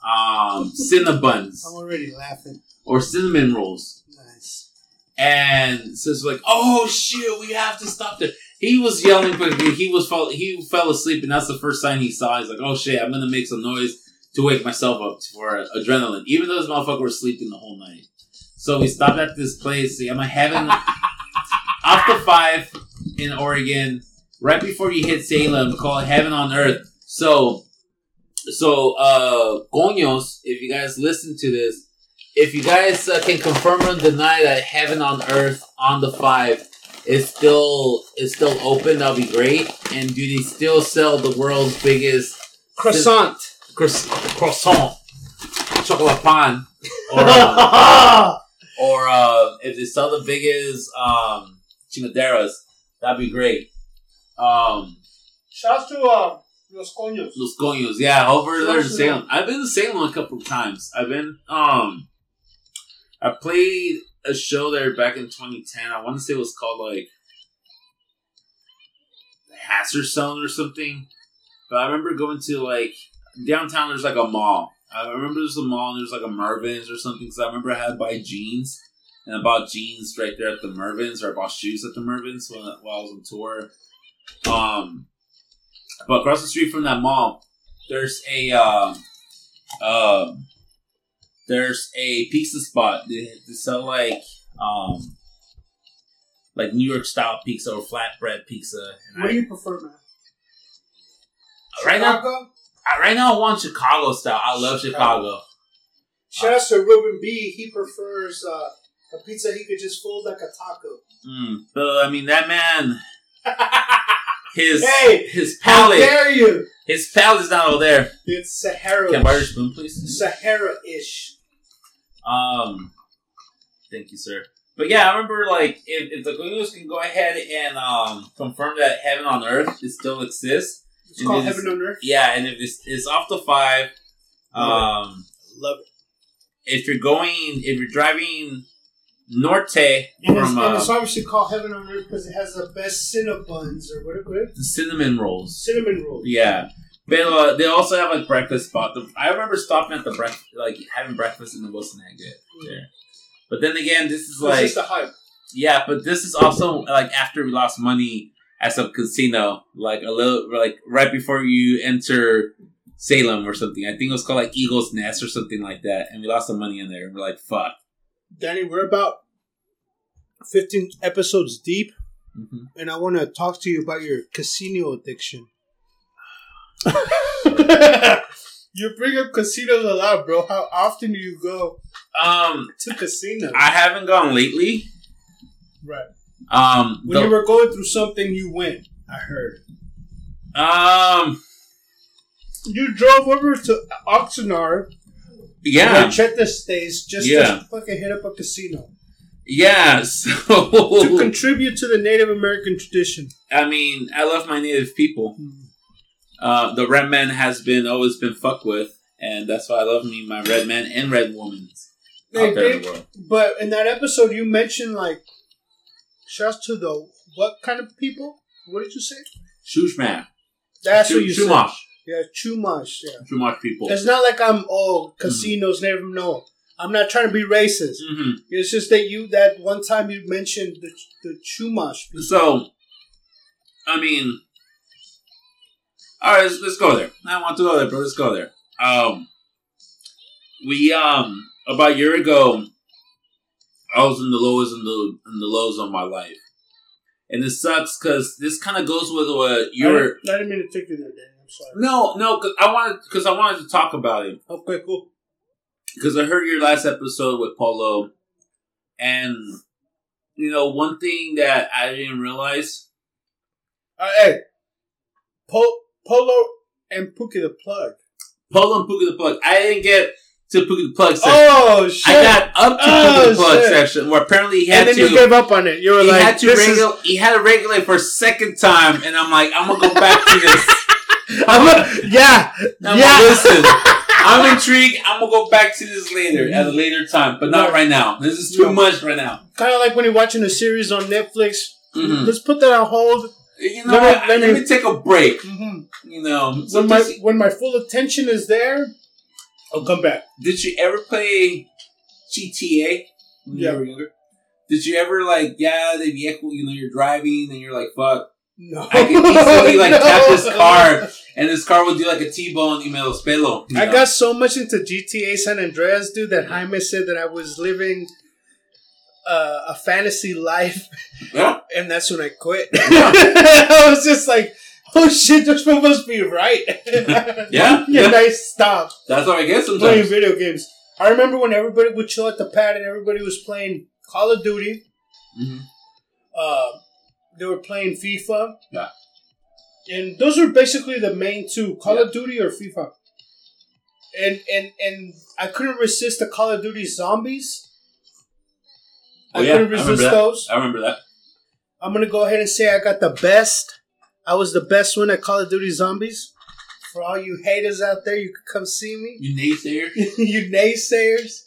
um cinnabuns I'm already laughing. or cinnamon rolls Nice. and so it's like oh shit we have to stop there he was yelling, but he was fall, he fell asleep, and that's the first sign he saw. He's like, "Oh shit, I'm gonna make some noise to wake myself up for adrenaline," even though this motherfucker was sleeping the whole night. So we stopped at this place. I'm having off the five in Oregon, right before you hit Salem, called Heaven on Earth. So, so uh, Coños, if you guys listen to this, if you guys uh, can confirm or deny that Heaven on Earth on the five is still is still open, that'll be great. And do they still sell the world's biggest Croissant. Croiss- croissant, chocolate pan, or uh, or uh, if they sell the biggest um, chingaderas, that'd be great. Um, Shouts to uh, Los Coños. Los Coños, yeah, over there in Salem. I've been to Salem a couple of times. I've been, um, I played a show there back in 2010. I want to say it was called like Hasser Zone or something. But I remember going to like downtown. There's like a mall. I remember there's a mall and there's like a Mervyn's or something. Because I remember I had to buy jeans and I bought jeans right there at the Mervyn's or I bought shoes at the Mervyn's when, while I was on tour. Um, but across the street from that mall, there's a uh, uh, there's a pizza spot. They, they sell like um, like New York style pizza or flatbread pizza. And What I- do you prefer, man? right now, Chicago? I, right now I want Chicago style. I love Chicago. Shout out to Ruben B. He prefers uh, a pizza he could just fold like a taco. Mm, but I mean that man, his Hey, his How palate, dare you? his palate is not all there. It's Sahara. Can I borrow your spoon, please? Sahara-ish. Um, thank you, sir. But yeah, I remember like if, if the Guinos can go ahead and um confirm that heaven on earth it still exists. It's And called it is- Heaven on Earth. Yeah, and if it's, it's off the five, um, Love it. if you're going, if you're driving norte And it's, from and it's uh, obviously called Heaven on Earth because it has the best Cinnabons or what what? the cinnamon rolls, Cinnamon rolls. yeah. But uh, they also have like breakfast spot. The, I remember stopping at the breakfast, like having breakfast, and it wasn't that good there. But then again, this is It's like a hype. Yeah, but this is also like after we lost money at some casino, like a little, like right before you enter Salem or something. I think it was called like Eagle's Nest or something like that, and we lost some money in there. And we're like, fuck. Danny, we're about 15 episodes deep, hmm and I want to talk to you about your casino addiction. you bring up casinos a lot, bro. How often do you go Um, to casinos? I haven't gone lately. right. Um, When the- you were going through something, you went. I heard. um, You drove over to Oxnard, yeah, Cheta stays, just Yeah. to fucking hit up a casino yeah. to contribute to the Native American tradition. I mean, I love my native people. Uh, the red man has been always been fucked with, and that's why I love me my red man and red woman Hey, out there in Dave, the. But in that episode, you mentioned like, shouts to the what kind of people? What did you say? Shushman. That's what you Chumash. said. Yeah, Chumash. Yeah. Chumash people. It's not like I'm oh casinos never know. I'm not trying to be racist. hmm It's just that you that one time you mentioned the the Chumash. people. So, I mean, all right, let's, let's go there. I want to go there, but let's go there. Um, we um about a year ago, I was in the lowest and the in the lows of my life, and it sucks because this kind of goes with what you're. didn't, I didn't mean to take you there, Danny. I'm sorry. No, no, cause I wanted because I wanted to talk about it Okay, cool. because I heard your last episode with Polo, and you know one thing that I didn't realize. Uh, hey, po- Polo and Pookie the plug. Polo and Pookie the Plug. I didn't get to Pookie the Plug section. Oh shit! I got up to Oh, Pookie the Plug shit. section where apparently he had and then to. you gave up on it. You were he like, had to this is- He had to regulate for a second time, and I'm like, I'm gonna go back to this. I'm a, yeah, I'm yeah. listen, I'm intrigued. I'm gonna go back to this later at a later time, but not right now. This is too No. much right now. kind of like when you're watching a series on Netflix. Mhm. Let's put that on hold. You know, Let me- what? let let, me- me, take a break. Mm-hmm. You know, When my when my full attention is there, I'll come back. did you ever play GTA when Yeah. you were younger? Did you ever like, yeah, the vehicle, you know, you're driving and you're like, fuck, No. I could easily like No. tap this car, and this car would do like a T-bone, y me los pelo. I know? got so much into GTA San Andreas, dude, that Jaime said that I was living uh, a fantasy life, Yeah. and that's when I quit. I was just like, "Oh shit, this one must be right." Yeah, yeah. Nice stop That's what I get playing video games. I remember when everybody would chill at the pad and everybody was playing Call of Duty. hmm Uh, they were playing FIFA. Yeah. And those were basically the main two, Call Yeah. of Duty or FIFA. And and and I couldn't resist the Call of Duty zombies. Oh, I yeah, couldn't resist that. those. I remember that. I'm gonna go ahead and say I got the best. I was the best one at Call of Duty Zombies. For all you haters out there, you could come see me. You naysayer. you naysayers.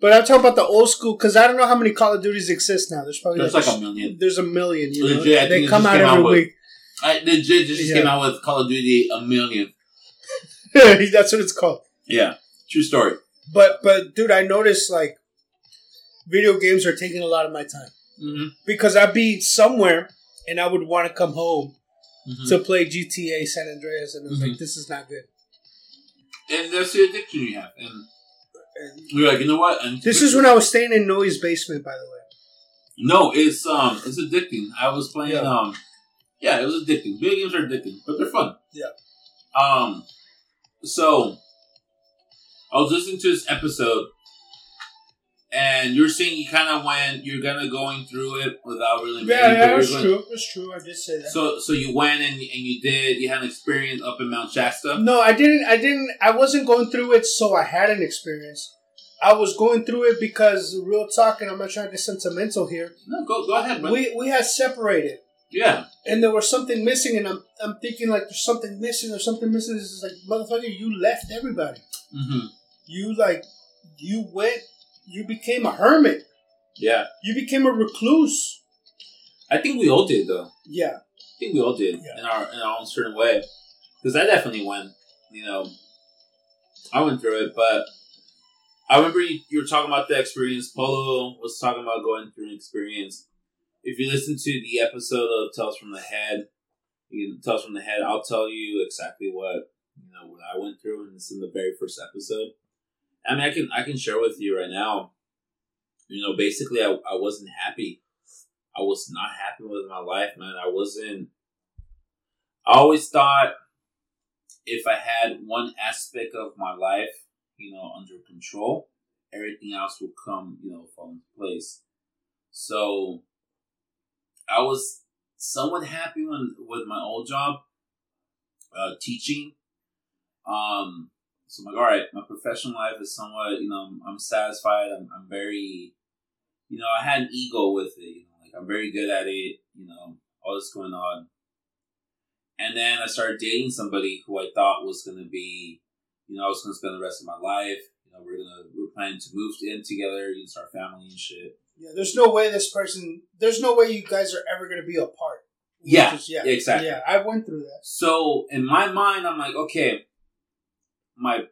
But I'm talking about the old school because I don't know how many Call of Duties exist now. There's probably There's like, like a million. there's a million. You know? Legit, think they come out every out with- week. I legit just Yeah. came out with Call of Duty a million. That's what it's called. Yeah, true story. But but dude, I noticed like video games are taking a lot of my time Mm-hmm. because I'd be somewhere and I would want to come home Mm-hmm. to play GTA San Andreas, and I was like, Mhm. this is not good. and that's the addiction you have. And And you're like, you know what? I need to this is when I was staying in Noe's basement, by the way. No, it's um, it's addicting. I was playing Yeah. um, yeah, it was addicting. Video games are addicting, but they're fun. Yeah. Um, so I was listening to this episode, and you're saying you kind of went, you're kind of going through it without really. Yeah, yeah, that's going- true. That's true. I did say that. So, so you went and and you did. You had an experience up in Mount Shasta. No, I didn't. I didn't. I wasn't going through it, so I had an experience. I was going through it because real talk, and I'm not trying to get sentimental here. No, go go ahead, man. We we had separated, yeah, and there was something missing, and I'm I'm thinking like there's something missing, there's something missing. It's like motherfucker, you left everybody. hmm You like you went. You became a hermit. yeah. You became a recluse. I think we all did though. Yeah. I think we all did Yeah. in our in our own certain way. Because I definitely went. You know, I went through it, but I remember you, you were talking about the experience. Polo was talking about going through an experience. If you listen to the episode of Tells from the Head, you Tales from the Head. I'll tell you exactly what you know what I went through, and it's in the very first episode. I mean, I can I can share with you right now. You know, basically, I, I wasn't happy. I was not happy with my life, man. I wasn't. I always thought if I had one aspect of my life, you know, under control, everything else will come, you know, fall place. So I was somewhat happy when, with my old job, uh, teaching. Um, so I'm like, all right, my professional life is somewhat, you know, I'm, I'm satisfied. I'm, I'm very, you know, I had an ego with it. You know, like I'm very good at it. You know, all this going on. And then I started dating somebody who I thought was going to be, you know, I was going to spend the rest of my life. You know, we're gonna we're planning to move in together, you know, start family and shit. Yeah. There's no way this person. There's no way you guys are ever gonna be apart. Yeah, is- yeah. exactly. Yeah. I went through that. So in my mind, I'm like, okay, my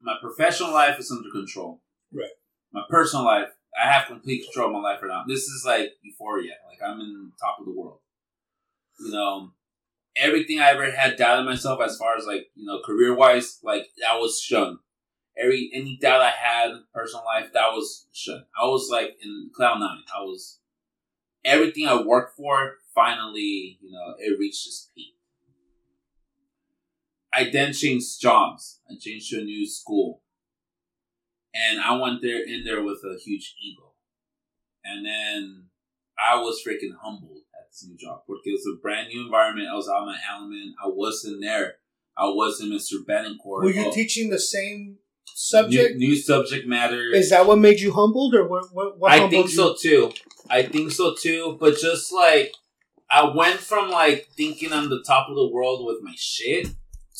my professional life is under control. Right. My personal life, I have complete control of my life right now. This is like euphoria. Like I'm in top of the world. You know, everything I ever had doubted myself as far as like you know career wise, like that was shunned. Every any doubt I had personal life, that was shunned. I was like in cloud nine. I was everything I worked for. Finally, you know, it reached its peak. I then changed jobs. I changed to a new school. And I went there in there with a huge ego. And then I was freaking humbled at this new job because it was a brand new environment. I was out of my element. I wasn't there. I wasn't Mr. Betancourt. Were you Oh, teaching the same subject? New, new subject matter. Is that what made you humbled, or what? What, what I think you? so too. I think so too. But just like I went from like thinking I'm the top of the world with my shit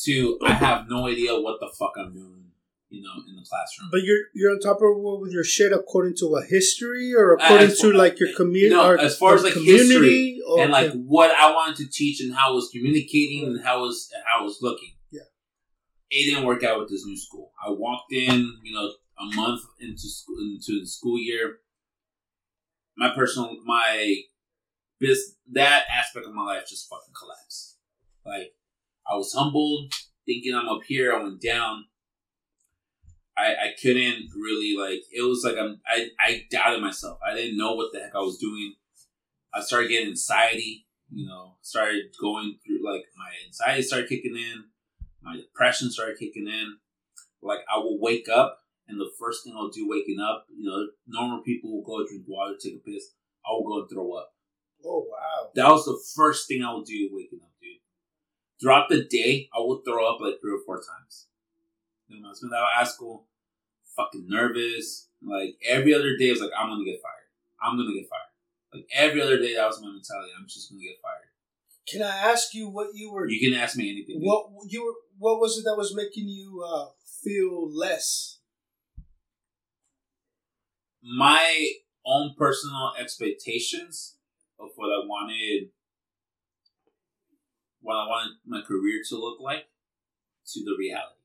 to I have no idea what the fuck I'm doing, you know, in the classroom. But you're you're on top of world with your shit according to a history, or according As to far- like your community, No, or as far as, or like, history Oh, and like okay. what I wanted to teach and how I was communicating and how I was how I was looking. Yeah. It didn't work out with this new school. I walked in, you know, a month into school into the school year. My personal my this that aspect of my life just fucking collapsed. Like I was humbled, thinking I'm up here. I went down. I I couldn't really like. It was like I'm. I I doubted myself. I didn't know what the heck I was doing. I started getting anxiety. You know, started going through like my anxiety started kicking in. My depression started kicking in. Like I will wake up and the first thing I'll do waking up, you know, normal people will go drink water, take a piss. I will go and throw up. Oh wow. That was the first thing I would do waking up. Throughout the day, I would throw up like three or four times. You know, I was out at school, fucking nervous. Like every other day, I was like, I'm gonna get fired. I'm gonna get fired. Like every other day, that was my mentality. I'm just gonna get fired. Can I ask you what you were? You can ask me anything. What you were? What was it that was making you uh, feel less? my own personal expectations of what I wanted, what I wanted my career to look like, to the reality.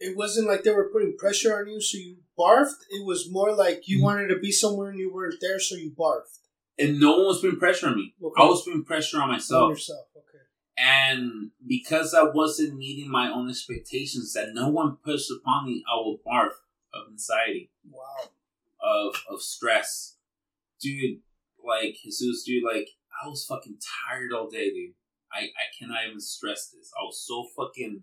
It wasn't like they were putting pressure on you, so you barfed. It was more like you Mhm. wanted to be somewhere and you weren't there, so you barfed. And no one was putting pressure on me. Okay. I was putting pressure on myself. On yourself. Okay. And because I wasn't meeting my own expectations that no one pushed upon me, I would barf of anxiety, Wow. of of stress. Dude, like Jesus, dude, like I was fucking tired all day, dude. I, I cannot even stress this. I was so fucking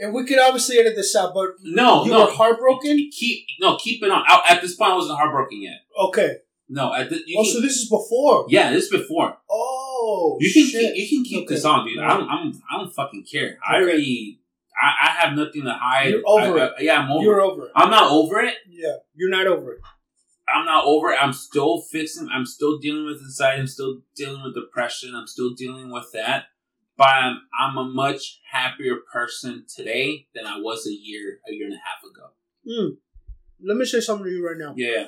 And we could obviously edit this out, but No, you no. were heartbroken. Keep no, keep it on. I, at this point, I wasn't heartbroken yet. Okay. No, at the, you oh, can, so this is before. yeah, this is before. Oh, You can shit. keep, you can keep Okay. this on, dude. I'm, I'm I don't fucking care. I already I, I have nothing to hide. You're over I- it. Yeah, I'm over. You're over it. I'm not over it. Yeah, you're not over it. I'm not over it. I'm still fixing. I'm still dealing with anxiety. I'm still dealing with depression. I'm still dealing with that. But I'm, I'm a much happier person today than I was a year, a year and a half ago. Hmm. Let me say something to you right now. Yeah.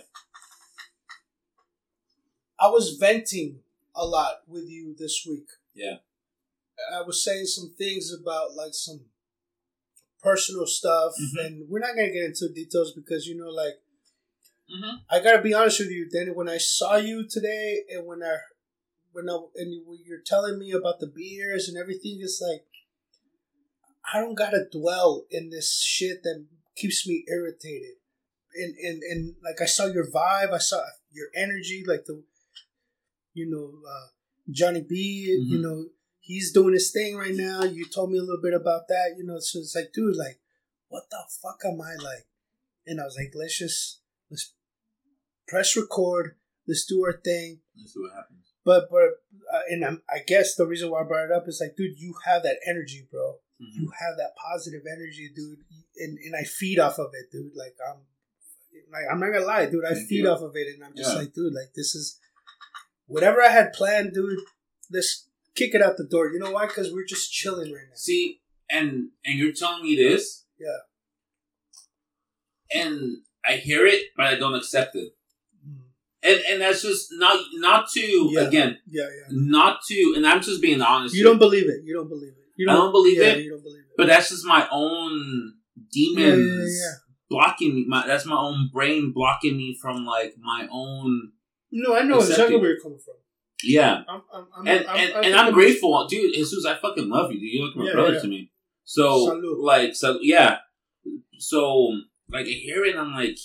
I was venting a lot with you this week. Yeah. I was saying some things about like some personal stuff, Mhm. and we're not gonna get into details because you know, like, Mm-hmm. I gotta be honest with you, Danny. When I saw you today, and when I, when I, and you, you're telling me about the beers and everything, it's like I don't gotta dwell in this shit that keeps me irritated. And and and like I saw your vibe, I saw your energy, like the, you know, uh, Johnny B. You Mhm. know, he's doing his thing right now. You told me a little bit about that. You know, so it's like, dude, like, what the fuck am I like? And I was like, let's just let's press record. Let's do our thing. Let's see what happens. But but uh, and I'm, I guess the reason why I brought it up is like, dude, you have that energy, bro. Mhm. You have that positive energy, dude, and and I feed off of it, dude. Like I'm, like I'm not gonna lie, dude. I Thank feed you. off of it, and I'm just Yeah. like, dude, like this is whatever I had planned, dude. Let's kick it out the door. You know why? Because we're just chilling right now. See, and and you're telling me this, Yeah. and I hear it, but I don't accept it. And and that's just not not to Yeah. again, Yeah, yeah. not to, and I'm just being honest. You don't believe it. You don't believe it. You I don't believe yeah, it, You don't believe it. but that's just my own demons yeah, blocking me. My that's my own brain blocking me from like my own No, I know exactly where you're coming from. yeah. I'm, I'm, I'm, and I'm, and, I'm, and I'm grateful, dude. Jesus, I fucking love you, dude. You're like my brother to me. So Salud. like so yeah. So like I hear it, I'm like,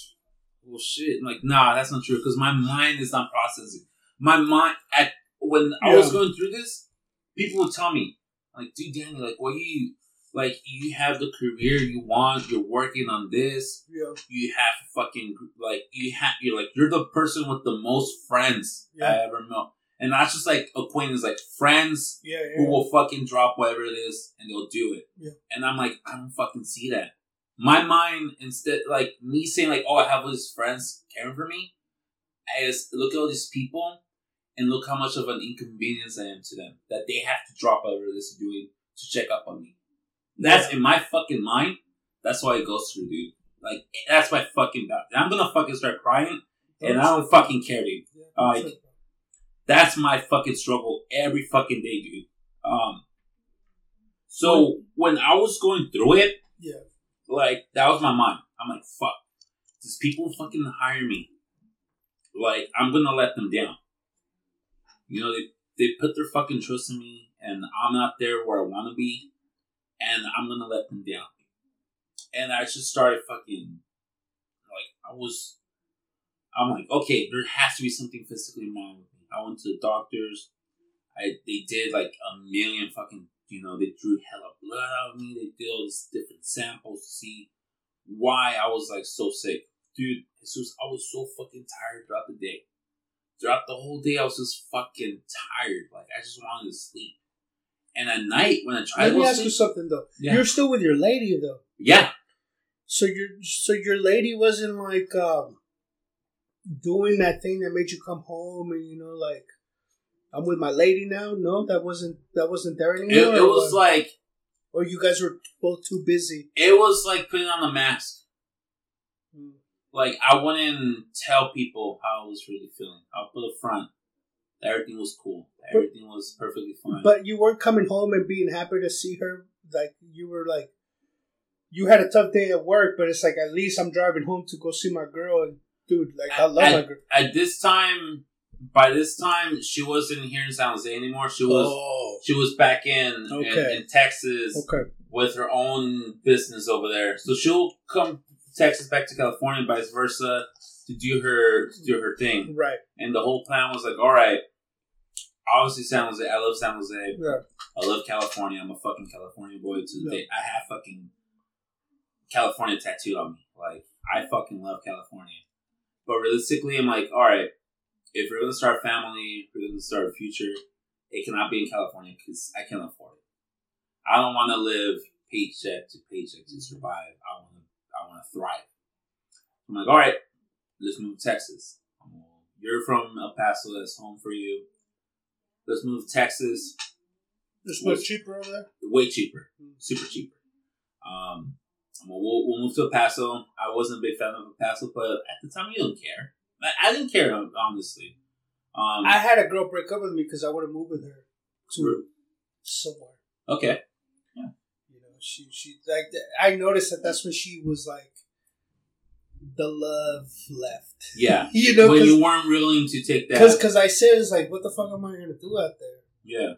well, shit. I'm like, nah, that's not true because my mind is not processing. My mind at when I was going through this, people would tell me like, dude, Danny, like, what you like? You have the career you want. You're working on this. Yeah, You have to fucking like you have. You're like you're the person with the most friends I ever met. And not just like acquaintances, like friends yeah, yeah. who will fucking drop whatever it is and they'll do it. Yeah. And I'm like, I don't fucking see that. My mind, instead, like me saying, like, oh, I have all these friends caring for me, I just look at all these people and look how much of an inconvenience I am to them that they have to drop whatever it is doing to check up on me. That's in my fucking mind. That's why it goes through, dude. Like, that's my fucking bad. I'm gonna fucking start crying and I don't fucking care, dude. Like. That's my fucking struggle every fucking day, dude. Um, so when I was going through it, Yeah. Like that was my mind. I'm like, fuck, does people fucking hire me? like I'm gonna let them down. You know, they they put their fucking trust in me, and I'm not there where I want to be, and I'm gonna let them down. And I just started fucking like I was. I'm like, okay, there has to be something physically wrong with me. I went to the doctors. I they did like a million fucking you know they drew hella blood out of me. They did all these different samples to see why I was like so sick, dude. Jesus, I was so fucking tired throughout the day. Throughout the whole day, I was just fucking tired. Like I just wanted to sleep. And at night, when I tried Let to me ask you something though. Yeah. You're still with your lady though. yeah, So your so your lady wasn't like um doing that thing that made you come home and you know like I'm with my lady now. No, that wasn't that wasn't there it, anymore. it or was what? like or you guys were both too busy. it was like putting on a mask. Mm. Like I wouldn't tell people how I was really feeling. I'll put a front. that Everything was cool. that Everything was perfectly fine. But you weren't coming home and being happy to see her. Like you were like, you had a tough day at work, but it's like at least I'm driving home to go see my girl. And dude, like I love at, my girl. at this time, by this time, she wasn't here in San Jose anymore. She was oh, she was back in, Okay. in in Texas okay. with her own business over there. So she'll come Texas back to California, and vice versa, to do her to do her thing. Right. And the whole plan was like, all right, obviously San Jose. I love San Jose. Yeah. I love California. I'm a fucking California boy to the Yeah. day. I have fucking California tattooed on me. Like I fucking love California. But realistically, I'm like, all right, if we're gonna start a family, if we're gonna start a future, it cannot be in California because I can't afford it. I don't want to live paycheck to paycheck to survive. I want to, I want to thrive. I'm like, all right, let's move to Texas. You're from El Paso. That's home for you. Let's move to Texas It's much cheaper over there. way cheaper, super cheaper. Um, well, we'll, we'll move to El Paso. I wasn't a big fan of El Paso, but at the time, you don't care. I, I didn't care, honestly. Um, I had a girl break up with me because I would have moved with her to somewhere. okay. Yeah. You know, she she like I noticed that that's when she was like the love left. Yeah. you know, when because you weren't willing to take that. because I said it's like, what the fuck am I gonna do out there? yeah.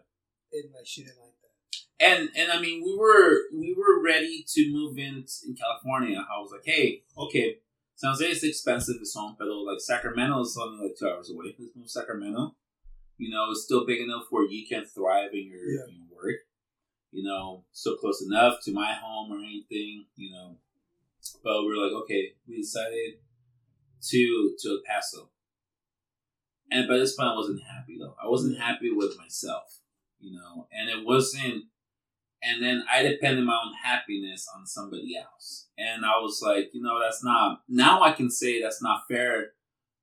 And like she didn't like that. And and I mean, we were we were ready to move in in California. I was like, hey, okay, San Jose is expensive. It's home, but like Sacramento is only like two hours away. Let's move Sacramento. You know, it's still big enough where you can thrive in your, Yeah. in your work. You know, still close enough to my home or anything. You know, but we are like, okay, we decided to to El Paso. And by this point, I wasn't happy though. I wasn't happy with myself, you know, and it wasn't. And then I depended my own happiness on somebody else, and I was like, you know, that's not. Now I can say that's not fair.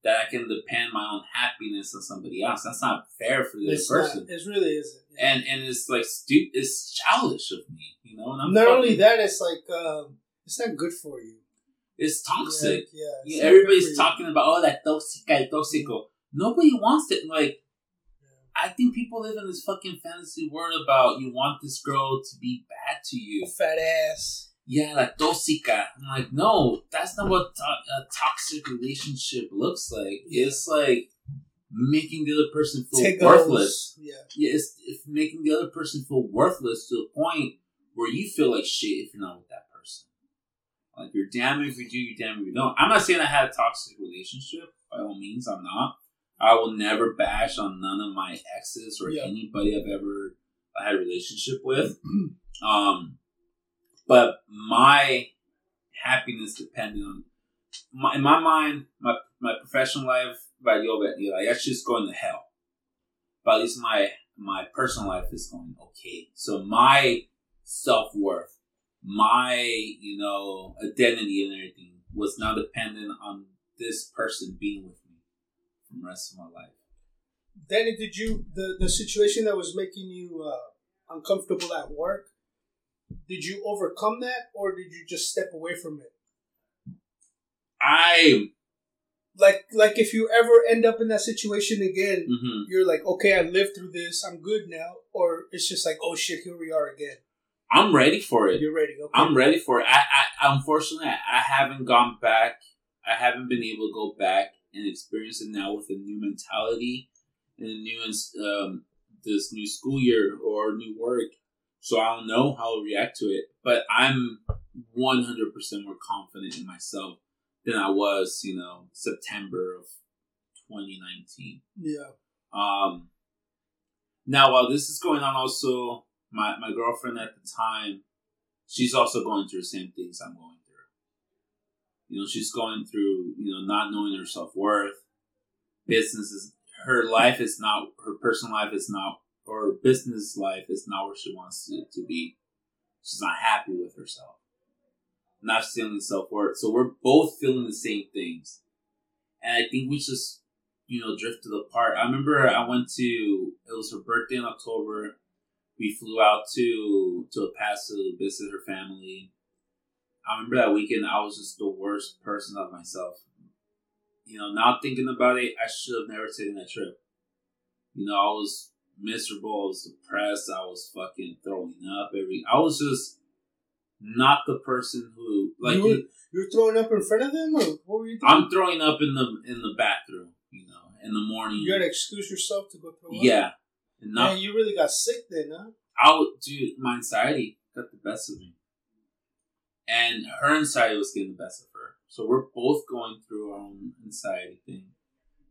That I can depend my own happiness on somebody else. That's not fair for the It's person. not, it really isn't. Yeah. and and it's like stupid. It's childish of me, you know. And I'm not fucking- only that, it's like um, it's not good for you. it's toxic. Yeah, yeah, it's Yeah, not good for everybody's talking about oh that toxica, el tóxico. Nobody wants it. Like I think people live in this fucking fantasy world about you want this girl to be bad to you. Fat ass. Yeah, like tóxica. I'm like, no, that's not what to- a toxic relationship looks like. Yeah. It's like making the other person feel Tickles. worthless. Yeah. Yeah, it's, it's making the other person feel worthless to the point where you feel like shit if you're not with that person. Like you're damn if you do, you're damn if you don't. I'm not saying I had a toxic relationship. By all means, I'm not. I will never bash on none of my exes or Yeah. anybody I've ever had a relationship with. um, but my happiness depended on my, in my mind, my my professional life, but yo, but, yo, like that's just going to hell. But at least my my personal life is going okay. So my self worth, my you know identity and everything was not dependent on this person being with for the rest of my life. Danny, did you the the situation that was making you uh, uncomfortable at work? Did you overcome that, or did you just step away from it? I Like, like if you ever end up in that situation again, mhm. you're like, okay, I lived through this, I'm good now, or it's just like, oh shit, here we are again. I'm ready for it. You're ready. Okay. I'm ready for it. I, I unfortunately I haven't gone back. I haven't been able to go back and experience it now with a new mentality and a new um, this new school year or new work. So I don't know how I'll react to it, but I'm 100% more confident in myself than I was, you know, September of 2019. Yeah. Um. Now, while this is going on, also my my girlfriend at the time, she's also going through the same things I'm going through. You know, she's going through you know not knowing her self worth. Business is her life is not her personal life is not or business life is not where she wants it to be. She's not happy with herself. Not feeling self worth. So we're both feeling the same things. And I think we just, you know, drifted apart. I remember I went to it was her birthday in October. We flew out to to El Paso to visit her family. I remember that weekend I was just the worst person of myself. You know, now thinking about it, I should have never taken that trip. You know, I was miserable, I was depressed, I was fucking throwing up every I was just not the person who like you were, you were throwing up in front of them, or what were you doing? I'm throwing up in the in the bathroom, you know, in the morning. You gotta excuse yourself to go throw up. Yeah, and not, Man, you really got sick then, huh? I would, dude, my anxiety got the best of me, and her anxiety was getting the best of her. So we're both going through our own anxiety thing,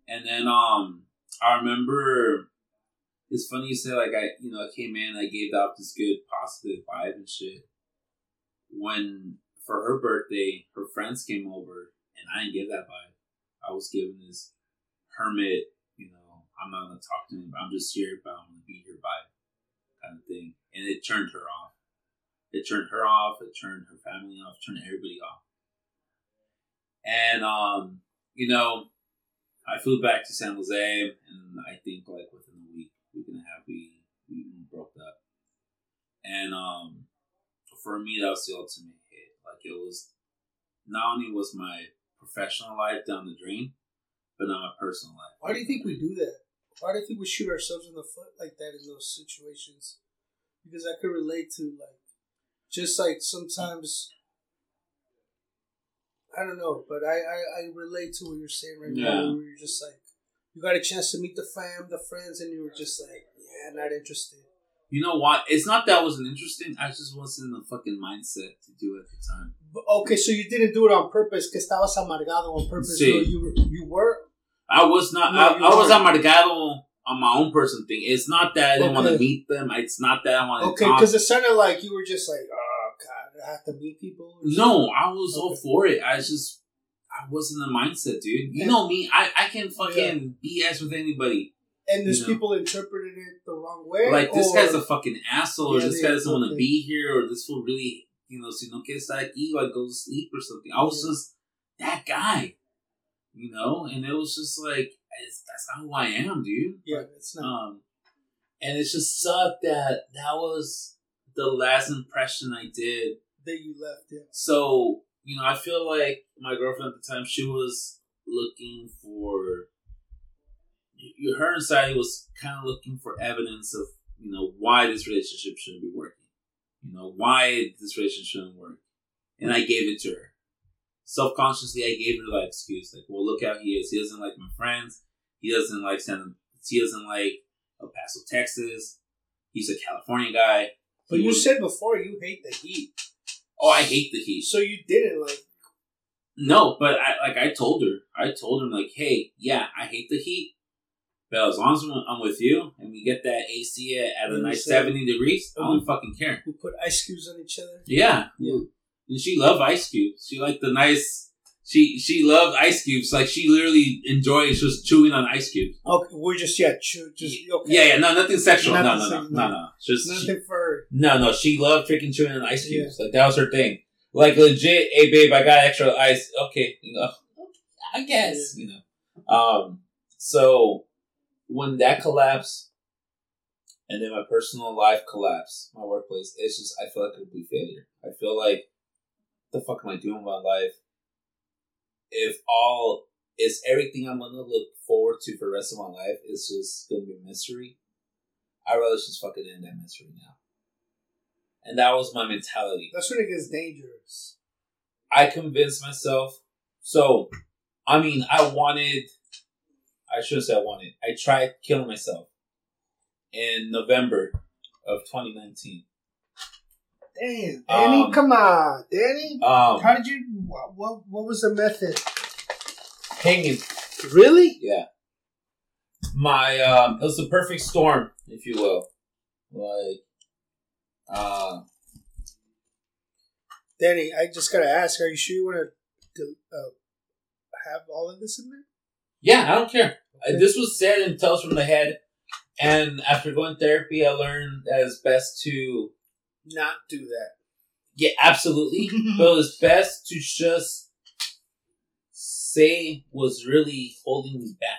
and then um, I remember. It's funny you say like I, you know, I came in, I gave out this good positive vibe and shit when for her birthday, her friends came over, and I didn't give that vibe. I was given this hermit, you know, I'm not gonna talk to him, I'm just here, but I'm gonna be here vibe kind of thing, and it turned her off. It turned her off. It turned her family off. Turned everybody off. And um, you know, I flew back to San Jose, and I think like within a week, week and a half, we we broke up. And um, for me, that was the ultimate hit. Like it was, not only was my professional life down the drain, but not my personal life. Why do you think we do that? Why do you think we shoot ourselves in the foot like that in those situations? Because I could relate to like, just like sometimes. I don't know, but I, I, I relate to what you're saying right Yeah. now. Where you're just like, you got a chance to meet the fam, the friends, and you were just like, yeah, not interested. You know what? It's not that I wasn't interested. I just wasn't in the fucking mindset to do it at the time. But, okay, so you didn't do it on purpose, que estabas amargado on purpose. Sí. No, you were, you were. I was not. No, I, I was amargado on my own person thing. It's not that I didn't want to meet them. It's not that I want Okay, to Okay, because it sounded like you were just like, oh have to meet people. No, I was all for it. I just I wasn't in the mindset, dude. You And- know me. I, I can fucking BS with anybody. and there's you know. people interpreted it the wrong way. Like this or- guy's a fucking asshole, or this guy doesn't want to be here, or this fool really, you know, si no quiere estar aquí, like go to sleep or something. I was Yeah. just that guy, you know, and it was just like it's, that's not who I am, dude. Yeah, it's not. Um, and it just sucked that that was the last impression I did. That you left it. So you know, I feel like my girlfriend at the time she was looking for. Her anxiety was kind of looking for evidence of you know why this relationship shouldn't be working, you know why this relationship shouldn't work, and I gave it to her. Self consciously, I gave her that excuse, like, "Well, look how he is. He doesn't like my friends. He doesn't like San. He doesn't like El Paso, Texas. He's a California guy. But He you was- said before you hate the heat, oh, I hate the heat. so you didn't like. No, but I like I told her. I told her like, hey, yeah, I hate the heat, but as long as I'm, I'm with you and we get that AC at, at a nice seventy degrees, I don't fucking care. We put ice cubes on each other. Yeah, Yeah. And she loved ice cubes. She liked the nice. She she loved ice cubes. Like she literally enjoyed just chewing on ice cubes. Okay, we're just yeah, chu- just okay. Yeah, yeah, no, nothing sexual. Nothing no, no, no, no, no. Just she- Nothing for no, no. She loved freaking chewing on ice cubes. Like that was her thing. Like legit. Hey, babe, I got extra ice. Okay, I guess you know. Um. So when that collapsed, and then my personal life collapsed, my workplace, it's just I feel like a complete failure. I feel like the fuck am I doing with my life? If all is everything I'm gonna look forward to for the rest of my life is just gonna be misery, I'd rather just fucking end that misery now. And that was my mentality. that's when it gets dangerous. I convinced myself. So, I mean, I wanted I shouldn't say I wanted. I tried killing myself in November of 2019. Damn, Danny, Um, come on, Danny. Um, How did you? What, what what was the method? hanging. Really? Yeah. My um, it was the perfect storm, if you will. Like, uh, Danny, I just gotta ask. Are you sure you want to uh, have all of this in there? yeah, I don't care. Uh, This was said and tells from the head, and after going therapy, I learned that it's best to Not do that. Yeah, absolutely. but it's best to just say what's really holding me back.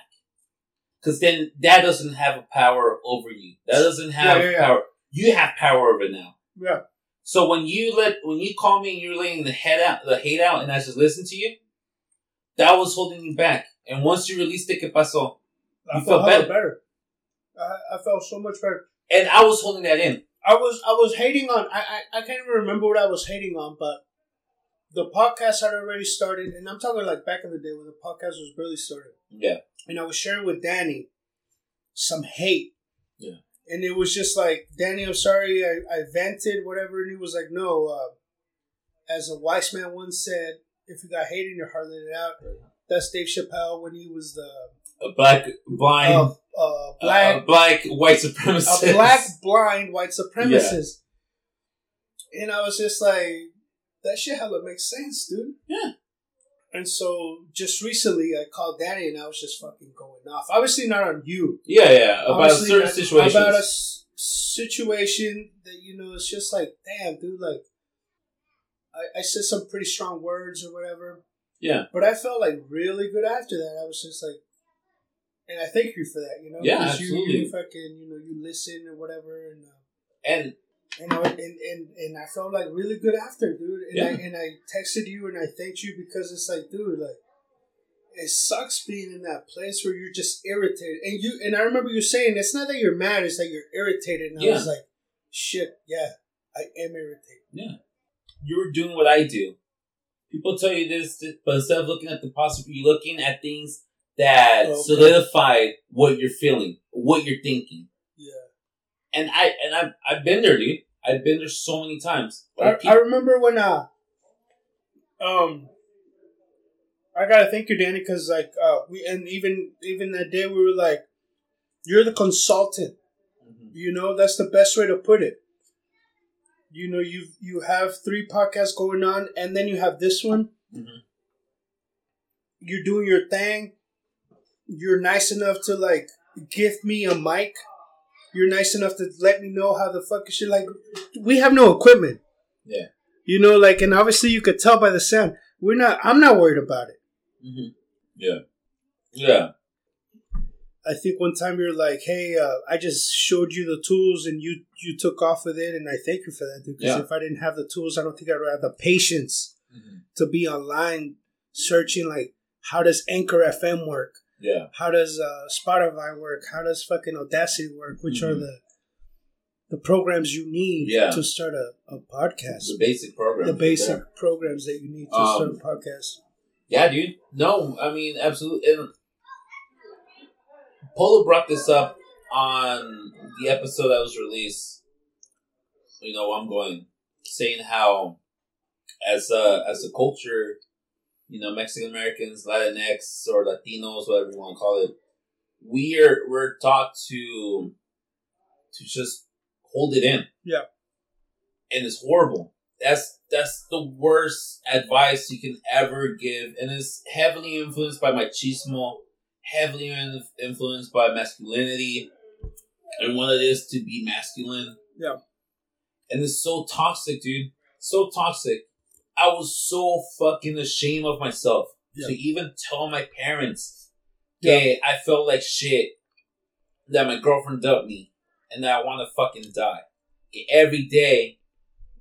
Because then that doesn't have a power over you. That doesn't have Yeah, yeah, yeah. power. You have power over now. Yeah. So when you let when you call me and you're laying the head out the hate out and I just listen to you, that was holding you back. And once you released it, ¿qué pasó? I You felt felt better. better. I, I felt so much better. And I was holding that in. I was I was hating on. I, I I can't even remember what I was hating on, but the podcast had already started, and I'm talking like back in the day when the podcast was really started. Yeah. and I was sharing with Danny some hate. Yeah. And it was just like, Danny, I'm sorry, I, I vented, whatever. And he was like, no, uh, as a wise man once said, if you got hate in your heart, let it out. That's Dave Chappelle when he was the A black blind uh, uh, black uh, black white supremacist. a black blind white supremacist. And I was just like, that shit hella makes sense, dude. Yeah. And so just recently I called Danny and I was just fucking going off. Obviously not on you. Yeah, yeah. About Obviously certain situations. About a s- situation that, you know, it's just like, damn, dude, like, I, I said some pretty strong words or whatever. Yeah. But I felt like really good after that. I was just like, and I thank you for that, you know? Yeah, 'cause You, absolutely. you fucking, you know, you listen or whatever. And, uh, and you know, and, and, and I felt like really good after, dude. And I and I texted you and I thanked you because it's like, dude, like it sucks being in that place where you're just irritated. And you and I remember you saying it's not that you're mad, it's that you're irritated. And I was like, shit, yeah, I am irritated. Yeah. You're doing what I do. People tell you this, but instead of looking at the possible, you're looking at things that Okay. solidify what you're feeling, what you're thinking. Yeah. And I and I've I've been there, dude. I've been there so many times. I, Like, I people- remember when uh um I gotta thank you, Danny, because like uh we and even even that day we were like, you're the consultant. Mhm. You know, that's the best way to put it. You know, you you have three podcasts going on, and then you have this one. Mhm. You're doing your thing. You're nice enough to like give me a mic. You're nice enough to let me know how the fuck is shit. Like, we have no equipment. Yeah. You know, like, and obviously you could tell by the sound. We're not. I'm not worried about it. Mhm. Yeah. Yeah. I think one time you're like, "Hey, uh, I just showed you the tools, and you you took off with it, and I thank you for that, dude. Because Yeah. if I didn't have the tools, I don't think I'd have the patience Mhm. to be online searching like, how does Anchor FM work? Yeah. How does uh, Spotify work? How does fucking Audacity work? Which are Mhm. the the programs you need Yeah. to start a, a podcast? The basic program. The basic programs that you need to Um, start a podcast. Yeah, dude. No, I mean absolutely. And Polo brought this up on the episode that was released. You know, I'm going saying how, as a as a culture, you know, Mexican Americans, Latinx, or Latinos, whatever you want to call it, we are we're taught to to just hold it in. Yeah. and it's horrible. That's that's the worst advice you can ever give, and it's heavily influenced by machismo, heavily influenced by masculinity, and what it is to be masculine. Yeah. and it's so toxic, dude. So toxic. I was so fucking ashamed of myself Yeah. to even tell my parents, Yeah. "Hey, I felt like shit that my girlfriend dumped me, and that I want to fucking die." Every day,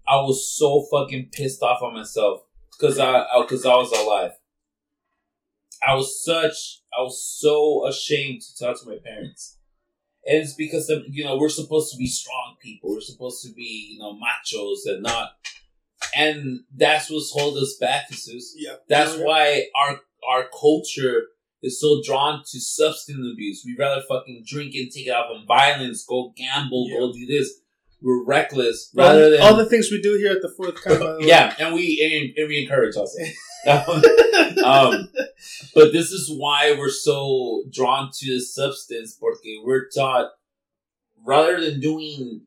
I was so fucking pissed off on myself because I because I was alive. I was such I was so ashamed to talk to my parents, and it's because you know we're supposed to be strong people. We're supposed to be you know machos and not, and that's what's holding us back, Jesus. Yeah, That's Yeah. why our our culture is so drawn to substance abuse. We rather fucking drink and take it out on violence, go gamble, go do this. We're reckless All, rather than all the things we do here at the fourth kind. by yeah, and we and, and we encourage us. um, but this is why we're so drawn to the substance porque we're taught rather than doing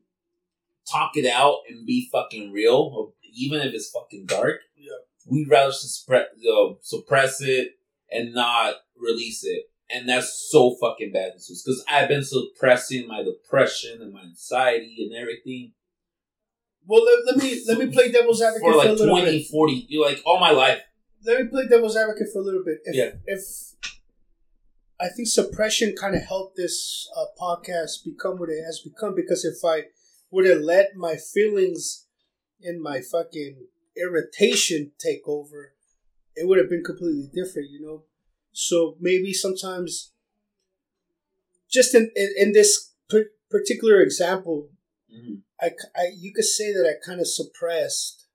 talk it out and be fucking real, even if it's fucking dark, Yeah. we'd rather suppress, uh, suppress it and not release it. And that's so fucking bad, news because I've been suppressing my depression and my anxiety and everything Well, let, let me let me play devil's advocate for for, like a little 20, bit. 40, you like all my life. Let me play devil's advocate for a little bit. If, Yeah. If I think suppression kind of helped this uh, podcast become what it has become because if I would have let my feelings and my fucking irritation takeover, it would have been completely different, you know. So maybe sometimes, just in in, in this per- particular example, Mhm. I, I you could say that I kind of suppressed,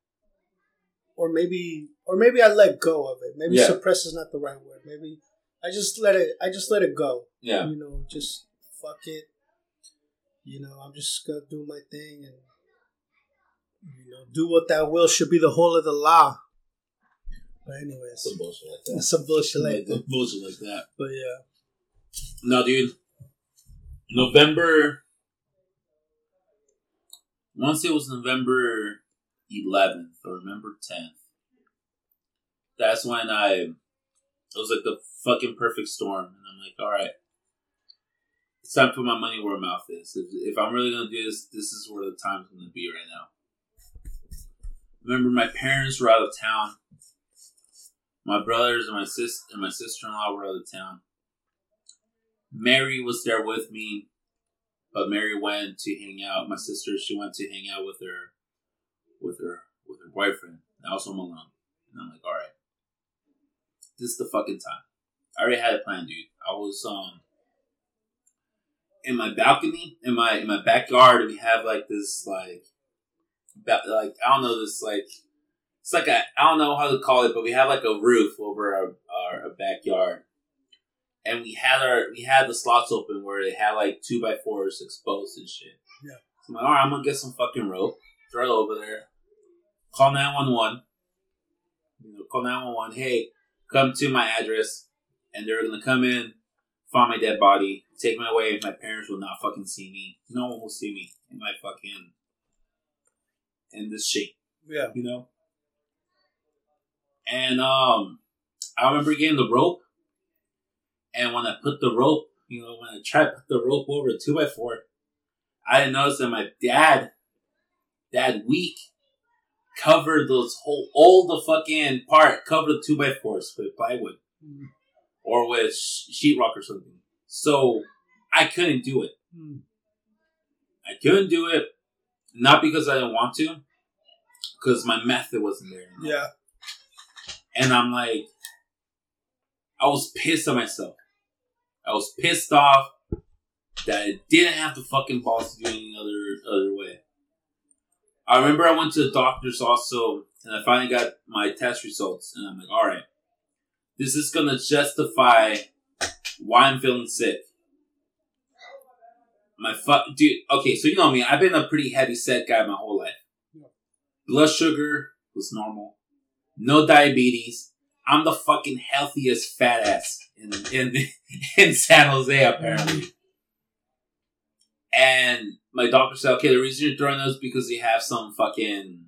or maybe or maybe I let go of it. Maybe Yeah. suppress is not the right word. Maybe I just let it. I just let it go. Yeah. You know, just fuck it. You know, I'm just gonna do my thing and you know do what thou will should be the whole of the law. But anyways, Some bullshit like that. some bullshit like that. Bullshit like that. But yeah, No, dude. November. Once it was November 11th or November 10th. That's when I. It was like the fucking perfect storm. And I'm like, alright. It's time to put my money where my mouth is. If, if I'm really going to do this, this is where the time's to be right now. Remember, my parents were out of town. My brothers and my sis and my sister in law were out of town. Mary was there with me, but Mary went to hang out. My sister, she went to hang out with her, with her, with her boyfriend. And I was home alone, and I'm like, all right, this is the fucking time. I already had a plan, dude. I was um in my balcony, in my in my backyard. We have like this like, like I don't know this like. It's like a I don't know how to call it, but we have like a roof over our, our, our backyard and we had our we had the slots open where they had like two by fours exposed and shit. Yeah. So I'm like, all right, I'm gonna get some fucking rope, throw it over there, call nine one one. You know, call nine one one. Hey, come to my address, and they're gonna come in, find my dead body, take me away. My parents will not fucking see me. No one will see me in my fucking in this shape yeah, you know. And um, I remember getting the rope, and when I put the rope, you know, when I tried to put the rope over a two by four, I didn't notice that my dad, that week, covered those whole all the fucking part covered the two by fours with plywood Mm. or with sh- sheetrock or something. So I couldn't do it. Mm. I couldn't do it, not because I didn't want to, because my method wasn't there. anymore. yeah. And I'm like, I was pissed at myself. I was pissed off that I didn't have the fucking balls to do any other other way. I remember I went to the doctor's also, and I finally got my test results, and I'm like, all right, this is gonna justify why I'm feeling sick. My fuck, dude. Okay, so you know me. I've been a pretty heavy set guy my whole life. Blood sugar was normal. No diabetes. I'm the fucking healthiest fat ass in in in San Jose apparently. And my doctor said, okay, the reason you're throwing those is because you have some fucking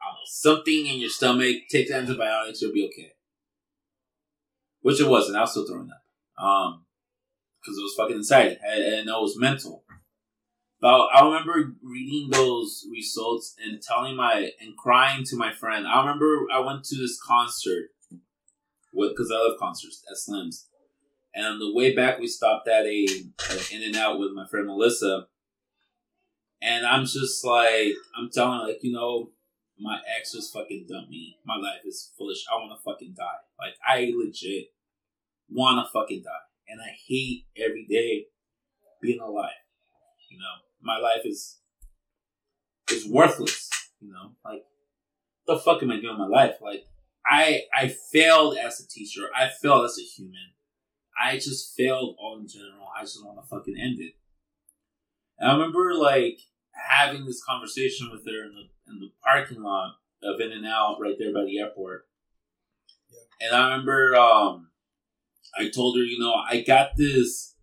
I don't know, something in your stomach. Take the antibiotics, you'll be okay. Which it wasn't. I was still throwing up. Um, because it was fucking anxiety. I, I it was mental. But I remember reading those results and telling my and crying to my friend. I remember I went to this concert because I love concerts at Slim's, and on the way back we stopped at a, a In-N-Out with my friend Melissa, and I'm just like I'm telling her like you know my ex just fucking dumped me. My life is foolish. I want to fucking die. Like I legit want to fucking die, and I hate every day being alive. You know, my life is is worthless. You know, like the fuck am I doing in my life? Like I I failed as a teacher. I failed as a human. I just failed all in general. I just want to fucking end it. And I remember like having this conversation with her in the in the parking lot of In-N-Out right there by the airport. Yeah. And I remember um I told her, you know, I got this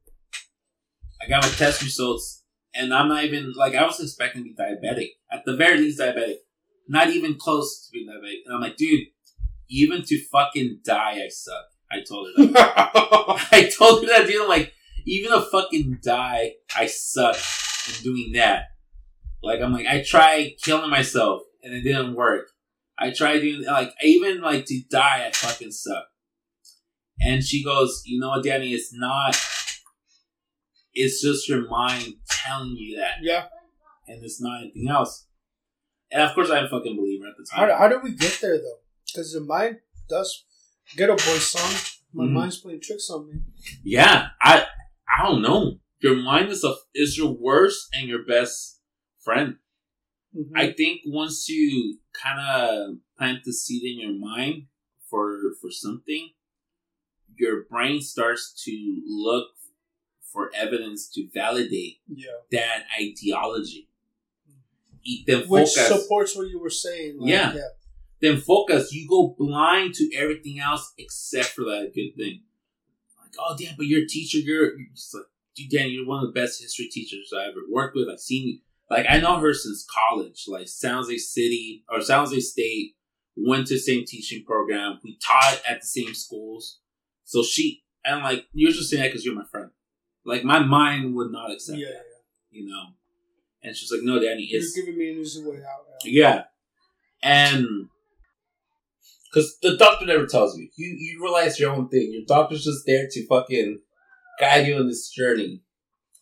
I got my test results and I'm not even like I was expecting to be diabetic. At the very least diabetic. Not even close to being diabetic. And I'm like, dude, even to fucking die I suck. I told her that. I told her that, dude. I'm like, even to fucking die, I suck in doing that. Like, I'm like, I tried killing myself and it didn't work. I tried doing, like, even, like, to die, I fucking suck. And she goes, you know what, Danny, it's not, it's just your mind telling you that. Yeah. And it's not anything else. And of course, I didn't fucking believe her at the time. How, how did we get there, though? Because the mind does Geto Boy song. My mm-hmm. mind's playing tricks on me. Yeah, I I don't know. Your mind is a is your worst and your best friend. Mm-hmm. I think once you kind of plant the seed in your mind for for something, your brain starts to look for evidence to validate yeah. that ideology. Mm-hmm. Then focus Which supports what you were saying. Like, yeah. yeah then focus. You go blind to everything else except for that good thing. Like, oh damn, but you're a teacher. You're, you're just like, dude, Dan, you're one of the best history teachers I ever worked with. I've seen you. Like, I know her since college. Like, San Jose City or San Jose State went to the same teaching program. We taught at the same schools. So she and like you're just saying that because you're my friend. Like my mind would not accept yeah, that. Yeah. You know. And she's like, "No, Danny, it's you're giving me an easy way out." Yeah, and because the doctor never tells you. You you realize your own thing. Your doctor's just there to fucking guide you on this journey.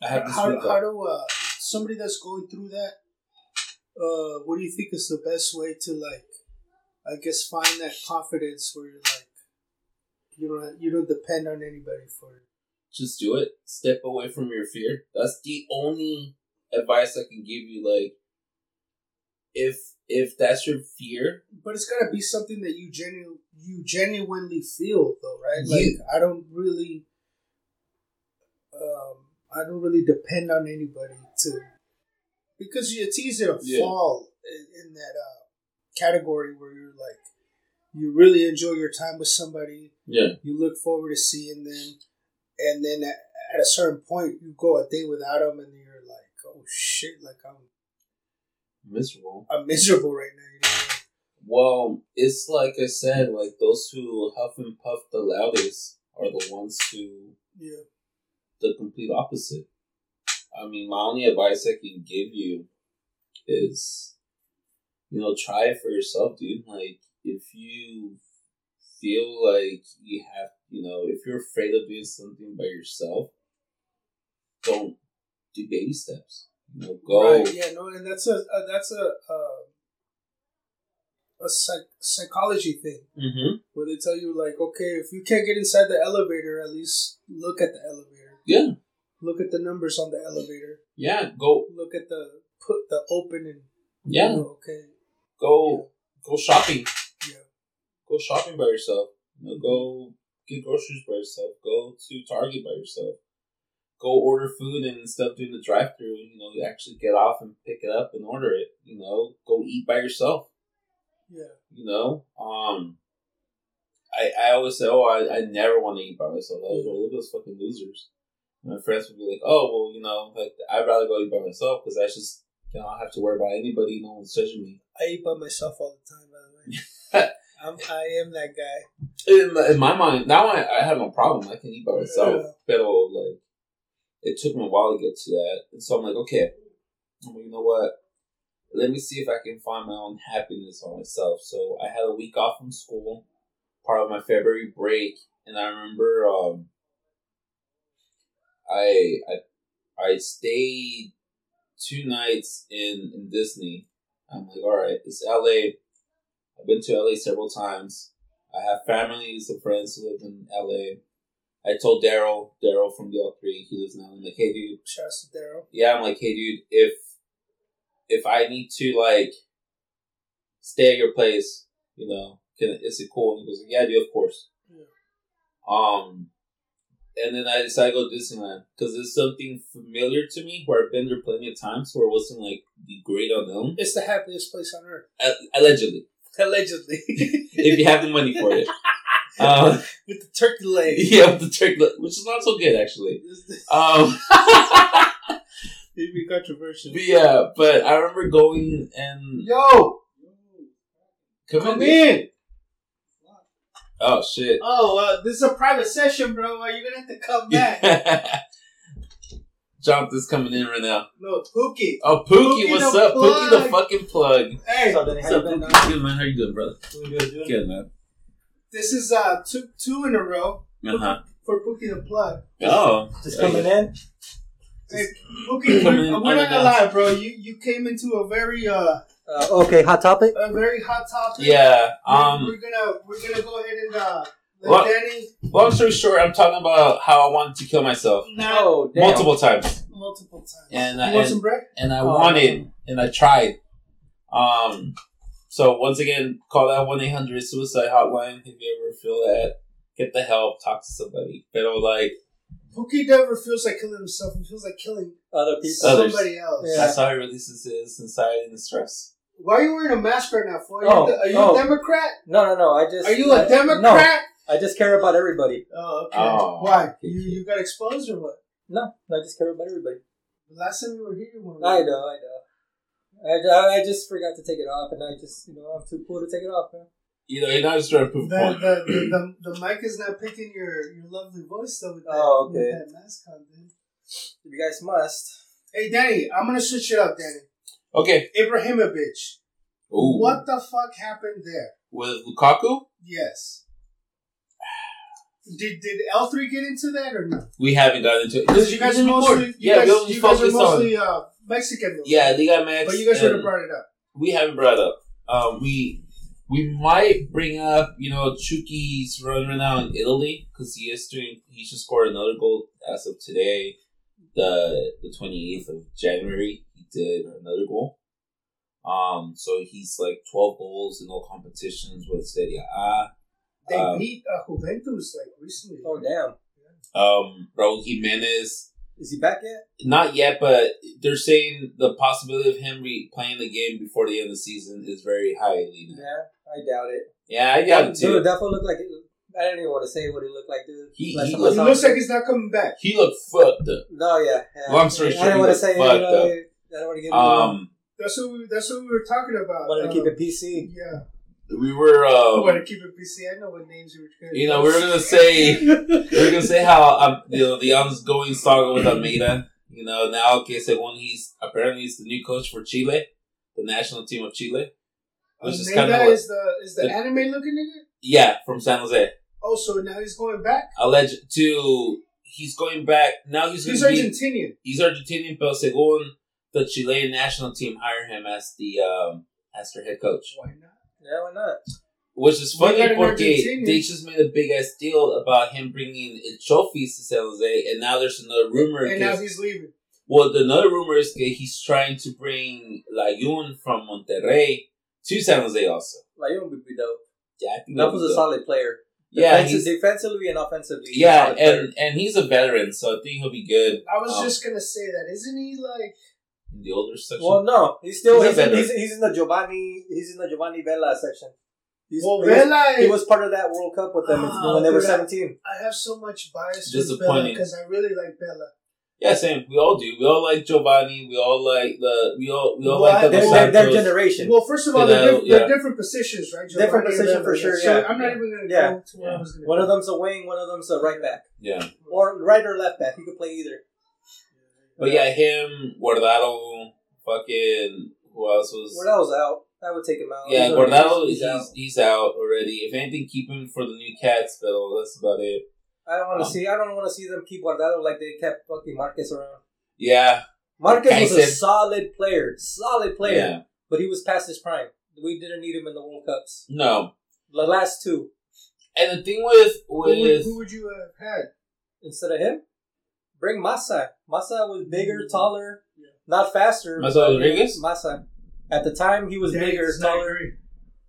I have this how, how do uh, somebody that's going through that? Uh, what do you think is the best way to like? I guess find that confidence where you're like, you don't you don't depend on anybody for it. Just do it. Step away from your fear. That's the only advice I can give you. Like, if if that's your fear. But it's gotta be something that you genu you genuinely feel though, right? Like you, I don't really um I don't really depend on anybody to because it's easy to yeah. fall in, in that uh, category where you're like you really enjoy your time with somebody. Yeah. You look forward to seeing them, and then at, at a certain point you go a day without them, and you're like, oh shit, like I'm miserable. I'm miserable right now. You know? Well, it's like I said, like those who huff and puff the loudest are the ones who yeah the complete opposite. I mean, my only advice I can give you is, you know, try it for yourself, dude. Like, if you feel like you have, you know, if you're afraid of doing something by yourself, don't do baby steps. You know, go. Right. Yeah. No. And that's a, a that's a. a a psych- psychology thing mm-hmm. where they tell you like okay if you can't get inside the elevator at least look at the elevator yeah look at the numbers on the elevator yeah go look at the put the open and yeah you know, okay go yeah. go shopping shopping by yourself you know, go get groceries by yourself go to target by yourself go order food and instead of doing the drive through, you know, actually get off and pick it up and order it. You know, go eat by yourself. Yeah. You know, um, I I always say, oh, I, I never want to eat by myself. I was like, look at those fucking losers. And my friends would be like, oh, well, you know, like I'd rather go eat by myself because I just you know, I don't have to worry about anybody. No one's judging me. I eat by myself all the time, by the way. I'm, I am that guy. In, in my mind, now I, I have no problem. I can eat by myself. Yeah. But like, it took me a while to get to that. And so I'm like, okay, well, you know what? Let me see if I can find my own happiness on myself. So I had a week off from school, part of my February break, and I remember um, I I I stayed two nights in in Disney. I'm like, all right, it's LA. I've been to LA several times. I have families and friends who live in LA. I told Daryl, Daryl from the L3, he lives now. I'm like, hey, dude. Shouts to Daryl. Yeah, I'm like, hey, dude, if if I need to like stay at your place, you know, can is it cool? And he goes, yeah, dude, of course. Yeah. Um, and then I decided to go to Disneyland because it's something familiar to me where I've been there plenty of times where it wasn't like the great unknown. It's the happiest place on earth. Allegedly, Allegedly. if you have the money for it. Um, With the turkey leg. yeah, with the turkey, which is not so good actually. Um, It'd be controversial. but yeah, but I remember going and Yo! come, Come in. in! Oh shit! Oh, uh, this is a private session, bro. Are You're gonna have to come back. Jonathan's coming in right now. no, Pookie. Oh, Pookie, Pookie what's the up? Pookie the fucking plug. Hey, What's up, Danny? What's How up, you been, Pookie? Good man. How you doing, brother? Doing good, doing Good man. this is uh two two in a row Uh huh. for Pookie the plug. Oh, Just coming in. Hey, Pookie, Coming we're, in we're not gonna lie, bro. You you came into a very uh Uh, okay, hot topic. a very hot topic. Yeah. We're- Um. we're gonna we're gonna go ahead and uh let Danny Long story short, I'm talking about how I wanted to kill myself not Oh, damn. multiple times, multiple times. and you uh, want and, some bread? and I Oh, wanted, and I tried. Um. So once again, call that one eight hundred suicide hotline if you ever feel that. Get the help. Talk to somebody. But I was like Pookie never feels like killing himself. He feels like killing Other people. Others. somebody else. Yeah. that's how he releases his anxiety and stress. Why are you wearing a mask right now? For are you, Oh, the- are you oh. a Democrat? No, no, no. I just. Are you a I- Democrat? No, I just care about everybody. Oh, okay. Oh. Why? You you got exposed or what? No, I just care about everybody. The last time you were here, you were. I know, I know. I, I, I just forgot to take it off, and I just, you know, I'm too cool to take it off, man. You know, you're not just trying to prove The, a point. the, the, the, the mic is not picking your, your lovely voice though with that, Oh, okay. with that mask on, dude. You guys must. Hey, Danny, I'm gonna switch it up, Danny. Okay. Ibrahimovic. Ooh. What the fuck happened there? with Lukaku? Yes. Did did L three get into that or not? We haven't gotten into it Because you guys are mostly you yeah, guys, we only you guys are mostly uh, Mexican. though. Yeah, Liga MX. but you guys should have brought it up. We haven't brought it up. Um, we we might bring up, you know, Chucky's run right now in Italy because he is doing. He should score another goal as of today, the the twenty eighth of January. He did another goal. Um, so he's like twelve goals in all competitions with Serie A. They Um, beat uh, Juventus like recently. Oh, damn. Um, Raul Jimenez Is he back yet? Not yet, but they're saying the possibility of him re- playing the game before the end of the season is very high. now. Yeah, I doubt it. Yeah, I doubt it Dude, too. that fool looked like. I don't even want to say what he looked like, dude. He- Last he time He looks like he's not coming back. He looked fucked up. No, yeah. yeah. Long story I short, don't want to say. You know. I don't want to get into. Um, That's what we, that's what we were talking about. wanted to Uh, keep it PC. Yeah, we were, I want um, to keep it PC. I know what names you were. Gonna you know, we were gonna say, we were gonna say how um, you know the ongoing saga with Almeyda. You know, now que según he's apparently he's the new coach for Chile, the national team of Chile, which is kind of is the is the the- anime looking nigga. yeah from San Jose. Oh, so now he's going back. Alleged to he's going back now. He's He's gonna be Argentinian. he's Argentinian, but según the Chilean national team hire him as the um as their head coach, Why not? Yeah, why not? which is funny got porque they just made a big ass deal about him bringing trophies to San Jose, and now there's another rumor. And now he's leaving. well, the another rumor is that he's trying to bring Layun from Monterrey to San Jose also. Layun would be dope. Yeah, I think That that'd was a dope. solid player. Yeah, Defensive- he's, defensively and offensively. yeah, solid player. and and he's a veteran, so I think he'll be good I was Um, just gonna say that. Isn't he like? In the older section. Well, no, he's still He's he's, in, he's, he's in the Giovanni he's in the Giovanni Vela section. He's, Well, he, was, Vela. he was part of that World Cup with them Ah, when they were dude, I- seventeen. I have so much bias with Vela Disappointing. because I really like Vela. Yeah, same. We all do. We all like Giovanni. We all like the. We all we all Well, like the Their, their, their generation. Well, first of all, they're, know, diff- they're different positions, right? Different Giovanni and position for sure, So yeah. I'm not Yeah. even gonna Yeah. go to where I was gonna. One of them's a wing, one of them's a right back, Yeah, or right or left back. He could play either. But yeah, him Guardado, fucking who else was? Wardell's out. I would take him out. Yeah, He's already- Guardado. he's He's out. he's out already. If anything, keep him for the new Cats, but that's about it. I don't want to Um, see. I don't want to see them keep Guardado like they kept fucking Marquez around. Yeah, Marquez was a solid player, solid player, yeah. but he was past his prime. We didn't need him in the World Cups. No, The last two and the thing with Who would, with who would you have had? instead of him, bring Maza. Maza was bigger, Mm. taller, Yeah. not faster. Maza but Rodriguez? Maza. At the time, he was Danny bigger, taller,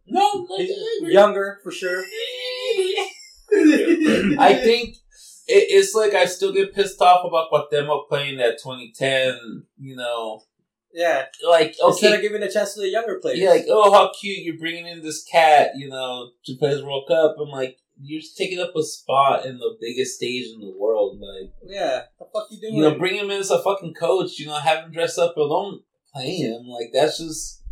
no, younger for sure. I think it, it's like I still get pissed off about Cuauhtemoc playing that 2010. You know, Yeah. like okay. Instead of giving a chance to the younger players. yeah, like oh how cute you're bringing in this cat, you know, to play this World Cup. I'm like, you're just taking up a spot in the biggest stage in the world. Like, yeah. The fuck you doing? you know, bring him in as a fucking coach. You know, have him dress up, but don't play him. Like that's just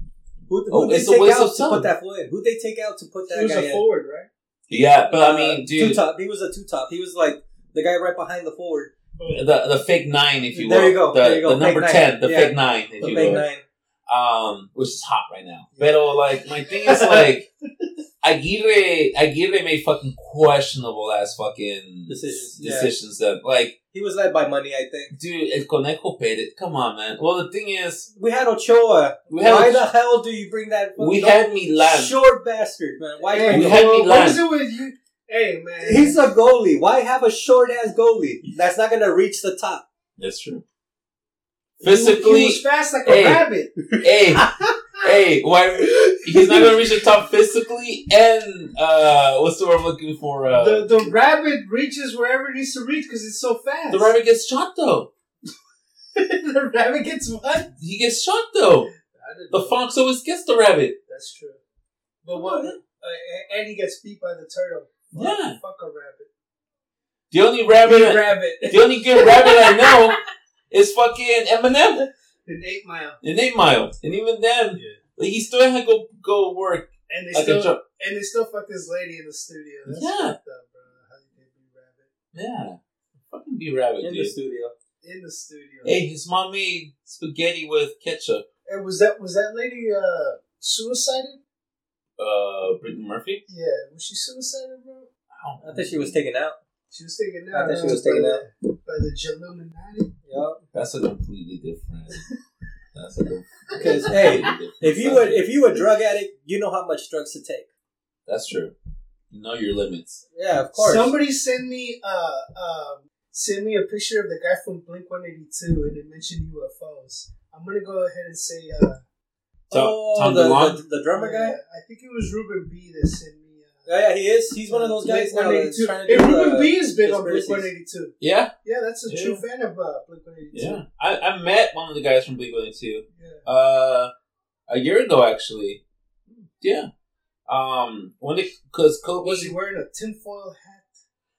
who who Oh, they it's a take waste out of to time. put that fool in? Who they take out to put that He was guy a in? forward, right? yeah. But I mean, Uh, dude, two top. He was a two top. He was like the guy right behind the forward. the the fake nine, if you will. There you go, The, there you go, the number fake ten, nine. the Yeah. fake nine, if The you big will. nine. Um, which is hot right now. But like, my thing is like, Aguirre, Aguirre made fucking questionable ass fucking Decisions, yeah. decisions that, like, He was led by money, I think. dude, El Conejo paid it. Come on, man. Well, the thing is, We had Ochoa. We had Why Ochoa. the hell do you bring that? we fucking had Milan. short bastard, man. Why? Hey, We bring had well, Milan. What is it with you? Hey, man. He's a goalie. Why have a short ass goalie that's not gonna reach the top? That's true. Physically, he was fast like hey. a rabbit. hey, hey, why? He's not gonna reach the top physically, and uh, what's the word I'm looking for? Uh, the the rabbit reaches wherever it needs to reach because it's so fast. the rabbit gets shot though. the rabbit gets what? He gets shot though. The fox always gets the rabbit. That's true. But what? Uh, and he gets beat by the turtle. Fuck, Yeah. Fuck a rabbit. The only rabbit, Big rabbit. the only good rabbit I know is fucking Eminem An eight mile. in Eight Mile, and even then, like, he still had to go go work And they like still and they still fuck this lady in the studio. That's Yeah. fucked up, bro. How you did B-Rabbit Yeah, fucking B-Rabbit, In dude. the studio. in the studio. Hey, his mom made spaghetti with ketchup. And was that was that lady uh suicided? Uh, Brittany Murphy. Yeah, was she suicided, bro? I don't. I think she was taken out. She was taken out. I out. think she was taken out. by the Illuminati. Yeah. That's a completely different. That's a Because hey, if you were if you were a drug addict, you know how much drugs to take. that's true. You know your limits. Yeah, of course. Somebody send me uh um send me a picture of the guy from Blink One Eighty Two, and it mentioned UFOs. I'm gonna go ahead and say uh Tom, oh, Tom the, the, the drummer yeah, guy. I think it was Ruben B that sent me. Yeah, yeah, he is. He's one of those guys now that's 182. trying to Hey, do Ruben uh, B is big on Blink conspiracies. One Eighty Two. Yeah, Yeah, that's a true fan of uh, Blink One Eighty Two. yeah. I, I met one of the guys from Blink One Two. Yeah. Uh, a year ago actually. Yeah. Um, when it because Kobe. Was he wearing a tinfoil hat?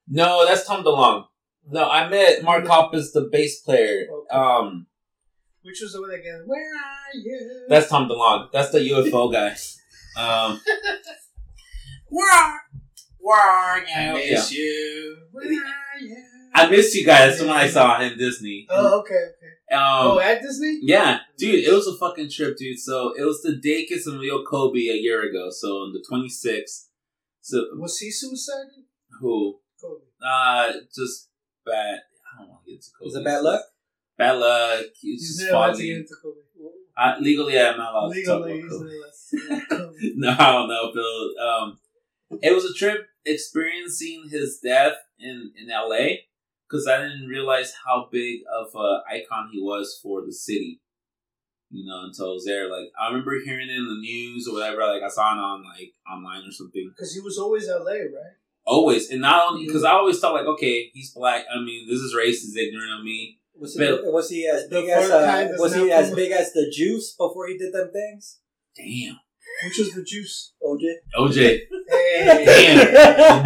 No, that's Tom DeLonge. No, I met Mark Hoppus, the bass player. Okay. Um, Which was the one that goes, "Where are you?" that's Tom DeLonge. That's the UFO guy. Um, where are, where are you? I Yeah. you. Where are you? I missed you guys. That's when I saw him Disney. Oh, okay, okay. Um, oh, at Disney? yeah, dude, it was a fucking trip, dude. So it was the Dacus and Rio Kobe a year ago. So on the twenty sixth. So Was he suicided? who? Kobe. Uh, just bad. I don't want to get to Kobe. Is it bad luck? Bad luck. He's He's just not allowed to get foggy. into Kobe. Uh, legally, I'm not allowed Legally, to talk about Kobe. allowed to get into Kobe. no, I don't know, Bill. Um, it was a trip experiencing his death in in L.A. because I didn't realize how big of an icon he was for the city. You know, until I was there. Like I remember hearing it in the news or whatever. Like I saw it on like online or something. Because he was always LA, right? Always, and not only because I always thought like, okay, he's black. I mean, this is racist, ignorant of me. Was he, But- was he as big as uh, was he as big as the juice before he did them things? Damn, Which was the juice. OJ. OJ. Hey. Damn.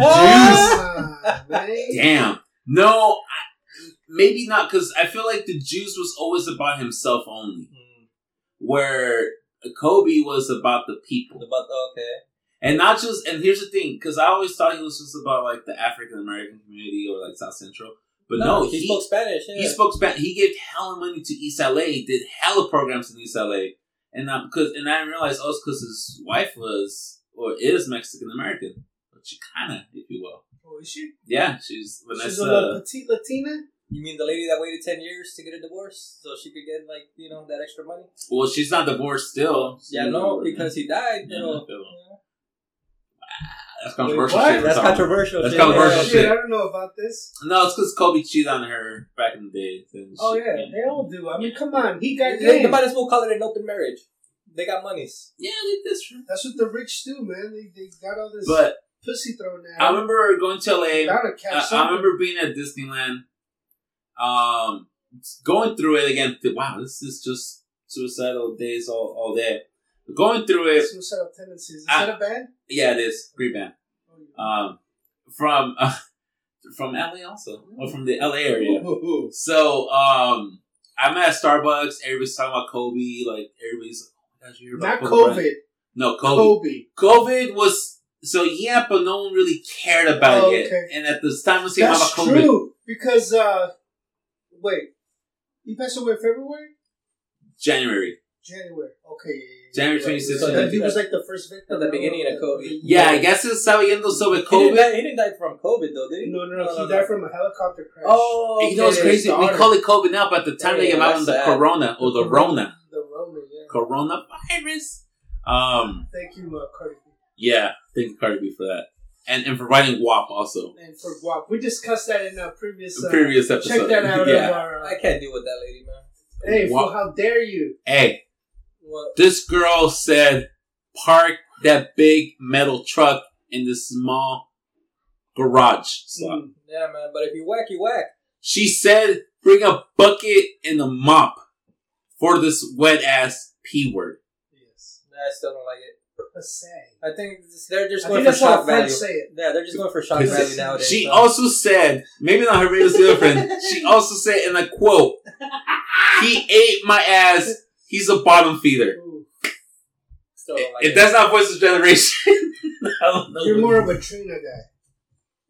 Ah, man. Damn. No, I, maybe not because I feel like the juice was always about himself only, Hmm. where Kobe was about the people, About okay. and not just. And here's the thing, because I always thought he was just about like the African American community or like South Central, but no, he, he spoke Spanish. Yeah. he spoke Spanish. He gave hella money to East LA, did hella programs in East LA, and not because and I didn't realize oh, because his wife was or is Mexican American, but she kind of, if you will, Oh, is she? yeah, she's She's a little petite Latina? You mean the lady that waited ten years to get a divorce so she could get like you know that extra money? Well, she's not divorced still. Yeah, no, because he died. Yeah, You know, no, pero- yeah. That's controversial Wait, what? shit. That's talking controversial. That's shit. controversial Yeah. shit. Shit, I don't know about this. No, it's because Kobe cheated on her back in the day. Oh, she- yeah, they all do. I mean, come on. He got They, they game. might as well call it an open marriage. They got monies. yeah, they- that's true. That's what the rich do, man. They, they got all this. But pussy thrown at I remember going to LA. Bound to catch I, I remember being at Disneyland, um, going through it again. Wow, this is just suicidal days all, all day. Going through it, Suicidal tendencies. Is I- that a band? yeah, it is great band. Oh. Um, from uh, from LA also, or from the LA area. Ooh. So, um, I'm at Starbucks. Everybody's talking about Kobe. Like everybody's "Oh gosh, you hear Not Kobe?" COVID. Bryant?" No, Kobe. Kobe. COVID was so yeah, but no one really cared about Oh, it. okay. And at the time, was about COVID. true. Because, uh, wait. He passed away in February? January. January. Okay. January Right, 26th. right. That- He was like the first victim. At the beginning of COVID. Yeah, I guess it's estaba yendo sobre He didn't, COVID. die, he didn't die from COVID though, did he? No, no, no. He died from a helicopter crash. Oh, You know what's crazy? his We call it COVID now, but at the time they Yeah, came out on the sad. Corona or the Rona. The Rona, yeah. Coronavirus. Um, Thank you, uh, Cardi B. yeah, thank you, Cardi B, for that. And, and providing WAP also. And for guap. We discussed that in a previous. Uh, Previous episode. Check that out. Yeah. Of our, uh, I can't deal with that lady, man. hey, Guap. fool, how dare you? Hey, What? this girl said, park that big metal truck in this small garage slot. Mm. Yeah, man. But if you whack, you whack. She said, bring a bucket and a mop for this wet ass P word. Yes. Nah, I still don't like it. Passe. I think they're just I going for that's how shock value. say it. Yeah, they're just going for shock value nowadays. She so. also said, maybe not her biggest girlfriend, she also said, and I quote, he ate my ass, he's a bottom feeder. Ooh. still don't like If it. that's not voice of generation, I don't know. You're more of a Trina guy.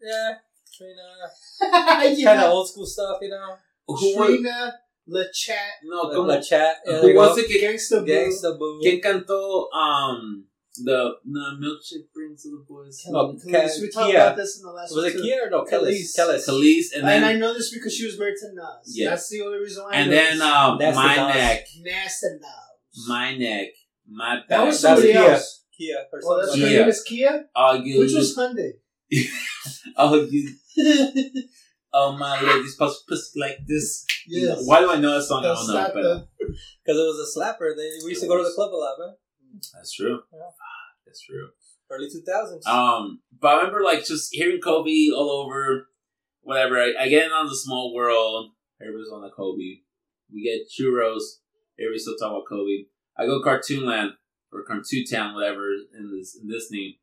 Yeah. Trina. yeah. Kind of old school stuff, you know? Who Trina, La Chat, no, Like come La on. chat. Yeah, there Who you was go. it que, Gangsta Boo. Gangsta Boo. que cantó, um, the, the milkshake brings to the boys? Oh, Kelis. We talked Khia. about this in the last Was one it too. Khia or no? Kelis. Kelis. Kelis. Kelis, and And, then, I know this because she was married to Nas. Yeah. That's the only reason why I and know then, this. um, That's the my boss. neck, Nasty Nas. my neck, my back. That was That's somebody Khia. else. Khia or Oh, that's something. her name is Khia? Oh, you, Which was Hyundai. oh, you, oh, my ladies, pussy pussy like this. yes. Why do I know that song? I don't know, but Because it was a slapper. They, we used to go to the club a lot, man. That's true. Yeah. That's true. Early 2000s. Um, but I remember like just hearing Kobe all over, whatever. I, I get in on the small world. Everybody's on the Kobe. We get churros. Everybody's still talking about Kobe. I go Cartoon Land or Cartoon Town, whatever in this in Disney,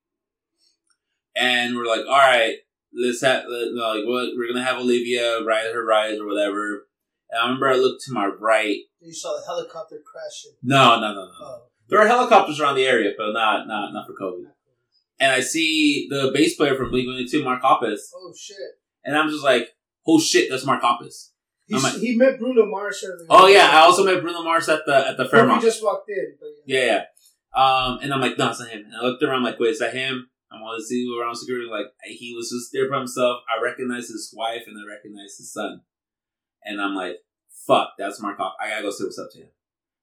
and we're like, all right, let's have let- like what we're gonna have Olivia ride her rides or whatever. And I remember I looked to my right. You saw the helicopter crashing. No, no, no, no. Oh. There are helicopters around the area, but not not not for Kobe. And I see the bass player from Blink 182, Mark Hoppus, Oh, shit. and I'm just like, oh shit, that's Mark Hoppus. He, like- he met Bruno Mars earlier. Oh yeah, I also met Bruno Mars at the at the He Fairmont. just walked in. But Yeah, yeah. Um, and I'm like, no, it's not him. And I looked around, like, wait, is that him? I wanted to see around security. Like, he was just there by himself. I recognized his wife and I recognized his son. And I'm like, fuck, that's Mark Hoppus. I gotta go see what's up to him.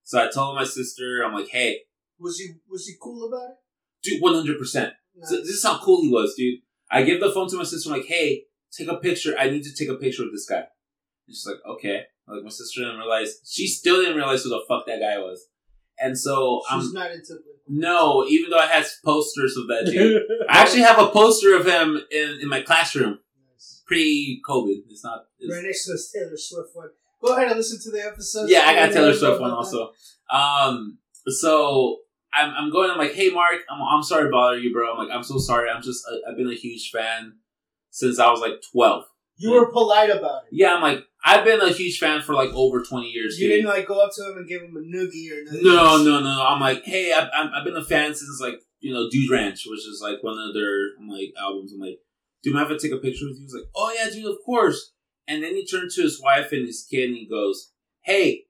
So I told my sister, I'm like, hey, Was he was he cool about it? dude, 100%. Nice. So this is how cool he was, dude. I give the phone to my sister. I'm like, hey, take a picture. I need to take a picture with this guy. And she's like, okay. Like my sister didn't realize. She still didn't realize who the fuck that guy was. And so I'm She's not into no, even though I had posters of that dude. I actually have a poster of him in, in my classroom Nice. pre COVID. It's not. It's, Right next to this Taylor Swift one. Go ahead and listen to the episode. yeah, I got Taylor Swift one also. Um, so I'm, I'm going. I'm like, hey, Mark, I'm, I'm sorry to bother you, bro. I'm like, I'm so sorry. I'm just, I, I've been a huge fan since I was like 12. You were polite about it. Yeah, I'm like, I've been a huge fan for like over 20 years. You dude. didn't like go up to him and give him a noogie or nothing. No, no, no. I'm like, hey, I've, I've I've been a fan since like you know Dude Ranch, which is like one of their like albums. I'm like, do you mind if I take a picture with you? He's like, oh yeah, dude, of course. And then he turned to his wife and his kid and he goes, hey,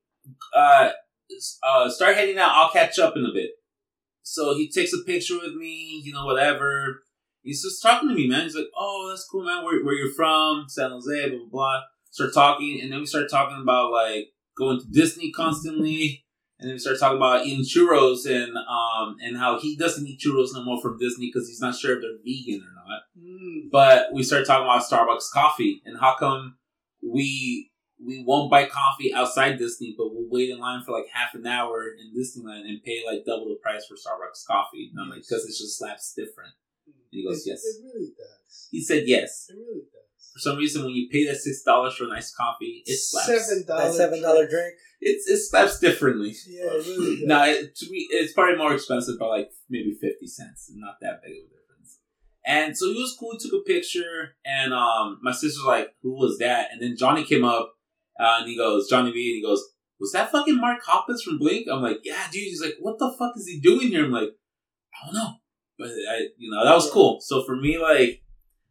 uh, uh, start heading out. I'll catch up in a bit. So he takes a picture with me, you know, whatever. He's just talking to me, man. He's like, oh, that's cool, man. Where, where you're from? San Jose, blah, blah, blah. Start talking. And then we start talking about like going to Disney constantly. And then we start talking about eating churros and um and how he doesn't eat churros no more from Disney because he's not sure if they're vegan or not. Mm. But we start talking about Starbucks coffee and how come we we won't buy coffee outside Disney, but we'll wait in line for like half an hour in Disneyland and pay like double the price for Starbucks coffee. And I'm like, because it just slaps different. Hmm. he goes, it, yes. It really does. He said yes. It really does. For some reason, when you pay that six dollars for a nice coffee, it slaps. Seven dollars. seven dollar drink. It's it slaps differently. Yeah, it really does. No, it, to me, it's probably more expensive by like maybe fifty cents. Not that big of a difference. And so he was cool. He took a picture, and um, my sister's like, "Who was that?" And then Johnny came up, uh, and he goes, "Johnny B," and he goes, "Was that fucking Mark Hoppus from Blink?" I'm like, "Yeah, dude." He's like, "What the fuck is he doing here?" I'm like, "I don't know," but I, you know, that was cool. So for me, like.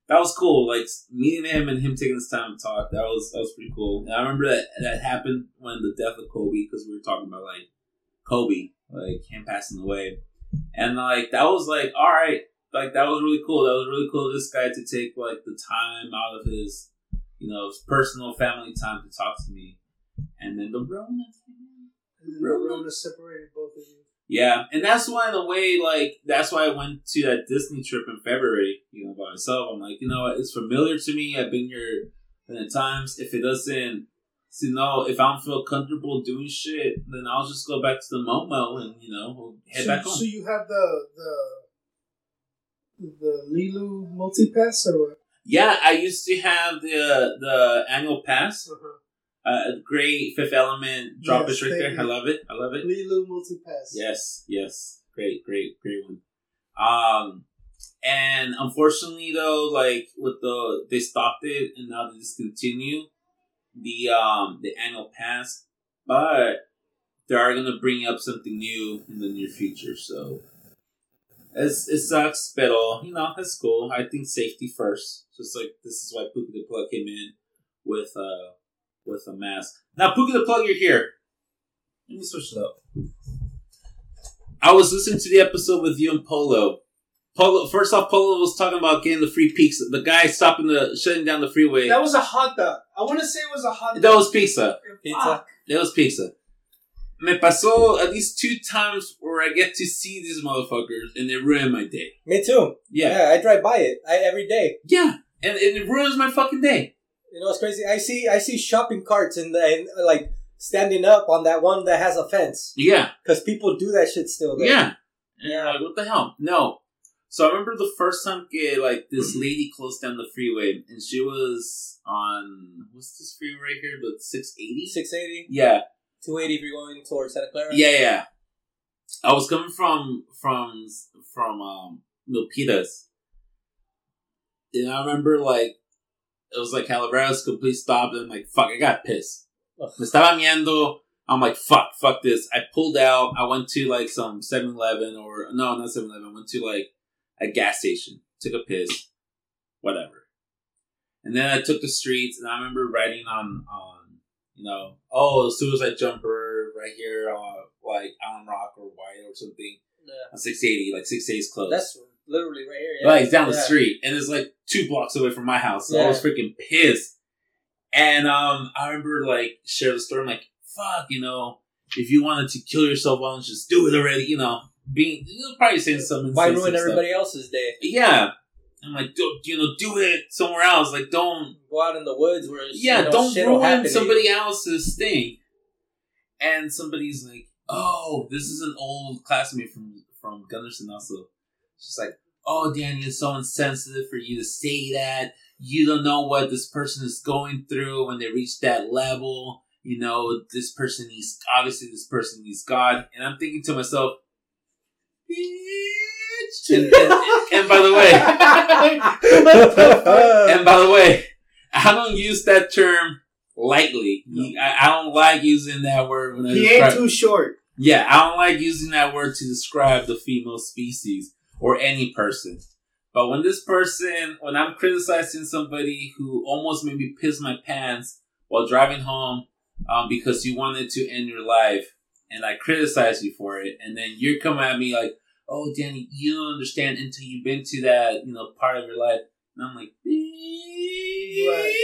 That was cool, like meeting him and him taking his time to talk. That was that was pretty cool. And I remember that that happened when the death of Kobe, because we were talking about like Kobe, like him passing away. And like that was like, all right, like that was really cool. That was really cool this guy to take like the time out of his, you know, his personal family time to talk to me. And then the Rona. The Rona separated both of you. Yeah, and that's why in a way, like that's why I went to that Disney trip in February, you know, by myself. I'm like, you know what, it's familiar to me. I've been here many times. If it doesn't you know, if I don't feel comfortable doing shit, then I'll just go back to the Momo and, you know, head so, back home. so you have the the the Leeloo multi pass or what? Yeah, I used to have the the annual pass. Uh, great Fifth Element drop Yes, it right there. you. I love it. I love it. Leeloo multi pass. Yes, yes, great, great, great one. Um, and unfortunately though, like with the they stopped it and now they discontinue the um the annual pass, but they are gonna bring up something new in the near future. So it's, it sucks, but uh, you know that's cool. I think safety first. Just like this is why Pookie the Plug came in with uh with a mask. Now Pookie the Plug, you're here. Let me switch it up. I was listening to the episode with you and Polo. Polo, first off, Polo was talking about getting the free pizza. The guy stopping the shutting down the freeway. That was a hot dog. I want to say it was a hot dog. That was pizza. Pizza. Fuck. That was pizza. Me pasó at least two times where I get to see these motherfuckers and they ruin my day. Me too. Yeah. Yeah, I drive by it I, every day. Yeah. And, and it ruins my fucking day. You know what's crazy? I see I see shopping carts and and like standing up on that one that has a fence Yeah. because people do that shit still. There. Yeah. And you're like, what the hell? No. So I remember the first time que, like this mm-hmm. lady closed down the freeway and she was on what's this freeway right here? The six eighty? six eighty. Yeah. 280 if you're going towards Santa Clara. Yeah, yeah. I was coming from from from um Milpitas. And I remember like it was like Calaveras complete stop and I'm like fuck I got pissed. Ugh. Me estaba miendo. I'm like fuck, fuck this. I pulled out. I went to like some 7-Eleven or no, not 7-Eleven. I went to like a gas station. Took a piss. Whatever. And then I took the streets and I remember riding on on you know, oh, suicide jumper right here, uh, like Alum Rock or White or something Yeah. on 680, like 680 is close. That's literally right here. Yeah. Like it's down the street, and it's like two blocks away from my house. So I was freaking pissed. And um, I remember like share the story. I'm like, fuck, you know, if you wanted to kill yourself, why don't you just do it already? You know, being you know, probably saying something. Why ruin stuff. everybody else's day? Yeah, I'm like, do, you know, do it somewhere else. Like, don't Go out in the woods where it's, yeah, you know, don't shit will happen ruin somebody else's thing. And somebody's like, "Oh, this is an old classmate from from Gunderson." Also, she's like, "Oh, Danny, it's so insensitive for you to say that. You don't know what this person is going through when they reach that level. You know, this person needs obviously this person needs God." And I'm thinking to myself, "Bitch." And, and, and by the way, and by the way, I don't use that term lightly. You- I, I don't like using that word when I he ain't too short. yeah, I don't like using that word to describe the female species or any person. But when this person, when I'm criticizing somebody who almost made me piss my pants while driving home um, because you wanted to end your life, and I criticize you for it, and then you're coming at me like, "Oh, Danny, you don't understand until you've been to that, you know, part of your life," and I'm like, "Bitch."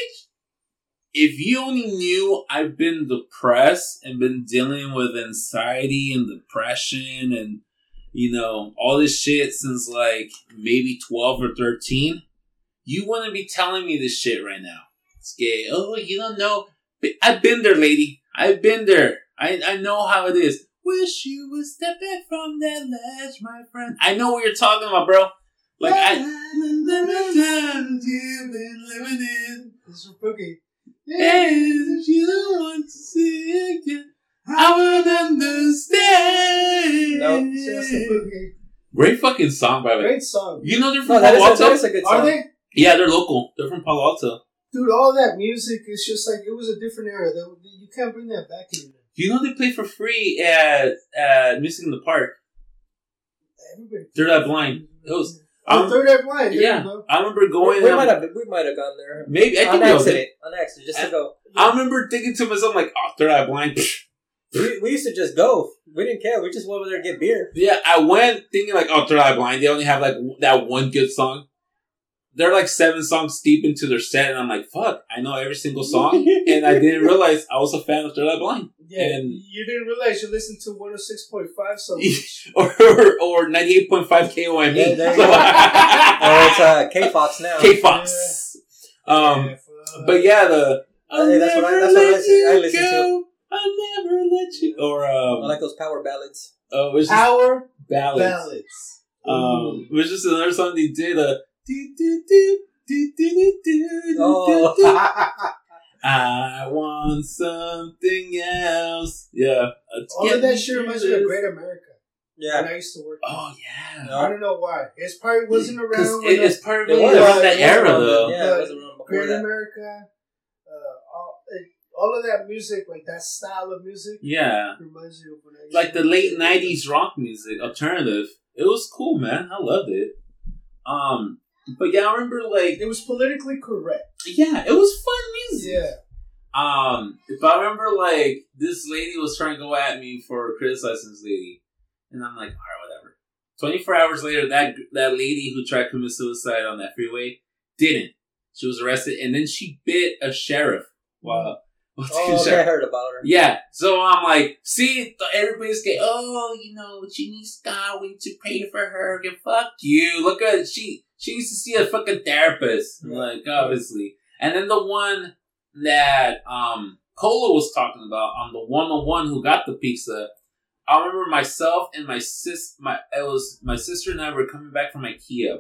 If you only knew I've been depressed and been dealing with anxiety and depression and you know all this shit since like maybe 12 or 13 you wouldn't be telling me this shit right now. It's gay. Oh you don't know. I've been there lady. I've been there. I, I know how it is wish you would step back from that ledge my friend i know what you're talking about bro Like I. You've been living in. This is Pookie. And you don't want to see again. I would understand. No, Just a Pookie. Great fucking song, by the way. Great song. You know they're from No, Palo Alto? is a. Are they? Yeah, they're local. They're from Palo Alto. Dude, all that music is just like, it was a different era. You can't bring that back anymore. You know they play for free at, at Music in the Park. Everybody. They're that blind. It was. I Oh, rem- Third Eye Blind. There yeah, you go. I remember going. we um, might have we might have gone there Maybe I on think we all accident. did. On accident, just to go. I remember thinking to myself like, "Oh, Third Eye Blind." We, we used to just go. We didn't care. We just went over there to get beer. Yeah, I went thinking like, "Oh, Third Eye Blind." They only have like w- that one good song. They're like seven songs deep into their set, and I'm like, "Fuck!" I know every single song, and I didn't realize I was a fan of Third Eye Blind Yeah, And- you didn't realize you listened to 106.5 so much. or or ninety eight point five KOME. Yeah, there you go. Oh, it's uh, K Fox now. K Fox. Um, Yeah, fuck. but yeah, the Hey, that's what I- that's what I listen- I listen to. I'll never let you. Or I um, like those power ballads. oh, it was Power ballads. ballads. Um, it was just another song they did. Uh, do, do, do, do, do, do, do, Oh. do, do. I want something else. Yeah. Let's All get of that me shit reminds me of. Great America. When Yeah. I used to work. Oh yeah. No. I don't know why. It's probably wasn't around. When it, the it's part of It it was, around it that era around- though. Yeah, it was around before Great that. America, uh, all, it, all of that music, like that style of music, Yeah. reminds me of when I Like the late nineties rock music, alternative. It was cool, man. I loved it. Um but yeah, I remember like It was politically correct. yeah, it was fun music. Yeah. Um, if I remember, like this lady was trying to go at me for criticizing this lady, and I'm like, all right, whatever. Twenty four hours later, that that lady who tried to commit suicide on that freeway didn't. She was arrested, and then she bit a sheriff while while taking Oh, okay, I heard about her. Yeah, so I'm like, see, th- everybody's getting, oh, you know, she needs God, we need to pray for her. Again, fuck you. Look at she. She needs to see a fucking therapist. Like, obviously. And then the one that um Cola was talking about on the one on one who got the pizza. I remember myself and my sis, my it was my sister and I were coming back from IKEA,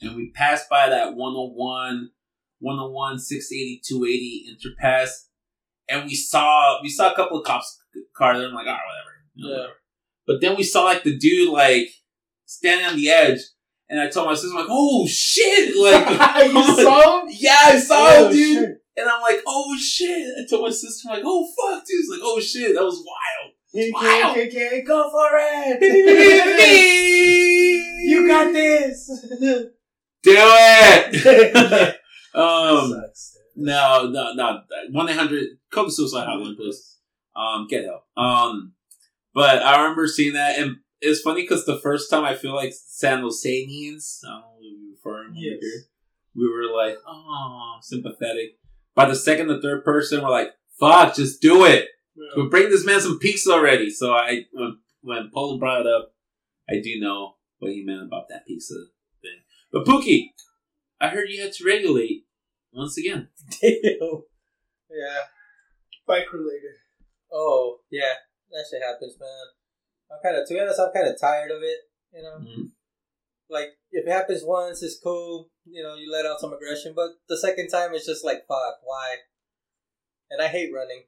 and we passed by that 101, 101, 680, 280 interpass, and we saw we saw a couple of cops cars. And I'm like, right, whatever, you know, Yeah. whatever. But then we saw like the dude like standing on the edge, and I told my sister I'm like, oh shit, like you saw him? yeah, I saw Oh, him, dude. shit. And I'm like, oh shit. I told my sister, I'm like, oh fuck, dude. She's like, oh shit, that was wild. Wow. KKK, go for it! you you got this! Do it. um, Sucks, no, no, no. One eight hundred. The suicide hotline, please. Um, get help. Um, but I remember seeing that, and it's funny because the first time I feel like San Joseanians, I don't know what you refer to Yes. here, we were like, oh, sympathetic. By the second or third person, we're like, fuck, just do it. But bring this man some pizza already. So I, when when Polo brought it up, I do know what he meant about that pizza thing. But Pookie, I heard you had to regulate once again. Damn. Yeah. Bike related. Oh, yeah. That shit happens, man. I'm kind of, to be honest, I'm kind of tired of it. You know, Mhm. like if it happens once, it's cool. You know, you let out some aggression, but the second time, it's just like, fuck, why? And I hate running.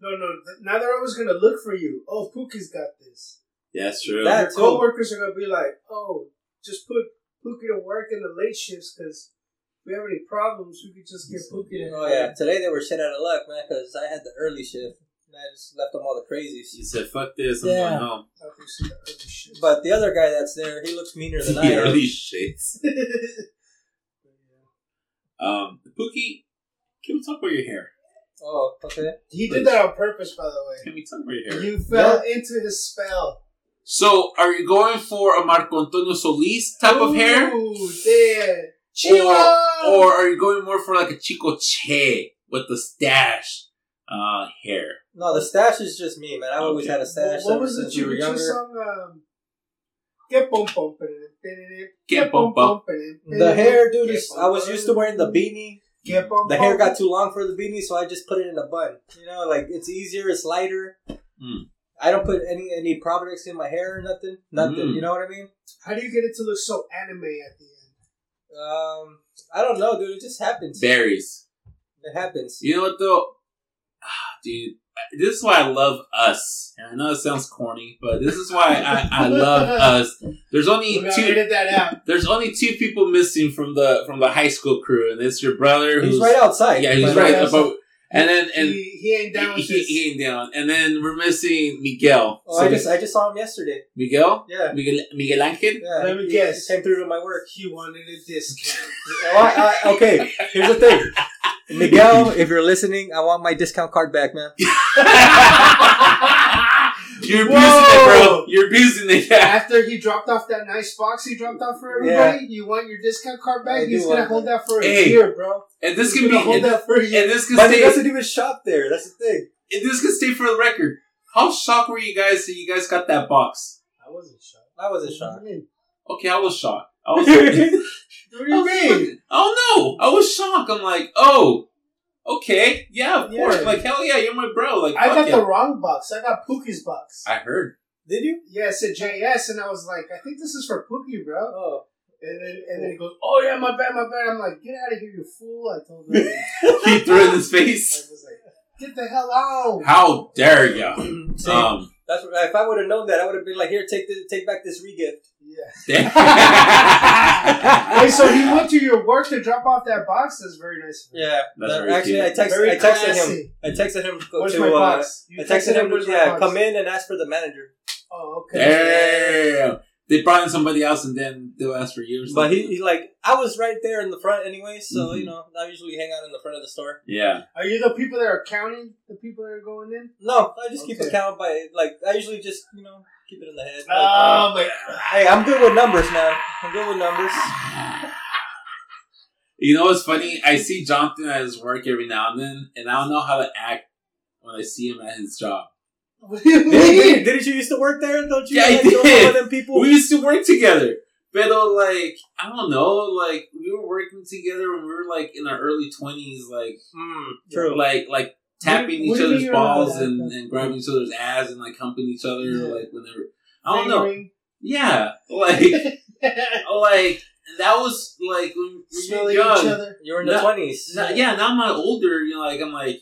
No, no. th- Now they're always gonna look for you. Oh, Pookie's got this. Yeah, that's true. That- Your too. coworkers are gonna be like, "Oh, just put Pookie to work in the late shifts because if we have any problems, we could just get Pookie to." Oh yeah, today they were shit out of luck, man, because I had the early shift and I just left them all the crazies. you said, "Fuck this, I'm Yeah. going home." Out there see the early shifts. But the other guy that's there, he looks meaner than I The am. early shits. Um, Pookie, can we talk about your hair? Oh, okay. he did that on purpose, by the way. Can we talk about your hair? You fell into his spell. so, are you going for a Marco Antonio Solis type of hair? Ooh, damn. Or, or are you going more for like a Chico Che with the stash uh, hair? No, the stash is just me, man. I've always had a stash what ever was the since we were younger. song? Um, Get pom pom. Get pom pom. The hair, dude, is, I was used to wearing the beanie. Get pom The hair got too long for the beanie, so I just put it in a bun. You know, like it's easier, it's lighter. Mm. I don't put any any products in my hair or nothing. Nothing. Mm. You know what I mean? How do you get it to look so anime at the end? Um, I don't know, dude. It just happens. Berries. It happens. You know what though, dude. This is why I love us. And I know it sounds corny, but this is why I, I love us. There's only We're two. that out. There's only two people missing from the from the high school crew, and it's your brother. He's who's, right outside. Yeah, he's But- right outside. about. And then and he, he ain't down with he, this. he ain't down. And then we're missing Miguel. Oh, So I just I just saw him yesterday. Miguel, Yeah. Miguel, Miguel Angel. Yeah. Let me he- guess. He came through to my work. He wanted a discount. Oh, I, I, okay, here's the thing. Miguel, if you're listening, I want my discount card back, man. You're abusing it, bro. You're abusing it. After he dropped off that nice box he dropped off for everybody, you want your discount card back? I He's gonna hold that for a Hey. year, bro. And this He's can be. hold And, that for a year. and this can But he stay. doesn't even shop there. That's the thing. And this can stay for the record. How shocked were you guys that you guys got that box? I wasn't shocked. I wasn't shocked. Okay, I was shocked. I was. What do you was mean? fucking- I don't know. I was shocked. I'm like, oh, okay, yeah, of Yeah. course. Like hell yeah, you're my bro. Like I got yeah. the wrong box. I got Pookie's box. I heard. Did you? yeah, it said JS, and I was like, I think this is for Pookie, bro. Oh. And then and then he goes, Oh yeah, my bad, my bad. I'm like, Get out of here, you fool! I told him. He threw it in his face. I was like, Get the hell out! How dare you? Um, that's what, if I would have known that, I would have been like, "Here, take the, take back this regift." Yeah. damn. Hey, so he went to your work to drop off that box. That's very nice. of him. Yeah, That's that- very actually, cute. I texted, Very I texted him. I texted him go Where's to. my uh, box? You I texted him, "Where's yeah, box?" come in and ask for the manager. Oh, okay. Damn. They brought in somebody else and then they'll ask for you. or But he, he, like, I was right there in the front anyway, so Mhm. you know, I usually hang out in the front of the store. yeah. Are you the people that are counting the people that are going in? No, I just keep Okay. count by like I usually just you know keep it in the head. Like, Oh my! hey, I'm good with numbers, man. I'm good with numbers. You know what's funny? I see Jonathan at his work every now and then, and I don't know how to act when I see him at his job. What do you Didn't, mean? didn't, didn't you used to work there? Don't you? Yeah, I like, know did. some of them people. We used to work together. But like, I don't know, like we were working together when we were like in our early twenties, like Mm, true. like like tapping What each do other's balls and, and grabbing each other's ass and like humping each other Yeah. like whenever I don't know. Yeah. Like like that was like when we were Smelling young. each other. You were in the twenties. Now- yeah, now I'm not older. You know, like I'm like,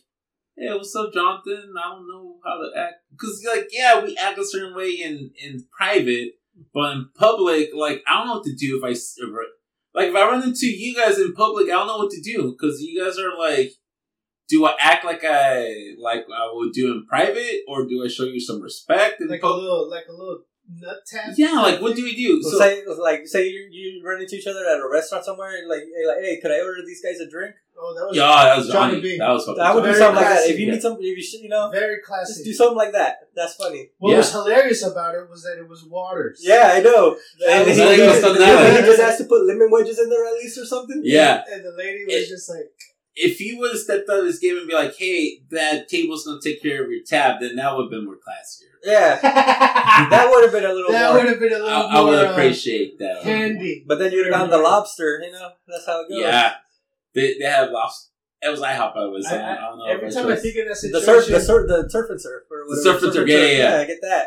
hey, what's up, Jonathan? I don't know how to act because, like, yeah, we act a certain way in in private, but in public, like, I don't know what to do if I s- if I- like if I run into you guys in public, I don't know what to do because you guys are like. Do I act like I like I would do in private, or do I show you some respect in like a little, like a little nut tap. Yeah, like what do we do? So, So say like say you, you run into each other at a restaurant somewhere, like hey, like hey, could I order these guys a drink? Oh, that was yeah, that was Johnny Johnny. That was fucking I would do Very Johnny. something like that. If you yeah. need some, if you should, you know, very just classy. do something like that. That's funny. What Yeah. was hilarious about it was that it was waters. Yeah, I know. That And was he, like he- he- he just has to put lemon wedges in there at least or something. Yeah, And the lady was It- just like, if he would have stepped out of his game and be like, "Hey, that table's gonna take care of your tab," then that would have been more classier. Yeah, that that would have been a little would more. have been a I, little I would more uh, appreciate that. handy. But then you'd have gotten the lobster. You know, that's how it goes. Yeah, they they have lobster. It was IHOP. I was. I- I, I- I don't know. Every time I think of that situation, The surf, the surf, the surf and surf, or The whatever. surf and surf, yeah, yeah, yeah. yeah. Get that.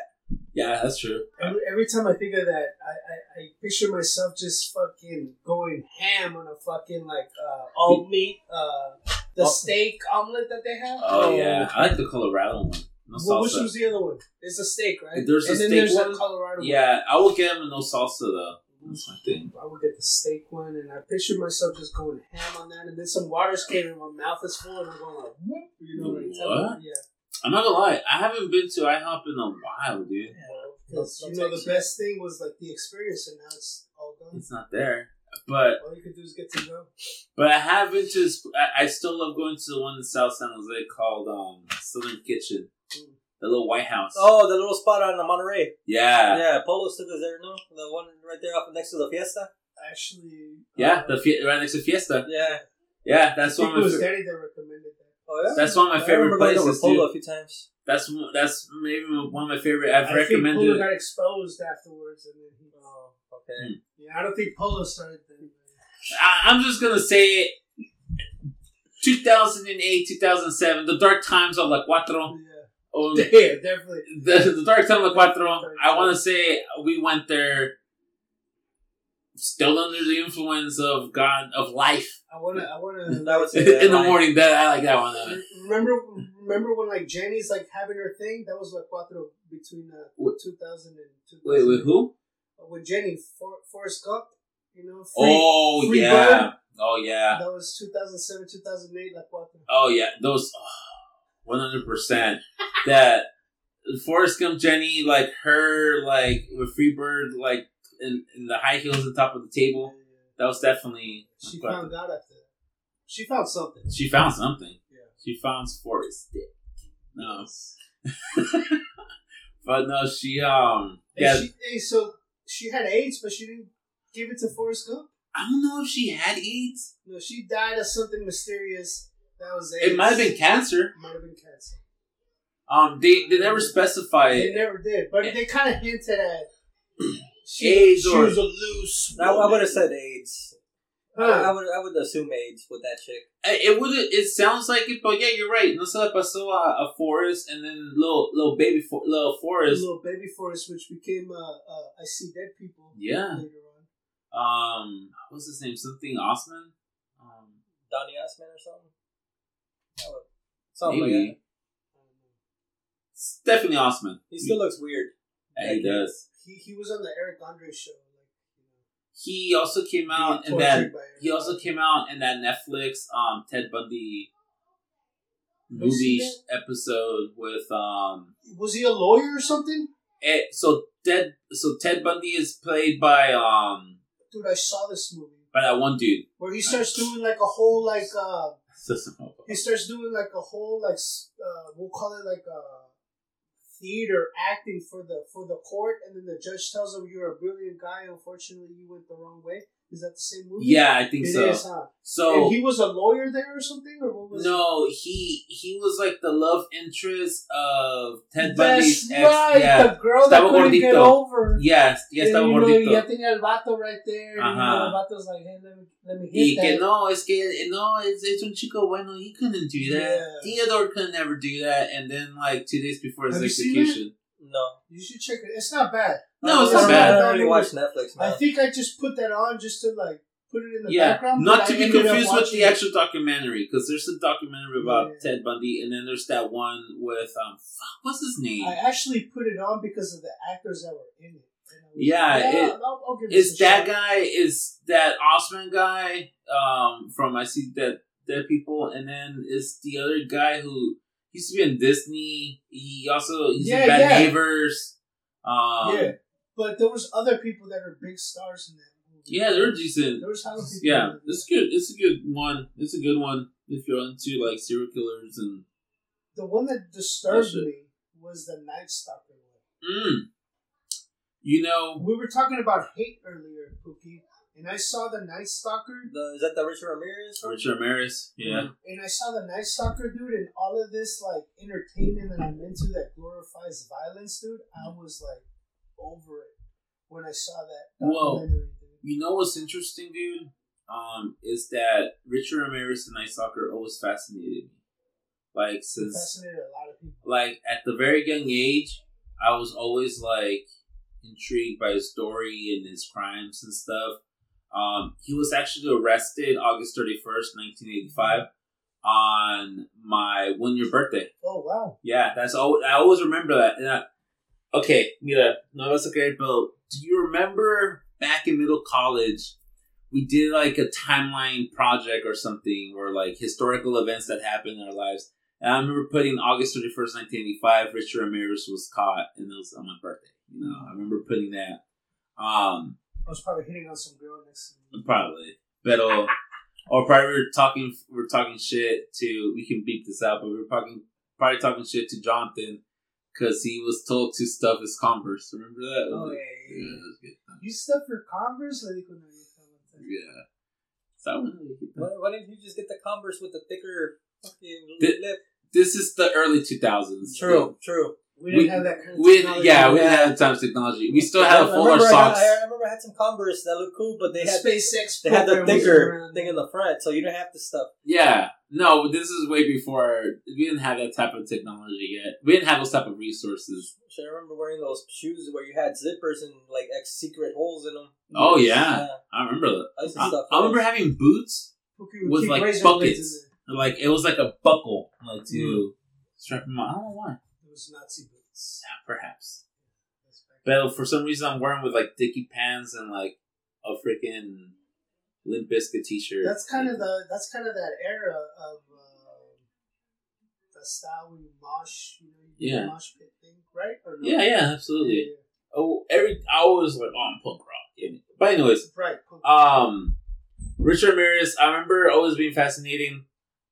Yeah, that's true. every, every time I think of that, I, I, I picture myself just fucking going ham on a fucking like uh, all meat, uh, the Oh. steak omelet that they have. Oh yeah, I like the Colorado one. No Well, which was the other one? It's a steak, right? There's a and then steak there's one. the Colorado one. Yeah, I will get them with no salsa though. That's my thing. I would get the steak one, and I picture myself just going ham on that, and then some water's came and my mouth is full, and I'm going like, whoop, you know, like, What? Yeah, I'm not gonna lie. I haven't been to IHOP in a while, dude. because you know the best thing was like the experience, and now it's all gone. It's not there. But All you can do is get to go. but I have been to. this- I, I still love going to the one in South San Jose called um Southern Kitchen, the little White House. Oh, the little spot on the Monterey. yeah, Yeah, Polo took us there. No, the one right there up next to the Fiesta. Actually, yeah. uh, The fie- right next to Fiesta. Yeah. Yeah, I that's think one it of my. was fa- Daddy that recommended that. Oh yeah. That's one of my I favorite remember going over places, Polo a few times. That's that's maybe one of my favorite. I've I think recommended. Polo got exposed afterwards, and then he. Oh, okay. Hmm. Yeah, I don't think Polo started then. I, I'm just gonna say it. 2008, 2007, the dark times of La Cuatro. Yeah. Oh, Yeah, definitely. the, the Dark Tunnel Cuatro, I want to say we went there still under the influence of God, of life. I wanna, I wanna. That was In the life. morning, that I like that one. Uh, remember, remember when like Jenny's like having her thing? That was like cuatro between uh, What? 2000 and 2000. wait, wait, who? With Jenny, For, Forrest Gump. You know. Free, oh, Free yeah. Bird. Oh, yeah. That was 2007, 2008. Like cuatro. Oh, yeah. Those, one hundred percent. That Forrest Gump Jenny, like her, like with Freebird, like in, in the high heels on top of the table. That was definitely. She found God after that. She found something. She found something. Yeah. She found Forrest dick. No, but no, she um. Yeah, she, hey, so she had AIDS, but she didn't give it to Forrest Gump. I don't know if she had AIDS. No, she died of something mysterious. That was AIDS. It might have been cancer. It Might have been cancer. Um, they they never specify They never did, but they kind of hinted at. She, AIDS she or- was a loose. I, I would have said AIDS. I, Huh. I would I would assume AIDS with that chick. It would. It sounds like it, but yeah, you're right. No se le pasó a, a Forrest, and then little little baby for, little Forrest. little baby Forrest, which became uh, uh, I see dead people. Yeah. Later on. Um, what's his name? Something Osment. Um, Donny Osman or something. That would- Something like that. It's definitely Osment. He still looks weird. Yeah, he does. He he was on the Eric Andre show. Like, He also came out know, in that. tortured by Eric He also came out in that Netflix um Ted Bundy movie episode with um. Was he a lawyer or something? eh, so Ted so Ted Bundy is played by um Dude, I saw this movie by that one dude. where he starts doing like a whole like uh he starts doing like a whole like uh we'll call it like a theater acting for the for the court, and then the judge tells him you're a brilliant guy. Unfortunately, you went the wrong way. Is that the same movie? Yeah, I think It so. is, huh? So and he was a lawyer there or something, or what was? no, he he was like the love interest of Ted Bundy's right. Yeah, The girl that couldn't get over. yes, yes, estaba you know, gordito. ya tenía el vato right there. and, You know, el vato's like, hey, let me, let me Y hit que that. no, es que no, es, es un chico bueno. He couldn't do that. Yeah. Theodore could never do that. And then, like two days before his Have you execution, No. You should check it. It's not bad. No, it's I not don't- bad. I I don't really don't watch Netflix, I think I just put that on just to like put it in the yeah, background. not to I be confused with the it. actual documentary, because there's a documentary about Yeah. Ted Bundy, and then there's that one with um, fuck, what's his name? I actually put it on because of the actors that were in it. And I Yeah, like, it- I'll, I'll is that shot. guy is that Osment guy um from I see that dead people and then is the other guy who used to be in Disney he also he's Yeah, in Bad yeah. Neighbors um yeah, but there was other people that are big stars in that movie. yeah they're decent There was yeah it's good it's a good one it's a good one if you're into like serial killers and The one that disturbed shit. me was the Night Stalker one. mm, you know We were talking about hate earlier, Pookie, and I saw the Night Stalker. The, is that the Richard Ramirez? one? Richard Ramirez yeah And I saw the Night Stalker, dude, and all of this like entertainment that I'm into that glorifies violence, dude. I was like over it when I saw that Whoa. documentary, dude. You know what's interesting, dude? Um, is that Richard Ramirez and Night Stalker always fascinated me. Like since fascinated a lot of people. like at the very young age, I was always like intrigued by his story and his crimes and stuff. Um, he was actually arrested August thirty first, nineteen eighty five, on my one year birthday. Oh wow! Yeah, that's all. I always remember that. And I, okay, mira, no vas a creer, but do you remember back in middle college, we did like a timeline project or something, or like historical events that happened in our lives. And I remember putting August thirty first, nineteen eighty five. Richard Ramirez was caught, and it was on my birthday. You know, I remember putting that. Um, I was probably hitting on some girl next to me. Probably. Pero or probably we are talking we are talking shit to we can beat this out, but we are talking probably talking shit to Jonathan because he was told to stuff his Converse. Remember that? Oh, yeah, yeah, yeah, good. You stuff your Converse, le dijo no. Yeah. That one? Why, why didn't you just get the Converse with the thicker fucking Thi- lip? this is the early 2000s. True, true. We didn't We- have that kind of We technology. yeah, we Yeah. didn't have the time technology. We still had I to fold our remember I, socks. I remember I had some Converse that looked cool, but they The had SpaceX. they had the thicker thing in the front, so you didn't have to stuff. Yeah, no, this is way before. We didn't have that type of technology yet. We didn't have those type of resources. Shit, I remember wearing those shoes where you had zippers and like ex secret holes in them. Oh yeah, I remember that. I used to I. I remember having boots. Okay, with, like, razor buckets. Like it was like a buckle, like to Mm. strap them on. I don't know why. Was Nazi boots. Yeah, perhaps. But for some reason, I'm wearing with like dicky pants and like a freaking Limp Bizkit t-shirt. That's kind of the that's kind of that era of uh, the style we mosh, you know, you Yeah. mosh pit thing, right? Or no? yeah, yeah, absolutely. Yeah, Oh, every I was like, oh, I'm punk rock. Yeah. But anyways, right. Um, Richard Ramirez, I remember always being fascinating.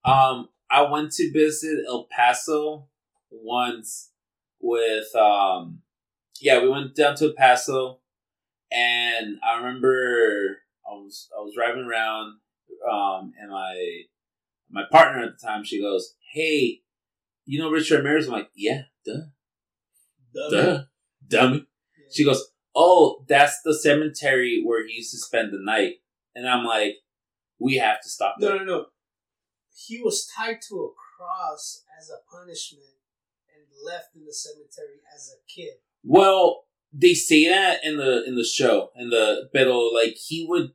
Um, I went to visit El Paso once with, um, yeah, we went down to El Paso, and I remember I was I was driving around, um, and my my partner at the time she goes, "Hey, you know Richard Ramirez?" I'm like, "Yeah, duh, duh, dummy." Yeah. She goes, "Oh, that's the cemetery where he used to spend the night." And I'm like, "We have to stop No, there." no, no. He was tied to a cross as a punishment left in the cemetery as a kid. Well, they say that in the in the show, in the pero like he would,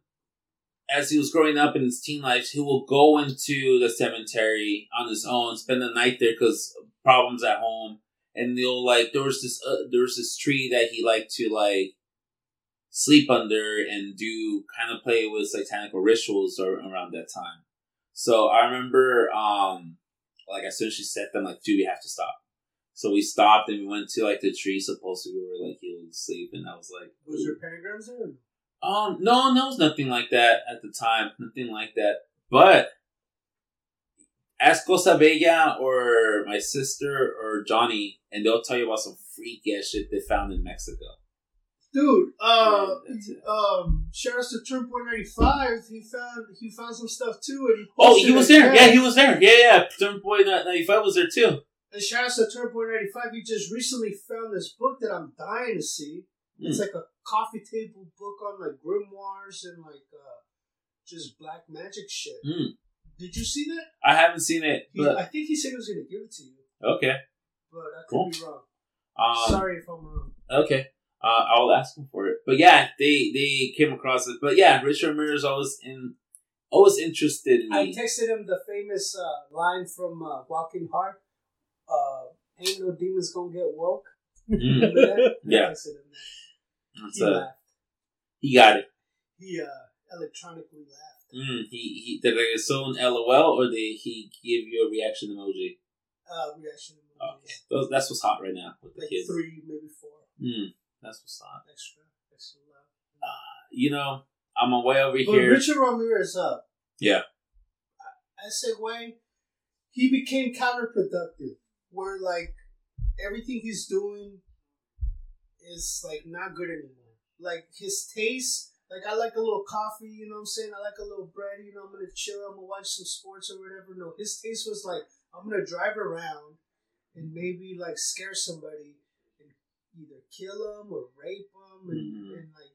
as he was growing up in his teen life, he will go into the cemetery on his own, spend the night there because problems at home, and they'll like there was this uh, there was this tree that he liked to like sleep under and do kind of play with satanic rituals or, around that time. So I remember, um, like as soon as she said them, like, do we have to stop. So we stopped and we went to like the tree. Supposedly we were like he was asleep, and I was like, Was there pentagrams there? um, no, no, it was nothing like that at the time. Nothing like that. But ask Cosa Bella or my sister or Johnny, and they'll tell you about some freak ass shit they found in Mexico. Dude, uh, Yeah, um, Turnpoint ninety five. He found he found some stuff too, and Oh, he was there. Yeah, he was there. Yeah, yeah. Turn Boy ninety five was there too. And shout out to Turnpoint ninety five. He just recently found this book that I'm dying to see. It's Hmm. like a coffee table book on like grimoires and like uh, just black magic shit. Hmm. Did you see that? I haven't seen it, He, but I think he said he was going to give it to you, okay. but I could Cool. be wrong. Um, Sorry if I'm wrong. Okay. Uh, I'll ask him for it. But yeah, they they came across it. But yeah, Richard Ramirez always in always interested in I texted him the famous uh, line from uh, Walking Hard. Uh, Ain't no demons gonna get woke. Mm, that? Yeah. I texted him that. that's, He uh, laughed. he got it. He uh, electronically laughed. Mm, he he te regresó un LOL or did he give you a reaction emoji? Uh, reaction emojis. Okay, Those, that's what's hot right now with the kids. three, maybe four. Mm, that's what's hot. Extra. Extra love. You know, I'm away over But here. Richard Ramirez up. Yeah. I segue. He became counterproductive. Where like everything he's doing is like not good anymore. Like his taste, like I like a little coffee, you know what I'm saying? I like a little bread, you know, I'm gonna chill, I'm gonna watch some sports or whatever. No, his taste was like I'm gonna drive around and maybe like scare somebody and either kill them or rape them and, Mhm. and like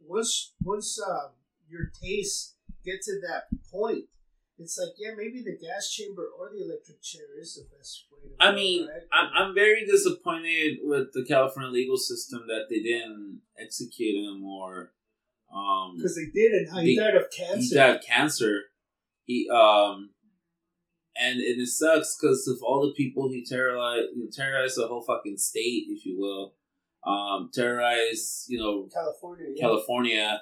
once once um, your taste get to that point, it's like yeah, maybe the gas chamber or the electric chair is the best way. To I mean, right? I'm, I'm very disappointed with the California legal system that they didn't execute him. Um, because they did, and how he They- died of cancer. he died of cancer. He um, and, and it sucks because of all the people he terrorized, you know, terrorized the whole fucking state, if you will. Um, terrorized, you know, California, yeah. California,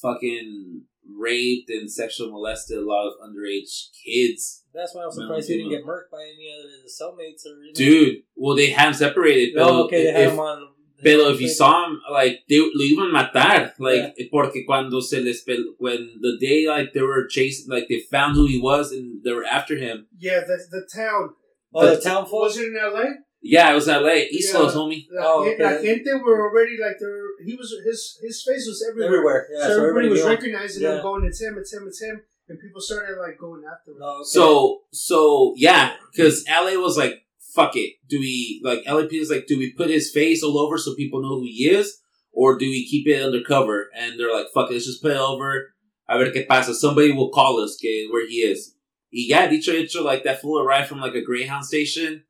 fucking raped and sexually molested a lot of underage kids. That's why I'm surprised he didn't get murked by any other of the cellmates or. You know? Dude, well, they had him separated. Oh, pero okay, they had if- him on. Pero if you saw him, like they lo iban a matar, like Yeah. porque cuando se les pel- when the day like they were chasing, like they found who he was and they were after him. yeah, the the town. Oh, the the- town folk? Was it in L.A.? Yeah, it was L.A. East Yeah. Los, homie. La, Oh, gen- la okay. gente were already like there. He was his his face was everywhere. Everywhere. Yeah, so, everybody was knew recognizing Yeah. him, going, "It's him! It's him! It's him!" and people started like going after him. No, okay. So so yeah, because LA was like, fuck it. Do we like LAP is like, do we put his face all over so people know who he is, or do we keep it undercover? And they're like, fuck it, let's just put it over. A ver qué pasa. Somebody will call us que where he is. Y yeah, dicho hecho, like that fool arrived from like a Greyhound station,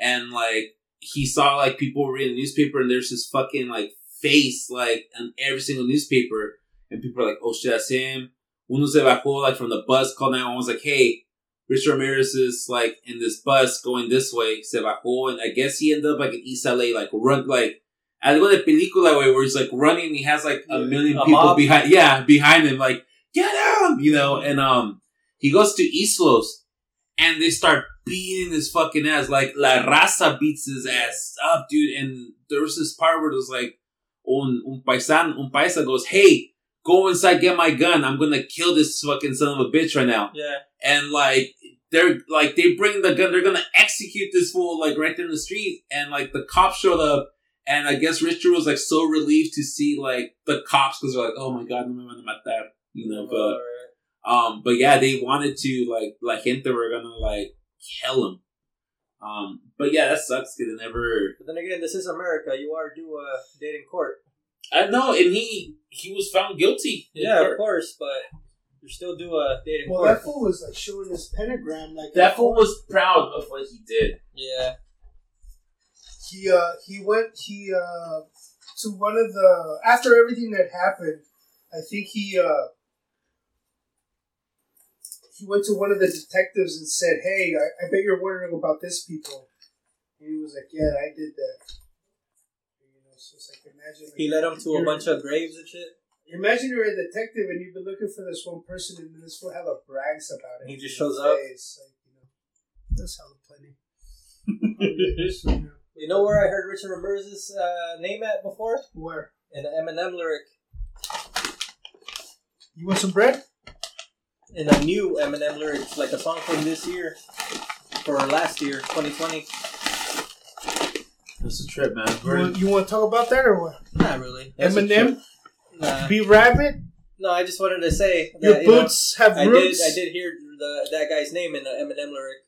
and like he saw like people reading the newspaper, and there's his fucking like face like on every single newspaper, and people are like, oh shit, that's him. Uno se bajó like from the bus, called 911, was like, hey, Richard Ramirez is like in this bus going this way, se bajó, and I guess he ended up like in East LA, like run like algo de película way where he's like running, and he has like a million A people mob? behind, yeah, behind him, like get him, you know, and um, he goes to East Los, and they start beating his fucking ass, like La Raza beats his ass up, dude, and there was this part where it was like, un, un paisan, un paisa goes, hey. Go inside, get my gun. I'm gonna kill this fucking son of a bitch right now yeah, and like they're like they bring the gun they're gonna execute this fool like right there in the street and like the cops showed up and i guess richard was like so relieved to see like the cops because they're like oh my god no me van a matar you know but oh, Alright. Um but yeah they wanted to like like gente were gonna like kill him um but yeah that sucks because they never But then again, this is America. You are due a date in court. i know and he he was found guilty Yeah, court. of course, but you're still due a date in Well, court. that fool was like showing his pentagram, like that fool was proud of what he did yeah, he uh he went he uh to one of the after everything that happened i think he uh he went to one of the detectives and said hey i, I bet you're wondering about this people and he was like yeah i did that you know so it's like imagine he led him to a bunch of graves and shit. imagine you're a detective and you've been looking for this one person and then this fool hella brags about it He just shows up. like, you know, that's hella plenty So, you know, You know where I heard Richard Ramirez's uh, name at before? where In the Eminem lyric. you want some bread In a new Eminem lyric, like a song from this year. For last year, 2020. that's a trip man You want, you want to talk about that or what? Not really. That's Eminem, trip. Nah. B Rabbit, No, I just wanted to say your that, you know, boots have I did. roots. I did hear the that guy's name in the Eminem lyric.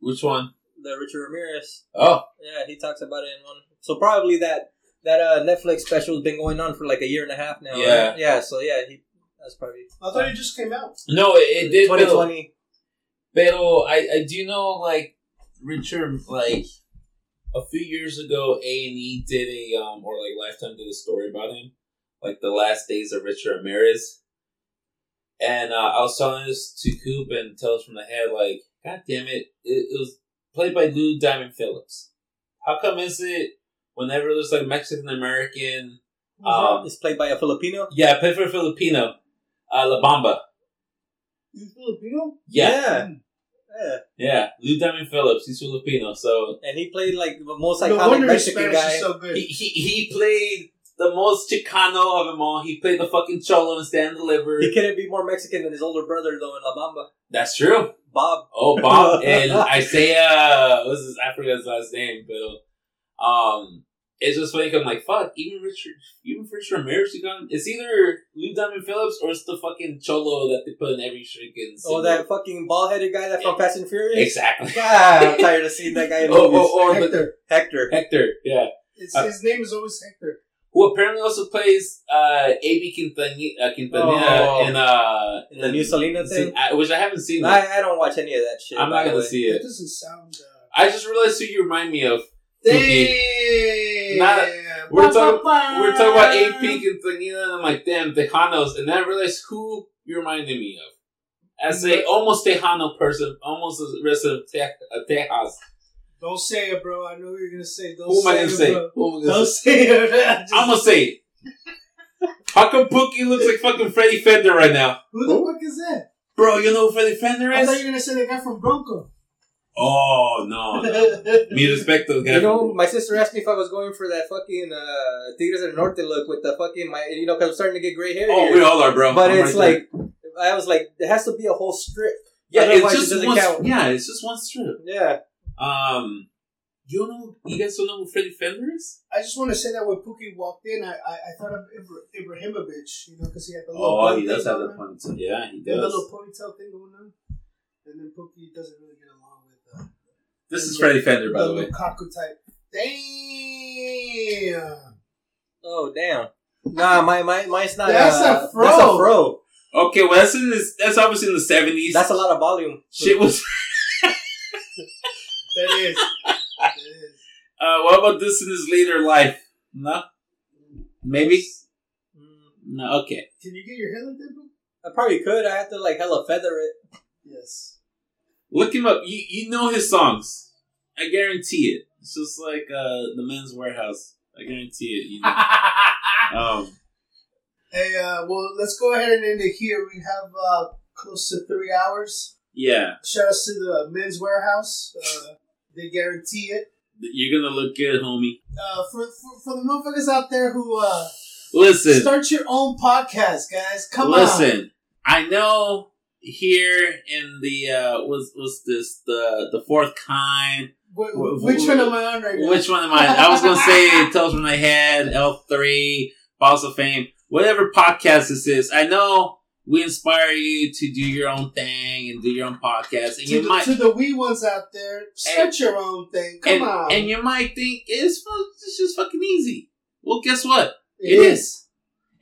which one? The Richard Ramirez. Oh, Yeah, he talks about it in one. So probably that that uh, Netflix special has been going on for like a year and a half now. Yeah. right? Yeah. So yeah, he that's probably I thought it just came out. no, it, it did. Pero, 2020. pero I, I do know, like, Richard, like, a few years ago, A&E did a, um, or like Lifetime did a story about him, like, the last days of Richard Ramirez. And uh, I was telling this to Coop and Tales from the Head, like, God damn it, it, it was played by Lou Diamond Phillips. How come is it whenever there's like Mexican American, um, It's played by a Filipino. yeah, played for a Filipino, uh, La Bamba. You Filipino? Yeah, Yeah. Yeah. yeah, Lou Diamond Phillips, he's Filipino, so And he played like the most No iconic wonder Mexican Spanish guy. is so good. he, he he played the most Chicano of them all. He played the fucking cholo and stand deliver. He couldn't be more Mexican than his older brother though in La Bamba. That's true. Bob. Oh, Bob and Isaiah. What's his? I forgot his last name, but um, it's just funny. 'cause I'm like, fuck. Even Richard, even Richard Ramirez, you got. It's either Lou Diamond Phillips or it's the fucking cholo that they put in every freaking. Oh, single- that fucking bald headed guy that from Fast and Furious. exactly. God, I'm tired of seeing that guy in Oh, movies. oh, or the Hector. Hector. Hector, yeah, It's, Uh, his name is always Hector. who apparently also plays uh AB Quintanilla, uh, Quintanilla Oh. in uh In the new Selena thing. I, which I haven't seen. I, I don't watch any of that shit. I'm not gonna way. see That it. doesn't sound. Uh, I just realized who you remind me of. Damn. Not- We're talking, we're talking about AB Quintanilla, and I'm like, damn, Tejanos, and then I realized who you reminded me of. As a almost Tejano person, almost a resident of Te- uh, Tejas. Don't say it, bro. I know what you're gonna say. Don't Who am I say gonna it, say? Who am I gonna Don't say? say it. Just- I'm gonna say it. How come Pookie looks like fucking Freddie Fender right now? Who the fuck is that? Bro, you know who Freddie Fender is? I thought you is? were gonna say the guy from Bronco. Oh, no. no. Mi respecto, guy. You know, my sister asked me if I was going for that fucking uh, Tigres del Norte look with the fucking my, you know, because I'm starting to get gray hair. oh, here. we all are, bro. but I'm it's right there. like, I was like, there has to be a whole strip. yeah, otherwise it's it just doesn't one. count. Yeah, it's just one strip. Yeah, Um, You don't know? You guys don't know who Freddie Fender is? I just want to say that when Pookie walked in, I I, I thought of Ibra- Ibrahimovic, you know, because he had the little Oh, bun he does thing have the going ponytail. Yeah, he He had the does. little ponytail thing going on, and then Pookie doesn't really get along with This is Freddie Fender, by the way. Lukaku type. Damn. Oh damn. Nah, my, my mine's not. That's uh, a fro. That's a fro. Okay, well that's in this. That's obviously in the seventies. That's a lot of volume. shit. Was That is. that is. uh, what about this in his later life? No, maybe. No, okay. Can you get your hair like that, I probably could. I have to like hella feather it. Yes. Look him up. You you know his songs. I guarantee it. It's just like uh, the Men's Wearhouse. I guarantee it. You know. um, Hey, uh, well, let's go ahead and end it here. We have uh, close to three hours. yeah, Shout outs to the Men's Wearhouse. Uh, they guarantee it. you're gonna look good, homie. Uh, for, for for the motherfuckers out there who uh, Listen, start your own podcast, guys. Come on. listen. I know here in the uh, was was this the the fourth kind. Wh- Wh- wh- which one am I on right now? Which one am I? I was gonna say Tales from the Head, L three, Balls of Fame, whatever podcast this is. I know we inspire you to do your own thing and do your own podcast, and to, you the, might to the wee ones out there, start your own thing. Come and, on. and you might think it's it's just fucking easy. Well, guess what? it it is. is.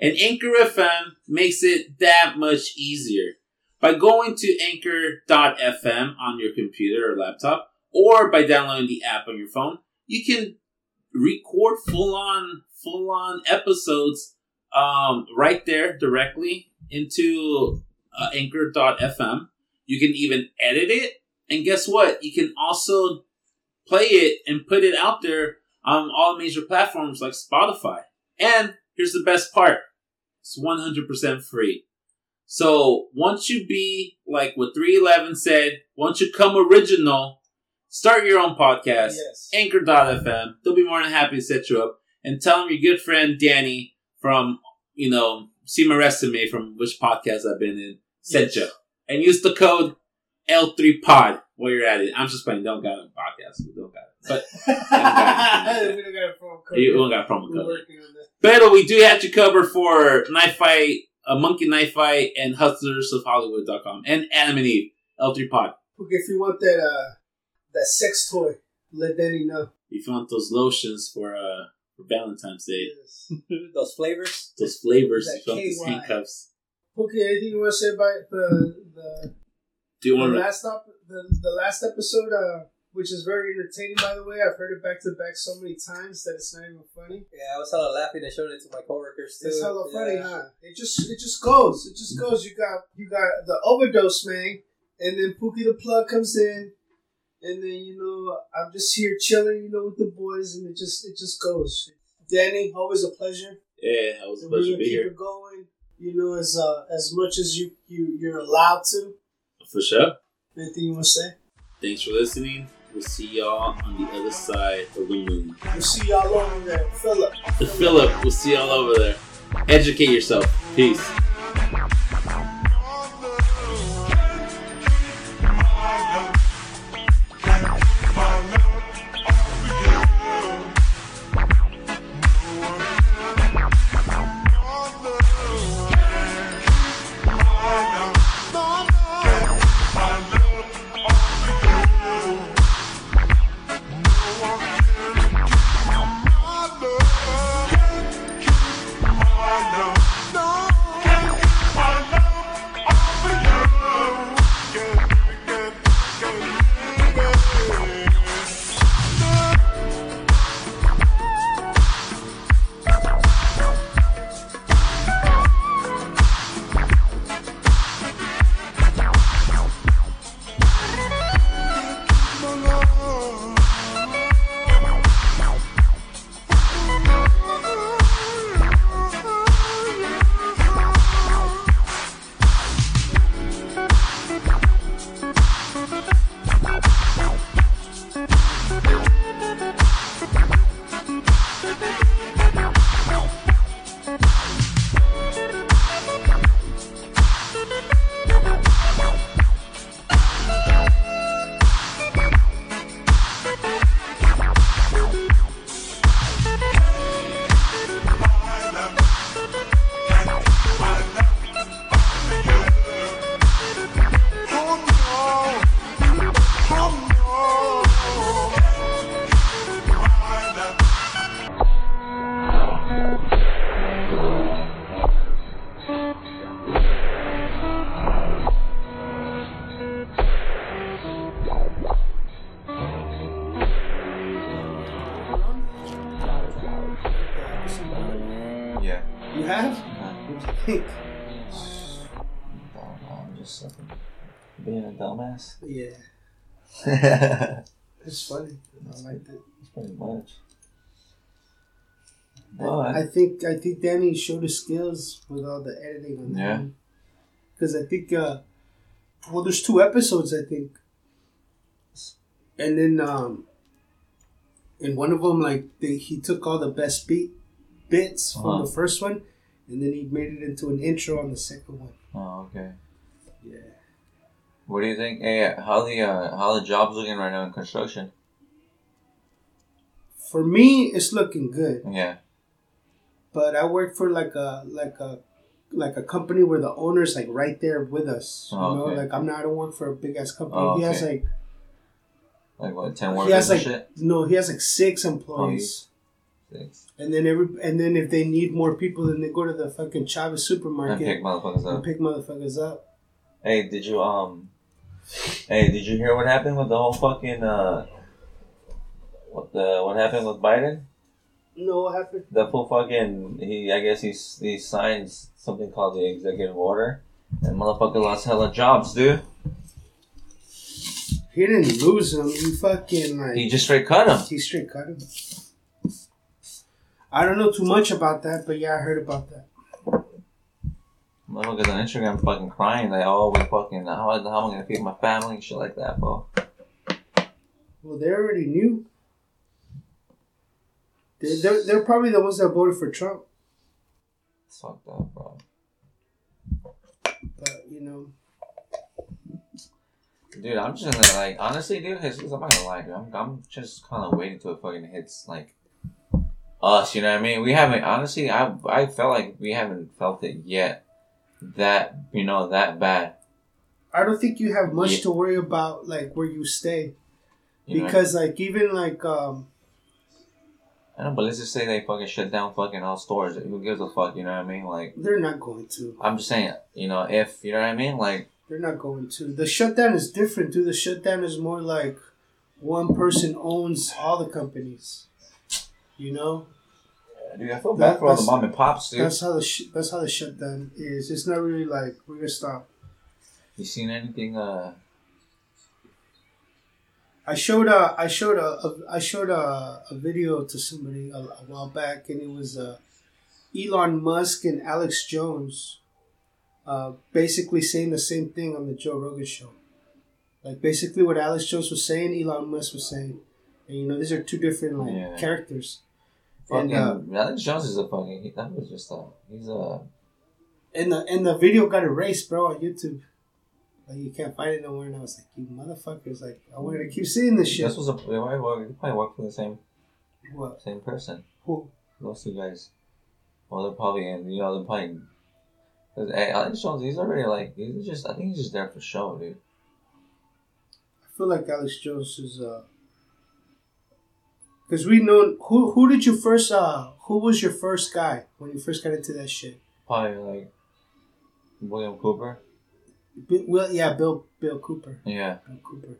And Anchor FM makes it that much easier. By going to anchor.fm on your computer or laptop, or by downloading the app on your phone, you can record full on, full on episodes um, right there directly into uh, anchor.fm. You can even edit it. And guess what? You can also play it and put it out there on all major platforms like Spotify. And here's the best part it's 100% free. So once you be like what 311 said, once you come original, start your own podcast, Yes. anchor.fm. They'll be more than happy to set you up and tell them your good friend Danny from, you know, see my Resume from which podcast I've been in sent Yes. you. And use the code L3Pod while you're at it. I'm just playing, don't got a podcast. We don't got it. But we don't got a promo code. you don't got a promo code. But we do have to cover for Knife Fight, a Monkey Knife Fight, and HustlersOfHollywood.com and Adam and Eve, L3 Pod. Okay, if you want that uh that sex toy, let Danny know. If you want those lotions for uh for Valentine's Day, Yes. Those flavors. those flavors, That if you want those handcuffs. Okay, anything you want to say about the the, Do you the want to? last op- the, the last episode, uh, which is very entertaining by the way. I've heard it back to back so many times that it's not even funny. Yeah, I was hella laughing and showed it to my coworkers too. It's hella funny, Yeah. huh? It just it just goes. It just goes. You got you got the overdose man, and then Pookie the plug comes in, and then you know I'm just here chilling, you know, with the boys, and it just it just goes. Danny, always a pleasure. Yeah, it was a And we're pleasure to gonna be keep here. it going. You know, as uh, as much as you you you're allowed to. For sure. Anything you want to say? Thanks for listening. We'll see y'all on the other side of the moon. We'll see y'all over there, Philip. The Philip, we'll see y'all over there. Educate yourself. Peace. It's. I liked it. pretty much. I think I think Danny showed his skills with all the editing on that. Yeah. Because I think, uh, well, there's two episodes I think, and then um, in one of them, like they, he took all the best beat bits from Uh-huh. the first one, and then he made it into an intro on the second one. oh, okay. Yeah. What do you think? Hey, how the uh, how the jobs looking right now in construction? For me, it's looking good, Yeah. but I work for like a like a like a company where the owner's like right there with us. You Oh, know, okay. like I'm not. I don't work for a big ass company. Oh, He has like Like what? Ten he workers has and like shit. no, he has like six employees. Six. And then every and then if they need more people, then they go to the fucking Chavez And supermarket pick motherfuckers and up. pick motherfuckers up. Hey, did you um? Hey, did you hear what happened with the whole fucking uh? What the what happened with Biden? No, what happened? The full fucking he. I guess he s- he signs something called the executive order, and motherfucker lost hella jobs, dude. He didn't lose him. He fucking like He just straight cut him. he straight cut him. I don't know too much about that, but yeah, I heard about that. Motherfuckers on Instagram fucking crying like, oh, we fucking how, how am I gonna feed my family and shit like that, bro. Well, they already knew. They're, they're, probably the ones that voted for Trump, It's fucked up, bro. but you know, Dude, I'm just gonna like honestly, dude. It's, I'm not gonna lie, dude. I'm, I'm just kind of waiting till it fucking hits like us. You know what I mean? We haven't honestly. I I felt like we haven't felt it yet. That you know that bad. I don't think you have much Yeah. to worry about, like where you stay, You know? because like even like um, I know, but let's just say they fucking shut down fucking all stores. Who gives a fuck? You know what I mean? Like they're not going to. I'm just saying. You know, if you know what I mean, like They're not going to. The shutdown is different, dude. The shutdown is more like one person owns all the companies. You know, dude, I feel That- bad for all the mom and pops, dude. that's how the sh- that's how the shutdown is. It's not really like we're gonna stop. You seen anything? Uh, I showed a I showed a, a I showed a, a video to somebody a, a while back, and it was uh, Elon Musk and Alex Jones, uh, basically saying the same thing on the Joe Rogan show. Like basically what Alex Jones was saying, Elon Musk was saying, and you know these are two different like Yeah. characters. fucking And, uh, Alex Jones is a fucking. He, that was just a. He's a. And the and the video got erased, bro, on YouTube. Like you can't find it nowhere. And I was like, you motherfuckers! Like I wanted to keep seeing this shit. This was a. They probably work, probably work for the same What? same person. Who? Those two guys. Well, they're probably in. You know, they're probably. Because hey, Alex Jones, he's already like. He's just. I think he's just there for show, dude. I feel like Alex Jones is uh because we know who who did you first uh who was your first guy when you first got into that shit? Probably like. William Cooper. Well, yeah, Bill Bill Cooper. Yeah. Bill Cooper.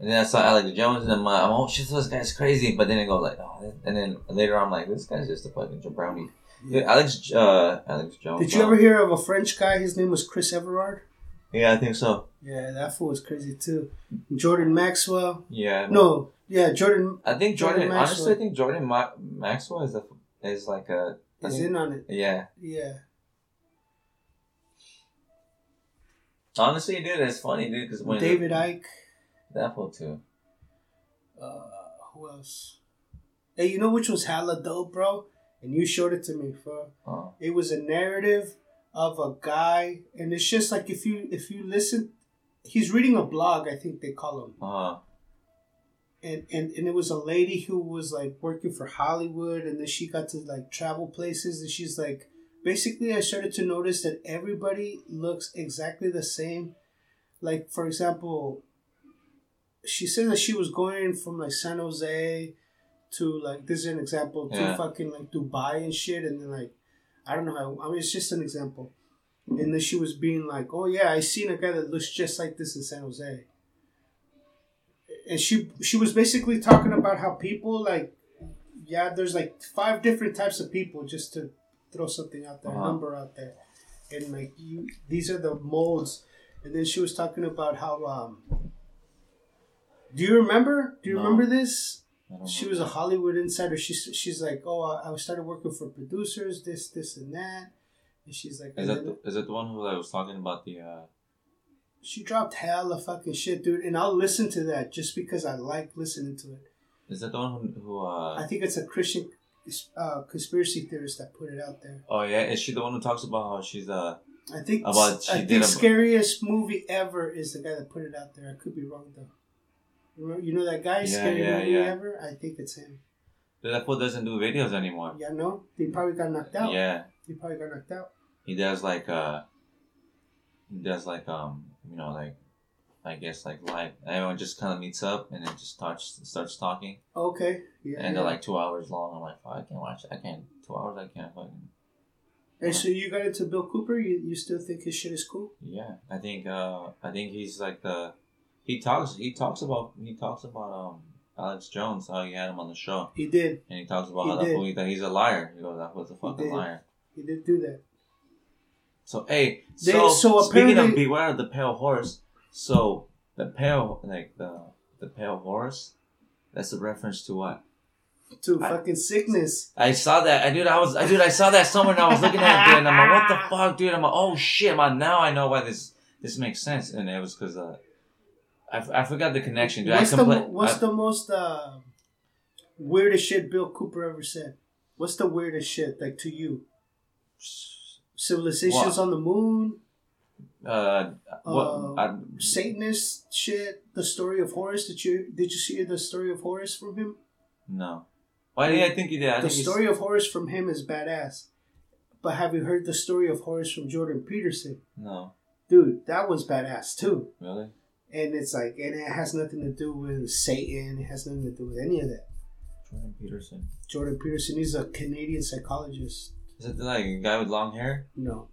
And then I saw Alex Jones, and I'm like, oh shit, this guy's crazy. But then it goes like, oh, and then later on, I'm like, this guy's just a fucking jabroni. Dude, Alex, uh, Alex Jones. Did you ever hear of a French guy? His name was Chris Everard. Yeah, I think so. Yeah, that fool was crazy too. Jordan Maxwell. Yeah. No, yeah, Jordan I think Jordan. Jordan honestly, I think Jordan Ma- Maxwell is a is like a. I is think- in on it. Yeah. Yeah. Honestly, dude, it's funny, dude, because when David Icke. that fool too. Uh, who else? Hey, you know which was hella dope, bro? And you showed it to me, bro. Oh, it was a narrative of a guy and it's just like if you if you listen he's reading a blog i think they call him uh, and, and and it was a lady who was like working for hollywood and then she got to like travel places and she's like basically i started to notice that everybody looks exactly the same. Like for example she said that she was going from like san jose to like this is an example to Yeah. fucking like dubai and shit and then like i don't know how i mean it's just an example. And then she was being like oh yeah i seen a guy that looks just like this in san jose. And she she was basically talking about how people like yeah, there's like five different types of people just to throw something out there, Uh-huh. number out there, and like you, these are the molds. And then she was talking about how. um Do you remember? Do you No. remember this? She was a Hollywood insider. She's she's like, oh, I I started working for producers, this, this, and that. And she's like, Is that the, is that the one who I was talking about the? uh she dropped hella fucking shit, dude. And I'll listen to that just because I like listening to it. Is that the one who? who uh, I think it's a Christian uh, conspiracy theorist that put it out there. oh yeah, is she the one who talks about how she's uh? I think About she I think scariest movie ever is the guy that put it out there. I could be wrong though. You know that guy, Yeah, scary yeah, movie yeah. ever? I think it's him. That fool doesn't do videos anymore. Yeah, no, he probably got knocked out. Yeah, he probably got knocked out. he does like uh, he does like um, you know, like I guess like live. Everyone just kind of meets up and then just starts starts talking, Okay, yeah. and yeah. they're like two hours long. I'm like, fuck, I can't watch. it. I can't two hours. I can't fucking. Hey, so you got into Bill Cooper? You, you still think his shit is cool? Yeah, I think uh, I think he's like the he talks he talks about he talks about um Alex Jones how he had him on the show He did. and he talks about He how that did. that he's a liar. He goes, that was a fucking liar. He did do that. So hey, They- so, so speaking of beware of the pale horse, so the pale like the the pale horse, that's a reference to what? To I- fucking sickness. I saw that, I dude, I was, I dude, I saw that somewhere, and I was looking at it, dude, and I'm like, what the fuck, dude? I'm like, oh shit, man, now I know why this this makes sense, and it was because uh, I, f- I forgot the connection, dude. what's I the what's I- the most uh, weirdest shit Bill Cooper ever said? What's the weirdest shit like to you? Civilizations What? on the moon, uh, what? I, Satanist shit. The story of Horus. Did you did you see the story of Horus from him? no. Why did I think you did? I the think you s- story of Horus from him is badass. But have you heard the story of Horus from Jordan Peterson? No, Dude, that was badass too. really? And it's like, and it has nothing to do with Satan. It has nothing to do with any of that. Jordan Peterson. Jordan Peterson, he's a Canadian psychologist. Is it like a guy with long hair? No.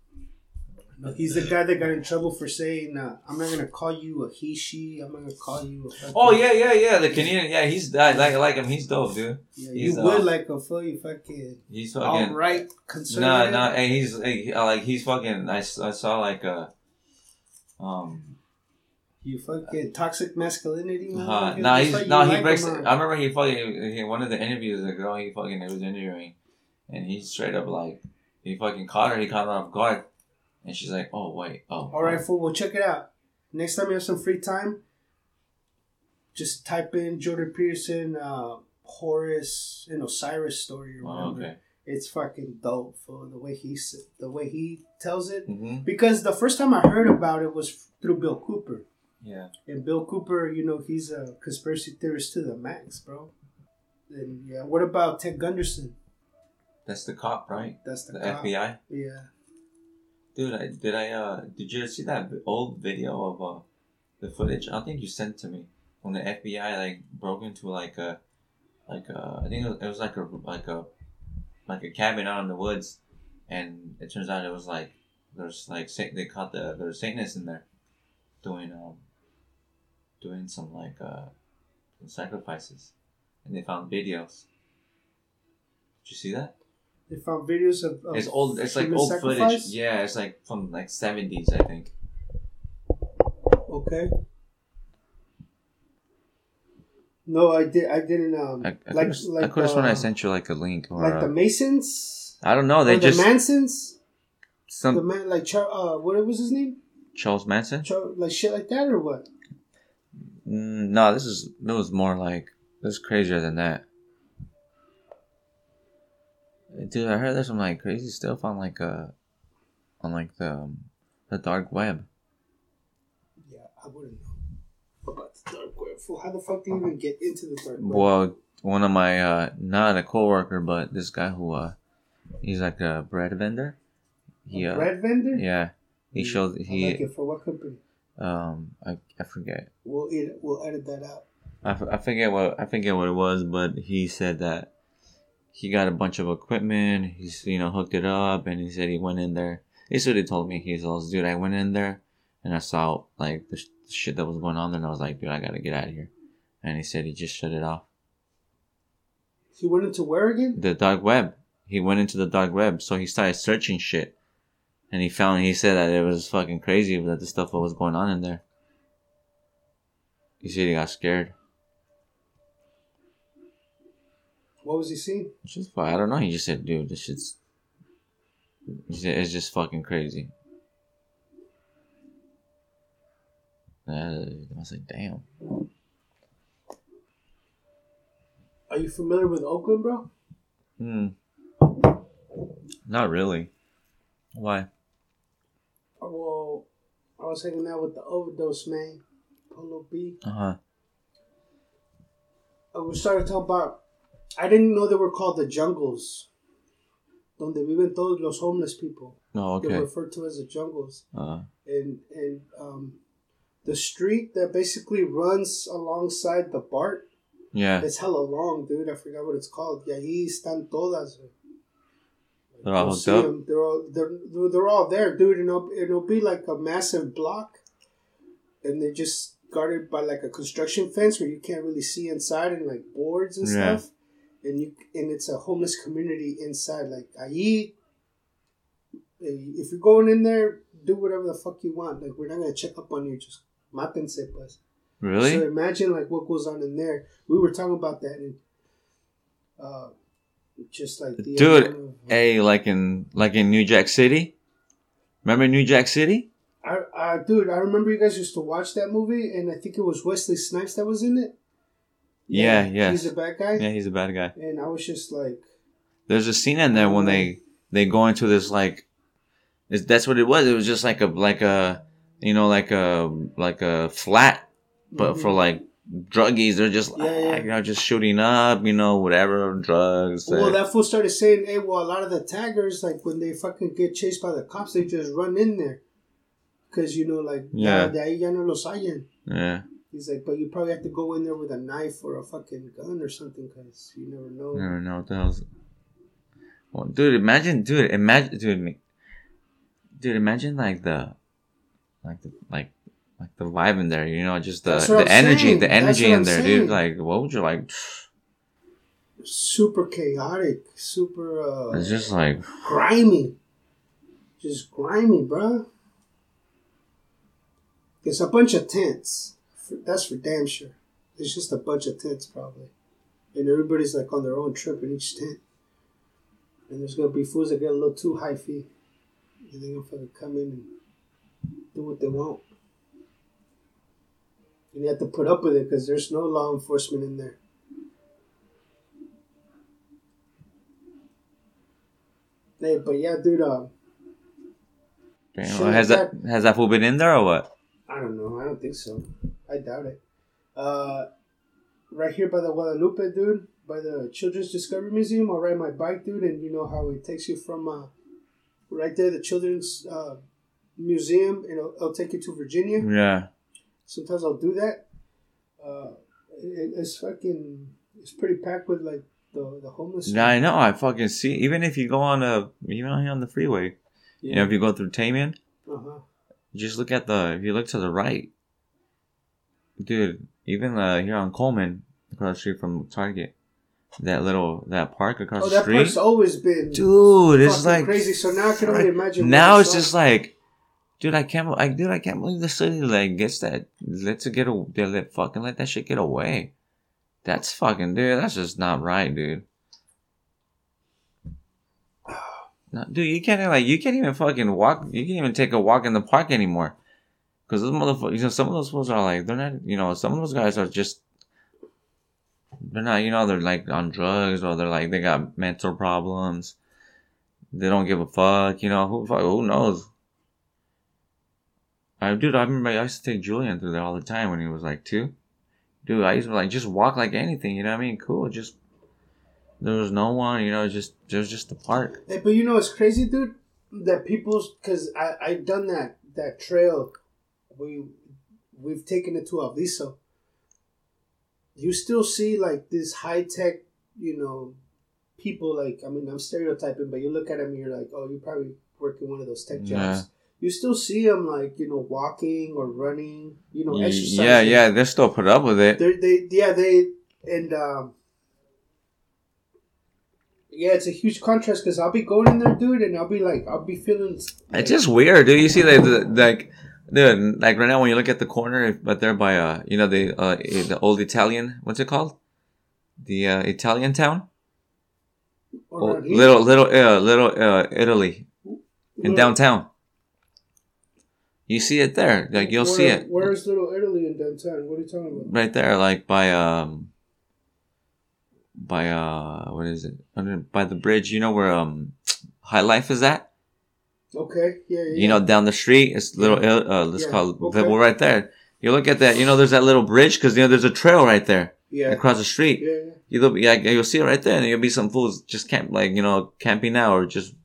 He's the guy that got in trouble for saying, uh, I'm not going to call you a he, she. I'm going to call you a fucking. Oh yeah, yeah, yeah. The Canadian, yeah, he's I like I like him. He's dope, dude. Yeah, he's, you uh, would like a full, you fucking He's fucking. right No, conservative. no, hey, he's I like he's fucking. I, s- I saw like uh, um, You fucking toxic masculinity. uh, motherfucker. no, That's he's you no, he like breaks. him, I huh? remember he fucking he, one of the interviews, the girl he fucking it was interviewing, and he straight up like he fucking caught her. He caught her off guard, and she's like, "Oh wait, oh, All right, fool. Well, check it out. Next time you have some free time, just type in Jordan Peterson, uh, Horus, and Osiris story or oh, whatever. okay, It's fucking dope for the way he the way he tells it. mm-hmm. Because the first time I heard about it was through Bill Cooper, yeah, and Bill Cooper, you know, he's a conspiracy theorist to the max, bro. And yeah, what about Ted Gunderson? that's the cop, right? That's the, The. FBI, Yeah. Dude. I, did I uh did you see that old video of uh the footage? I think you sent to me when the FBI like broke into like a like a I think it was, it was like a like a like a cabin out in the woods, and it turns out it was like there's like they caught the there's Satanists in there doing um doing some like uh sacrifices, and they found videos. Did you see that? They found videos of, of It's old. It's like old sacrifice? footage. Yeah, it's like from like seventies, I think. Okay. No, I did. I didn't. Um, I, I like, could like, I could have sworn I sent you like a link or like the Masons. I don't know. They just the Mansons. Some The man, like Char- uh, what was his name? Charles Manson. Char- like shit like that or what? Mm, no, this is it was more like this is crazier than that. Dude, I heard there's some like crazy stuff on like uh on like the um, the dark web. Yeah, I wouldn't know about the dark web. Fool, How the fuck do you even get into the dark web? Well, one of my uh not a coworker, but this guy who uh he's like a bread vendor. He A uh, bread vendor. yeah, he Mm, showed I like he it for what company? um I I forget We'll edit, we'll edit that out. I, f- I forget what I forget what it was, but he said that he got a bunch of equipment. He's you know hooked it up, and he said he went in there. This is what he told me. He's all, dude, I went in there and I saw like the, sh- the shit that was going on there, and I was like, dude, I gotta get out of here. And he said he just shut it off. He went into where again? The dark web. He went into the dark web, so he started searching shit, and he found. He said that it was fucking crazy that the stuff that was going on in there. He said he got scared. What was he seeing? Just I don't know. He just said, "Dude, this shit's." He said, it's just fucking crazy. Uh, I was like, damn. Are you familiar with Oakland, bro? Hmm. Not really. Why? Well, I was hanging out with the overdose man, Polo B. Uh huh. And we started talking about. I didn't know they were called the jungles. Donde viven todos los homeless people. Oh, okay. They're referred to as the jungles. Uh, And and um, the street that basically runs alongside the BART, yeah. it's hella long, dude. I forgot what it's called. Y ahí están todas. They're all hooked see up? 'em. They're all they're, they're they're all there, dude. And it'll, it'll be like a massive block, and they're just guarded by like a construction fence where you can't really see inside and like boards and Yeah. stuff. And you and it's a homeless community inside. Like I eh, if you're going in there, do whatever the fuck you want. Like we're not gonna check up on you. Just mátense, pues. Really? So imagine like what goes on in there. We were talking about that and uh just like the Dude, of- Hey, like in like in New Jack City. Remember New Jack City? I, I dude, I remember you guys used to watch that movie and I think it was Wesley Snipes that was in it. Yeah, yeah. He's a bad guy. Yeah, he's a bad guy. And I was just like There's a scene in there when they they go into this like, that's what it was. It was just like a like a you know like a like a flat, but Mhm. for like druggies, they're just Yeah, yeah. you know just shooting up, you know whatever drugs. Well, that fool started saying, "Hey, well, a lot of the taggers, like when they fucking get chased by the cops, they just run in there, cause you know, like, Yeah. yeah, de ahí ya no los hallan." yeah, He's like, "But you probably have to go in there with a knife or a fucking gun or something, cause you never know." never know what the hell's. Well, dude, imagine, dude, imagine, dude, me- dude, imagine like the, like the like. Like the vibe in there, you know, just the the I'm energy, saying. the energy in there, saying. dude. Like, what would you like? Super chaotic, super uh, It's just like, grimy, just grimy, bro. It's a bunch of tents. For, that's for damn sure. It's just a bunch of tents, probably, and everybody's like on their own trip in each tent. And there's gonna be fools that get a little too high fee, and they're gonna fucking come in and do what they want. And you have to put up with it because there's no law enforcement in there. Hey, but yeah, dude. Uh, damn, has like that has that fool been in there or what? I don't know. I don't think so. I doubt it. Uh, right here by the Guadalupe, dude, by the Children's Discovery Museum, I'll ride my bike, dude, and you know how it takes you from uh, right there, the Children's uh, Museum, and it'll, it'll take you to Virginia. Yeah, Sometimes I'll do that. Uh, it, it's fucking, it's pretty packed with like the the homeless. yeah, I know. I fucking see. Even if you go on a, even on the freeway, you know, if you go through Tamien, Uh huh. just look at the. If you look to the right, dude. Even uh, here on Coleman, across the street from Target, that little that park across Oh, the street, park's always been dude. It's like crazy. So now I can only imagine. now it's just like, dude, I can't, I, dude, I can't believe the city like gets that, lets it get, a, they let fucking let that shit get away. That's fucking, dude. That's just not right, dude. No, dude, you can't like, you can't even fucking walk. You can't even take a walk in the park anymore. Cause those motherfuckers, you know, some of those fools are like, they're not, you know, some of those guys are just, they're not, you know, they're like on drugs or they're like, they got mental problems. They don't give a fuck, you know, who, who knows? I, dude, I remember I used to take Julian through there all the time when he was like two. Dude, I used to like just walk like anything, you know what I mean? Cool, just there was no one, you know, just there's just the park. Hey, but you know it's crazy, dude. That people's because I I done that that trail. We we've taken it to Alviso. You still see like this high tech, you know, people like I mean I'm stereotyping, but you look at them and you're like, oh, you probably work in one of those tech jobs. Yeah. You still see them like you know walking or running, you know, exercising. Yeah, yeah, they're still put up with it. They're, they yeah they and um, Yeah, it's a huge contrast because I'll be going in there, dude, and I'll be like, I'll be feeling. It's just weird, dude. You see, like, the, like, dude, like right now when you look at the corner, but there by, uh, you know, the, uh, the old Italian, what's it called? The, uh, Italian town? Oh, little, little, uh, little, uh, Italy in Little- downtown. You see it there. Like, you'll see it Where's Little Italy in downtown? What are you talking about? right there, like by, um, by, uh, what is it? Under, by the bridge, you know where, um, High Life is at? Okay, yeah, yeah. you know, down the street, it's little, uh, let's Yeah, call it, okay. well, right there. You look at that, you know, there's that little bridge because you know there's a trail right there yeah, across the street. yeah, yeah. You look, yeah, you'll see it right there, and there'll be some fools just camp, like you know, camping out or just,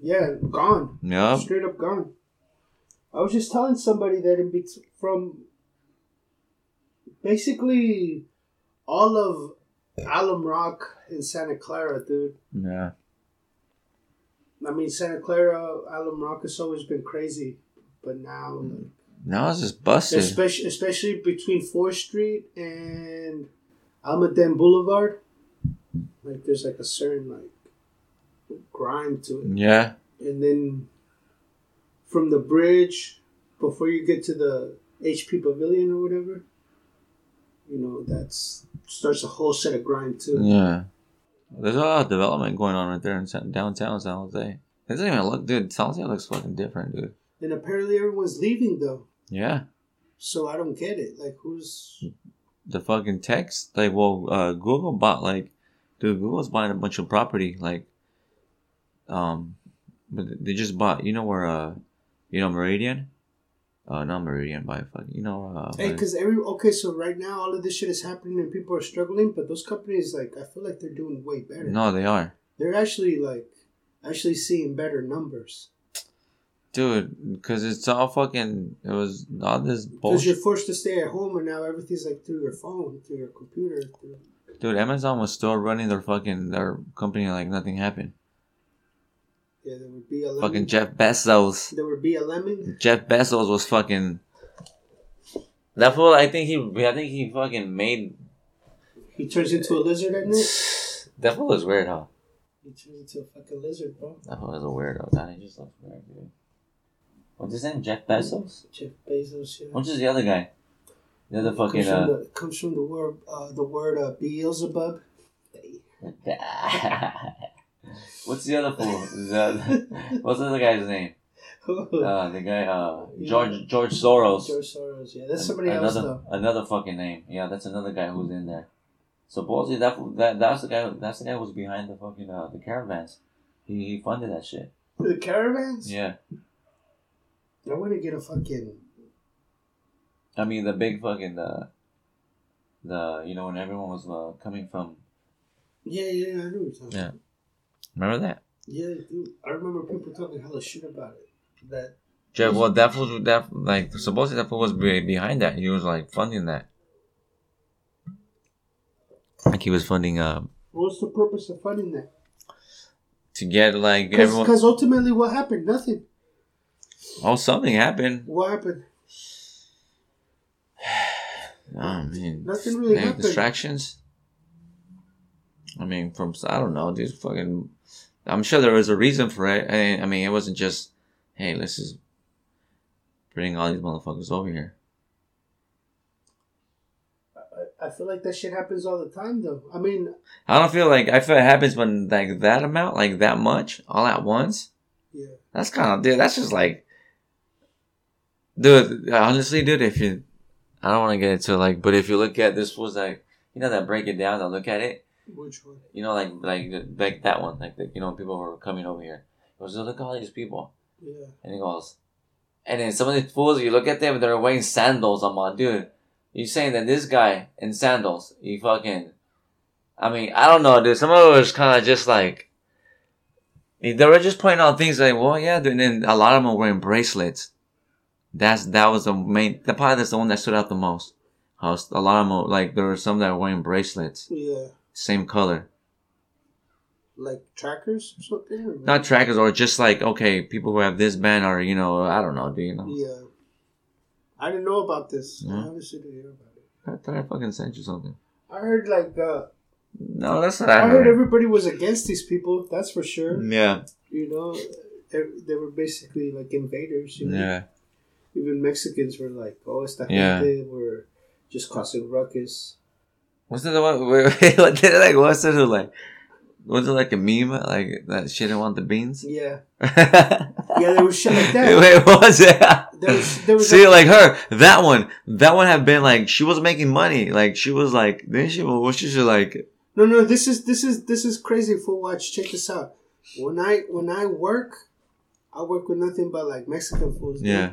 Yeah, gone. yeah, Straight up gone. I was just telling somebody that in bet- from basically all of Alum Rock in Santa Clara, dude. yeah, I mean, Santa Clara, Rock has always been crazy, but now, like, now it's just busted. especially especially between Fourth Street and Almaden Boulevard, like there's like a certain like grind to it. Yeah, and then from the bridge before you get to the HP Pavilion or whatever, you know that's starts a whole set of grind too. yeah. There's a lot of development going on right there in downtown San Jose. It doesn't even look, dude. San Jose looks fucking different, dude. And apparently everyone's leaving though, Yeah, so I don't get it. Like who's the fucking text, like, well, uh, Google bought like, dude, Google's buying a bunch of property, like, um, but they just bought, you know where, uh, you know Meridian, uh, not Meridian, by fuck, you know, uh, hey? Because every okay, so right now all of this shit is happening and people are struggling, but those companies like I feel like they're doing way better. no, they are, They're actually like actually seeing better numbers dude, because it's all fucking, it was all this bullshit. because you're forced to stay at home and now everything's like through your phone, through your computer. Through, dude. Amazon was still running their fucking their company like nothing happened. Yeah, there would be a lemon. Fucking Jeff Bezos. There would be a lemon. Jeff Bezos was fucking. That fool, I think he, I think he fucking made. He turns into a lizard at night. That fool is weird, huh? He turns into a fucking lizard, bro. That fool is a weirdo. That he just looks weird, dude. What's his name? Jeff Bezos. Jeff Bezos. Yeah. What's the other guy? The other fucking. comes, from Uh, the, comes from the word uh, the word uh, Beelzebub. What's the other fool? The- what's the other guy's name? Uh, the guy, uh, George George Soros. George Soros. Yeah, that's somebody another, else though. Another fucking name. Yeah, that's another guy who's in there. Supposedly that that that's the guy. That's the guy who's behind the fucking uh, the caravans. He, he funded that shit. The caravans. Yeah, I want to get a fucking. I mean the big fucking the the you know when everyone was uh, coming from. Yeah, yeah, I know what you're talking. Yeah. about. Remember that? Yeah, dude. I remember people talking hella shit about it. That Jeff, well, that fool, that like supposedly that fool was behind that. He was like funding that. Like he was funding uh what's the purpose of funding that? to get like everyone. Because ultimately, what happened? Nothing. Oh, something happened. What happened? Oh man, Nothing really happened. distractions. I mean, from I don't know, these fucking. I'm sure there was a reason for it. I, I mean, it wasn't just, hey, let's just bring all these motherfuckers over here. I, I feel like that shit happens all the time, though. I mean, I don't feel like I feel it happens when like that amount, like that much, all at once. yeah. That's kind of dude. That's just like, dude. Honestly, dude, if you, I don't want to get into like, but if you look at this was like, you know, that break it down, that look at it. Which one? You know, like like like that one, like the, you know, people who are coming over here. It was look at all these people, Yeah. and he goes, and then some of these fools, you look at them, they're wearing sandals. I'm on, dude. You saying that this guy in sandals, he fucking, I mean, I don't know, dude. Some of it was kind of just like, they were just pointing out things like, well, yeah, dude. And then a lot of them were wearing bracelets. That's that was the main. The part that's the one that stood out the most. How a lot of them, like there were some that were wearing bracelets, Yeah. Same color. Like trackers or something? Or not trackers or just like okay people who have this band are, you know i don't know do you know Yeah. I didn't know about this. Yeah. I honestly didn't hear about it. i thought i fucking sent you something I heard like uh No, that's what I I heard heard. everybody was against these people. That's for sure. Yeah, You know, they- they were basically like invaders. You know? yeah. Even Mexicans were like, "Oh, esta Yeah. gente were just causing ruckus." Was that the one? Wait, wait, what did it like? What's it like? Was it like a meme? Like that she didn't want the beans? Yeah, yeah, there was shit like that. Wait, what was it? There was, there was See, a- like her, that one, that one had been like she was making money. Like she was like, then she was she like, No, no, this is this is this is crazy. Full watch. Check this out. When I when I work, I work with nothing but like Mexican foods. dude. yeah,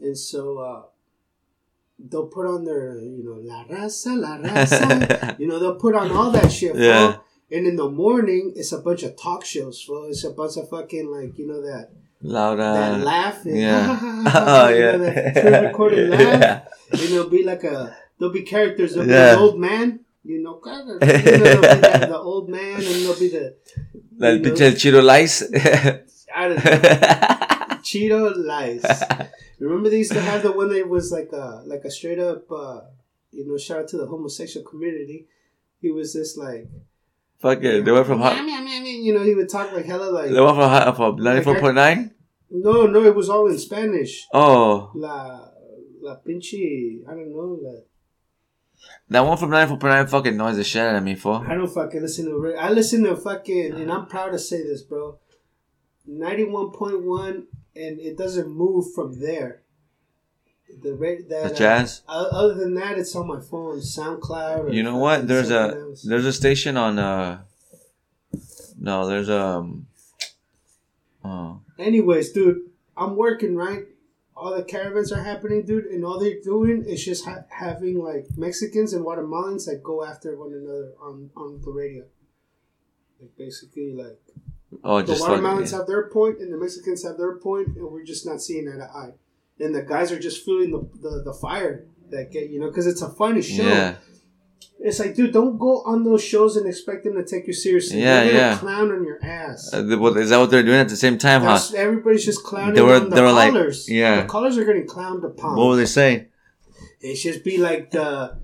And so uh, they'll put on their you know la raza, la raza. you know they'll put on all that shit. fool. Yeah. And in the morning, it's a bunch of talk shows. Fool. It's a bunch of fucking like you know that loud. that laughing. yeah. oh yeah. know, that pre-recorded laugh. yeah. And there'll be like a there'll be characters. There'll Yeah. be an old man. You know, you know the, the old man, and there'll be the know, pinche chiro lice. I don't know, Cheeto lies. Remember they used to have the one that was like a like a straight up, uh, you know, shout out to the homosexual community. He was just like, Fuck it. They went from hot. you know, he would talk like hella like. They went from hot from ninety four point nine. No, no, it was all in Spanish. Oh, La, la pinche, I don't know. La, that one from ninety four point nine fucking noise the shit out of me, fool. I don't fucking listen to. I listen to fucking, and I'm proud to say this, bro. Ninety one point one, and it doesn't move from there. The rate that The jazz. Uh, other than that, it's on my phone, SoundCloud. You know what? There's a else. there's a station on uh. No, there's um. Oh. Anyways, dude, I'm working right. All the caravans are happening, dude, and all they're doing is just ha- having like Mexicans and Guatemalans that go after one another on on the radio. Like basically, like Oh, the just Guatemalans fucking. have their point and the Mexicans have their point, and we're just not seeing eye to eye. And the guys are just feeling the the, the fire that get you know because it's a funny show. Yeah, It's like, dude, don't go on those shows and expect them to take you seriously. Yeah, They're yeah. clown on your ass. uh, what- is that what they're doing at the same time, huh? Everybody's just clowning They were- the they were like- yeah. the callers are getting clowned upon. What were they saying? It should be like the,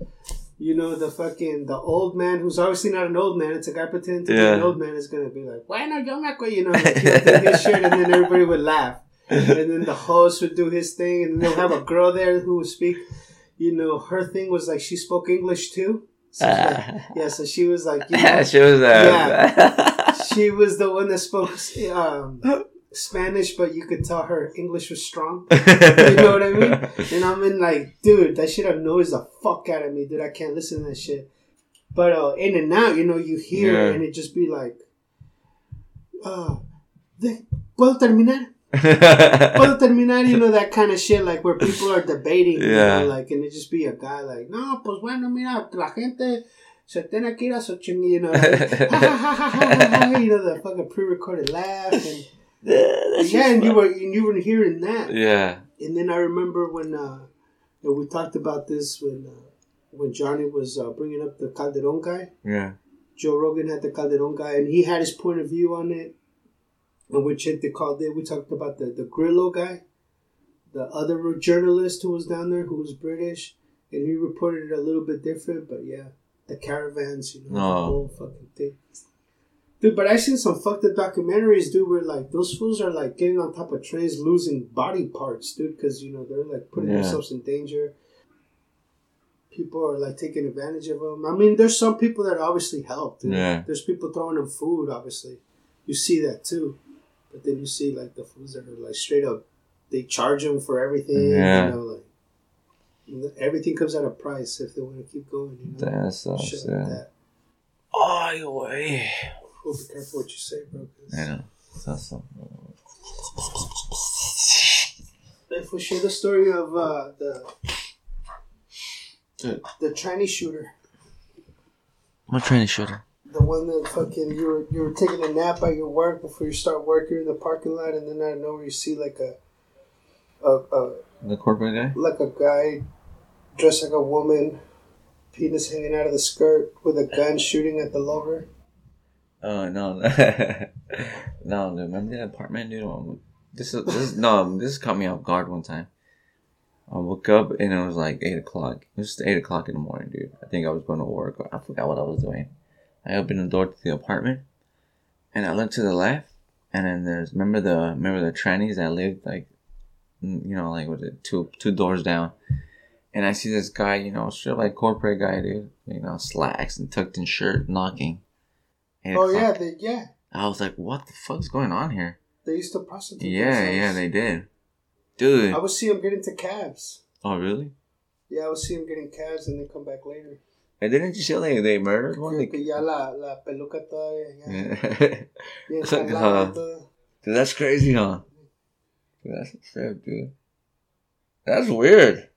you know, the fucking the old man who's obviously not an old man. It's a guy pretending to be an old man is gonna be like, "Bueno, yo me acuerdo," you know, like, his shirt, and then everybody would laugh, and then the host would do his thing, and then they'll have a girl there who would speak. You know, her thing was like she spoke English too. So like- yeah, so she was like, you know, she was uh, she was the one that spoke um, Spanish, but you could tell her English was strong. You know what I mean? And I'm in like, dude, that shit annoys the fuck out of me, dude. I can't listen to that shit. But uh, in and out, you know, you hear Yeah. and it just be like, uh, de- ¿puedo terminar? ¿Puedo terminar? You know, that kind of shit, like where people are debating, you Yeah. know, like, and it just be a guy like, no, pues bueno, mira, la gente se tiene que ir a su ching-" you know, like, "Ha, ha, ha, ha, ha, ha," you know, the fucking pre-recorded laugh, and yeah, and you were and you were hearing that, yeah. and then I remember when uh, and we talked about this when uh, when Johnny was uh, bringing up the Calderon guy. Yeah. Joe Rogan had the Calderon guy, and he had his point of view on it. And when Chente called it, we talked about the the Grillo guy, the other journalist who was down there who was British, and he reported it a little bit different. But yeah, the caravans, you know, the Oh. whole fucking thing. Dude, but I seen some fucked up documentaries, dude, where like those fools are like getting on top of trains, losing body parts, dude, because you know they're like putting Yeah. themselves in danger. People are like taking advantage of them. I mean, there's some people that obviously help. Dude. Yeah. There's people throwing them food, obviously. You see that too, but then you see like the fools that are like straight up. They charge them for everything. Yeah. You know, like everything comes at a price if they want to keep going. You know, That sucks. shit like Yeah. that. Ay, güey. Be careful what you say, bro. I know. That's so- If we share the story of uh, the the Chinese shooter, I'm trying to shoot her. the one that fucking you were you were taking a nap at your work before you start work, you're in the parking lot, and then out of nowhere you see like a a, a The corporate guy? like a guy dressed like a woman, penis hanging out of the skirt with a gun shooting at the lover. Oh no, no, dude. Remember that apartment, dude? Um, This is this is, no. This caught me off guard one time. I woke up and it was like eight o'clock. It was eight o'clock in the morning, dude. I think I was going to work. Or I forgot what I was doing. I open the door to the apartment, and I look to the left, and then there's remember the remember the trannies that lived like, mm, you know, like was it two two doors down, and I see this guy, you know, straight like corporate guy, dude, you know, slacks and tucked in shirt, knocking. Oh yeah, they yeah. I was like, what the fuck's going on here? They used to prostitute. Yeah, themselves. yeah, they did, dude. I would see them get into cabs. Oh really? Yeah, I would see them get in cabs and then come back later. And didn't you see like they murdered one? Que la, la peluca todavía. Ya, Yeah. bien It's like, jalada uh. Dude, that's crazy, huh? Dude, that's a trip, dude. That's weird.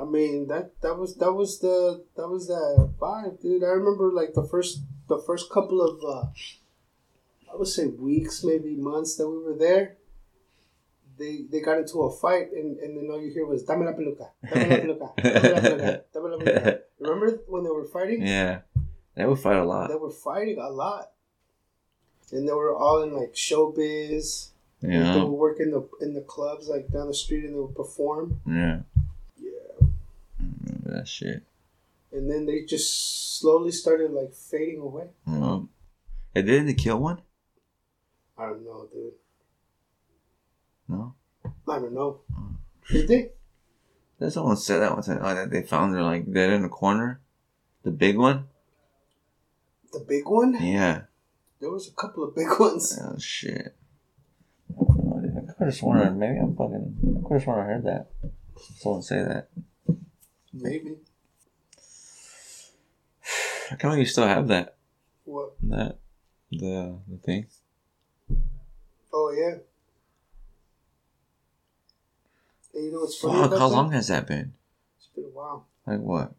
I mean that that was that was the that was that vibe, dude. I remember like the first the first couple of uh I would say weeks, maybe months that we were there. They they got into a fight and, and then all you hear was Dame la peluca, Dame la peluca, Dame la peluca, Dame la peluca. Remember when they were fighting? Yeah. They would fight a lot. They were fighting a lot. And they were all in like showbiz. Yeah, they would work in the in the clubs like down the street and they would perform. Yeah. Yeah. Remember that shit. And then they just slowly started like fading away. Yeah. Hey, didn't they kill one? I don't know, dude. No. I don't know. Oh. Did they? There's someone said that one time. Oh, that they found her like dead in the corner. The big one? The big one? Yeah. There was a couple of big ones. Oh shit. I could have sworn maybe I'm fucking I could have sworn I heard that. Someone say that. Maybe. How come you still have that? What? That the the thing? Oh yeah. And you know what's funny? Fuck, about how that? long has that been? It's been a while. Like what?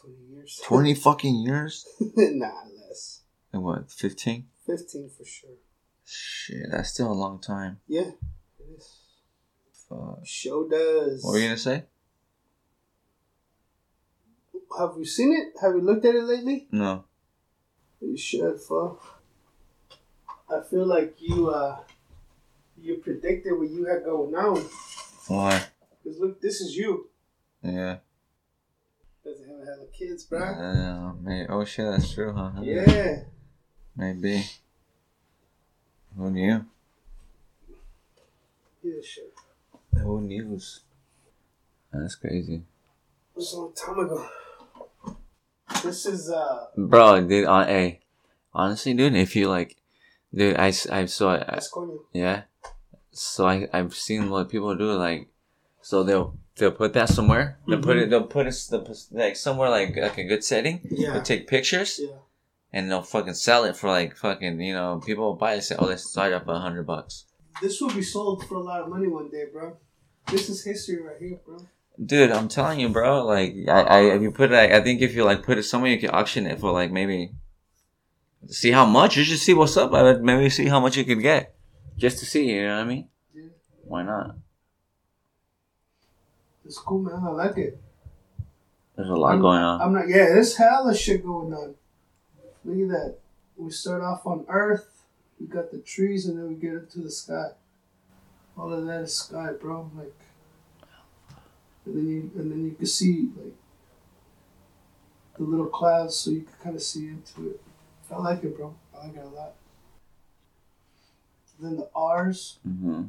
Twenty years. Twenty fucking years? nah, less. And what, fifteen? Fifteen for sure. Shit, that's still a long time. Yeah. It is. Fuck. Show does. What were you gonna say? Have you seen it? Have you looked at it lately? No. You should, fuck. I feel like you uh you predicted what you had going on. Why? Cause look, this is you. Yeah. Doesn't have hella kids, bro. Uh, may- oh shit, that's true, huh? Yeah. Maybe. Who knew? Yeah, shit. Who knew? That's crazy. It was a long time ago. This is uh Bro, dude, uh, hey, honestly, dude, if you like, dude, I I saw it, yeah. So I, I've seen what people do, like, so they'll, they'll put that somewhere, they'll put it, they'll put it, the, like, somewhere, like, like a good setting, Yeah. they'll take pictures, Yeah. and they'll fucking sell it for, like, fucking, you know, people will buy it, say, oh, let's start up a hundred bucks. This will be sold for a lot of money one day, bro. This is history right here, bro. Dude, I'm telling you, bro. Like, I, I, if you put it, I think if you like put it somewhere, you can auction it for like maybe see how much. You should see what's up. I would maybe see how much you could get, just to see. You know what I mean? Yeah. Why not? It's cool, man. I like it. There's a lot I'm, going on. I'm not. Yeah, there's hell hella shit going on. Look at that. We start off on Earth. We got the trees, and then we get into the sky. All of that is sky, bro. Like, and then you and then you can see like the little clouds, so you can kind of see into it. I like it, bro. I like it a lot. Then the R's. hmm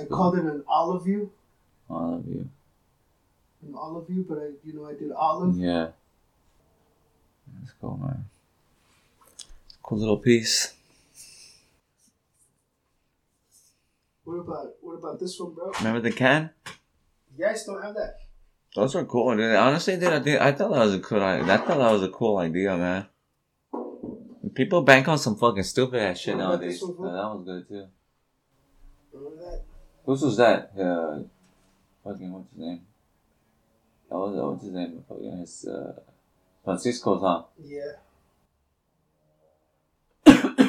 I called it an olive view, All of you. an olive view, but I, you know, I did olive. Yeah. Let's go, man. Cool little piece. What about what about this one, bro? Remember the can? You guys don't have that. Those are cool, dude. Honestly, dude, I, think, I thought that was a cool. I, I thought that was a cool idea, man. People bank on some fucking stupid ass shit nowadays. one? Yeah, that was good too. Remember that? Whose was that? Uh, fucking what's his name? That was uh, what's his name? Fucking his uh, Francisco's, huh? Yeah.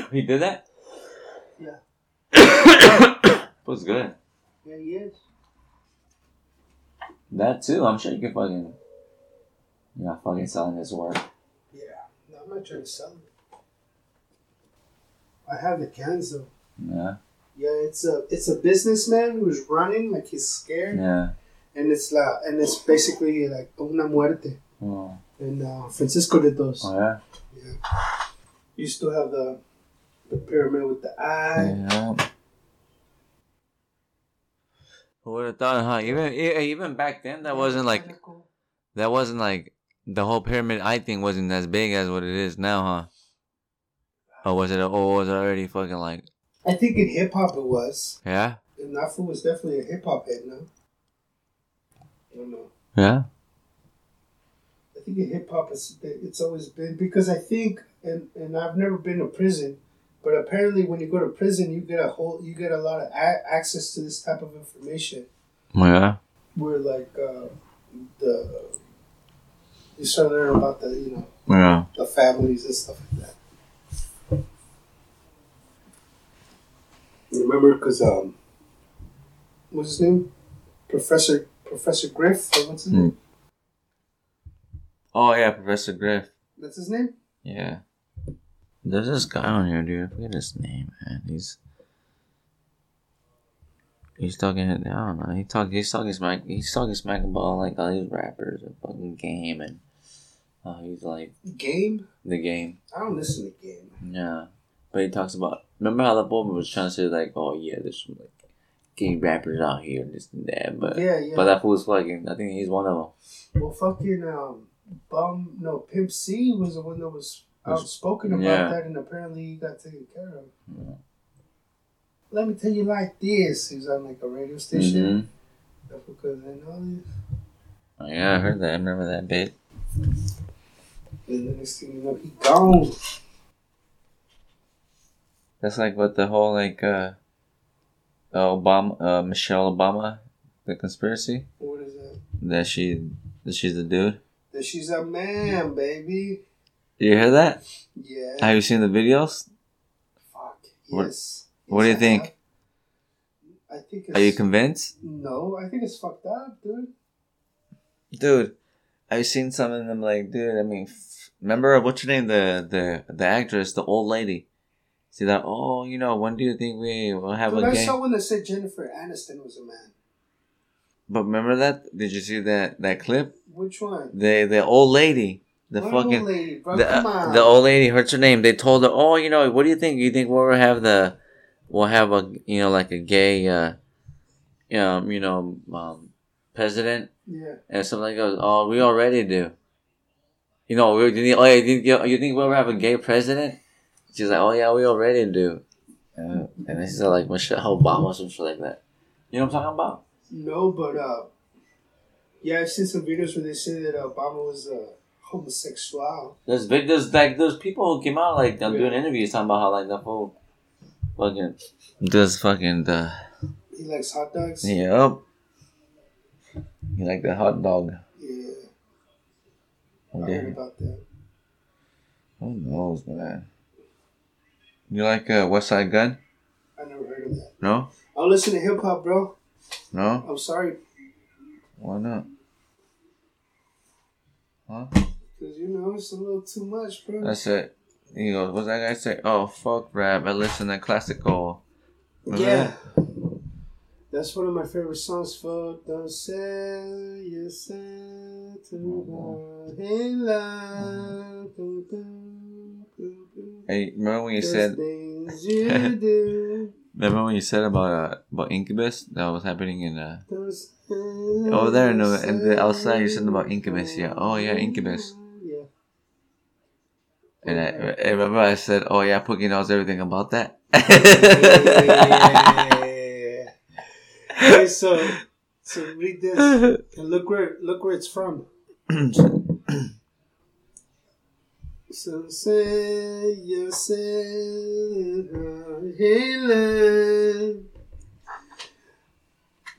he did that. Yeah. was good. Yeah, he is. That too. I'm sure you can fucking. You're not fucking selling his work. Yeah. No, I'm not trying to sell it. I have the cans though. Yeah. Yeah, it's a it's a businessman who's running like he's scared, Yeah. and it's la and it's basically like una muerte. Oh. And uh, Francisco did those. Oh yeah. yeah. You still have the the pyramid with the eye. Yeah. Who would have thought, huh? Even e- eh, even back then, that wasn't like that wasn't like the whole pyramid I think wasn't as big as what it is now, huh? Or was it? Or was it already fucking like? I think in hip hop it was. Yeah. And that fool was definitely a hip hop head now. I don't know. Yeah. I think in hip hop it's it's always been because I think and and I've never been to prison, but apparently when you go to prison you get a whole you get a lot of a- access to this type of information Yeah. where like uh, the you start learning about the you know Yeah. the families and stuff like that. Remember, because um, what's his name? Professor Professor Griff. What's his Hmm. name? Oh yeah, Professor Griff. That's his name. Yeah. There's this guy on here, dude. I forget his name, man. He's he's talking. I don't know. He talk. He's talking smack. He's talking smack about like all these rappers and fucking game and. Uh, he's like Game. the game. I don't listen to Game. Yeah, but he talks about. Remember how the woman was trying to say like, oh yeah, there's some like gay rappers out here, and this and that. But Yeah, yeah. but that fool's fucking. I think he's one of them. well, fucking um, bum. No, Pimp C was the one that Was- outspoken about yeah. that, and apparently he got taken care of. Yeah. Let me tell you like this. He was on like a radio station. Mhm. That's because I know this. Oh, yeah, I heard that. I remember that bit. And the next thing you know, he gone. That's like what the whole like uh, uh Obama uh Michelle Obama the conspiracy What is that? that she that she's a dude. That she's a man, baby. You hear that? Yeah. Have you seen the videos? Fuck. What- Yes. what do you I think? I think it's. Are you convinced, No, I think it's fucked up, dude. dude? I've seen some of them like, dude. I mean, f- remember uh, what's your name? The the the actress, the old lady. See that? Oh, you know, when do you think we will have Dude, a I game? saw one that said Jennifer Aniston was a man. But remember that? Did you see that that clip? Which one? The the old lady, the fucking bro? the, uh, the old lady hurts her name. They told her, "Oh, you know, what do you think? You think we'll have the, we'll have a, you know, like a gay, uh, um, you know, um, president Yeah. and something like that." Oh, we already do. You know, we, you think, oh, yeah, you think, you, think we'll have a gay president? She's like, "Oh yeah, we already do." Uh, and this is like Michelle Obama or some shit like that. You know what I'm talking about? No, but uh, yeah, I've seen some videos where they say that Obama was uh, homosexual. There's vid- there's like there's people who came out like they're doing interviews talking about how like the whole fucking this fucking the He likes hot dogs. Yep. He like the hot dog? Yeah, I Okay. heard about that. Who knows, man? You like uh, Westside Gunn? I never heard of that. No, I don't listen to hip hop, bro. no. I'm sorry, Why not? Huh? Because you know it's a little too much, bro. That's it. He goes, what's that guy say? Oh, fuck rap. I listen to classical. Remember yeah. that? That's one of my favorite songs. Fuck, don't say you said to my in love. Hey, remember when you Those said? you. Remember when you said about uh, about Incubus that was happening in uh over there in the, in the outside? You said about Incubus, yeah. Oh yeah, Incubus. And I, I remember I said, "Oh yeah, Pookie knows everything about that." Yeah. okay, so so read this and look where look where it's from. So say you said uh, healing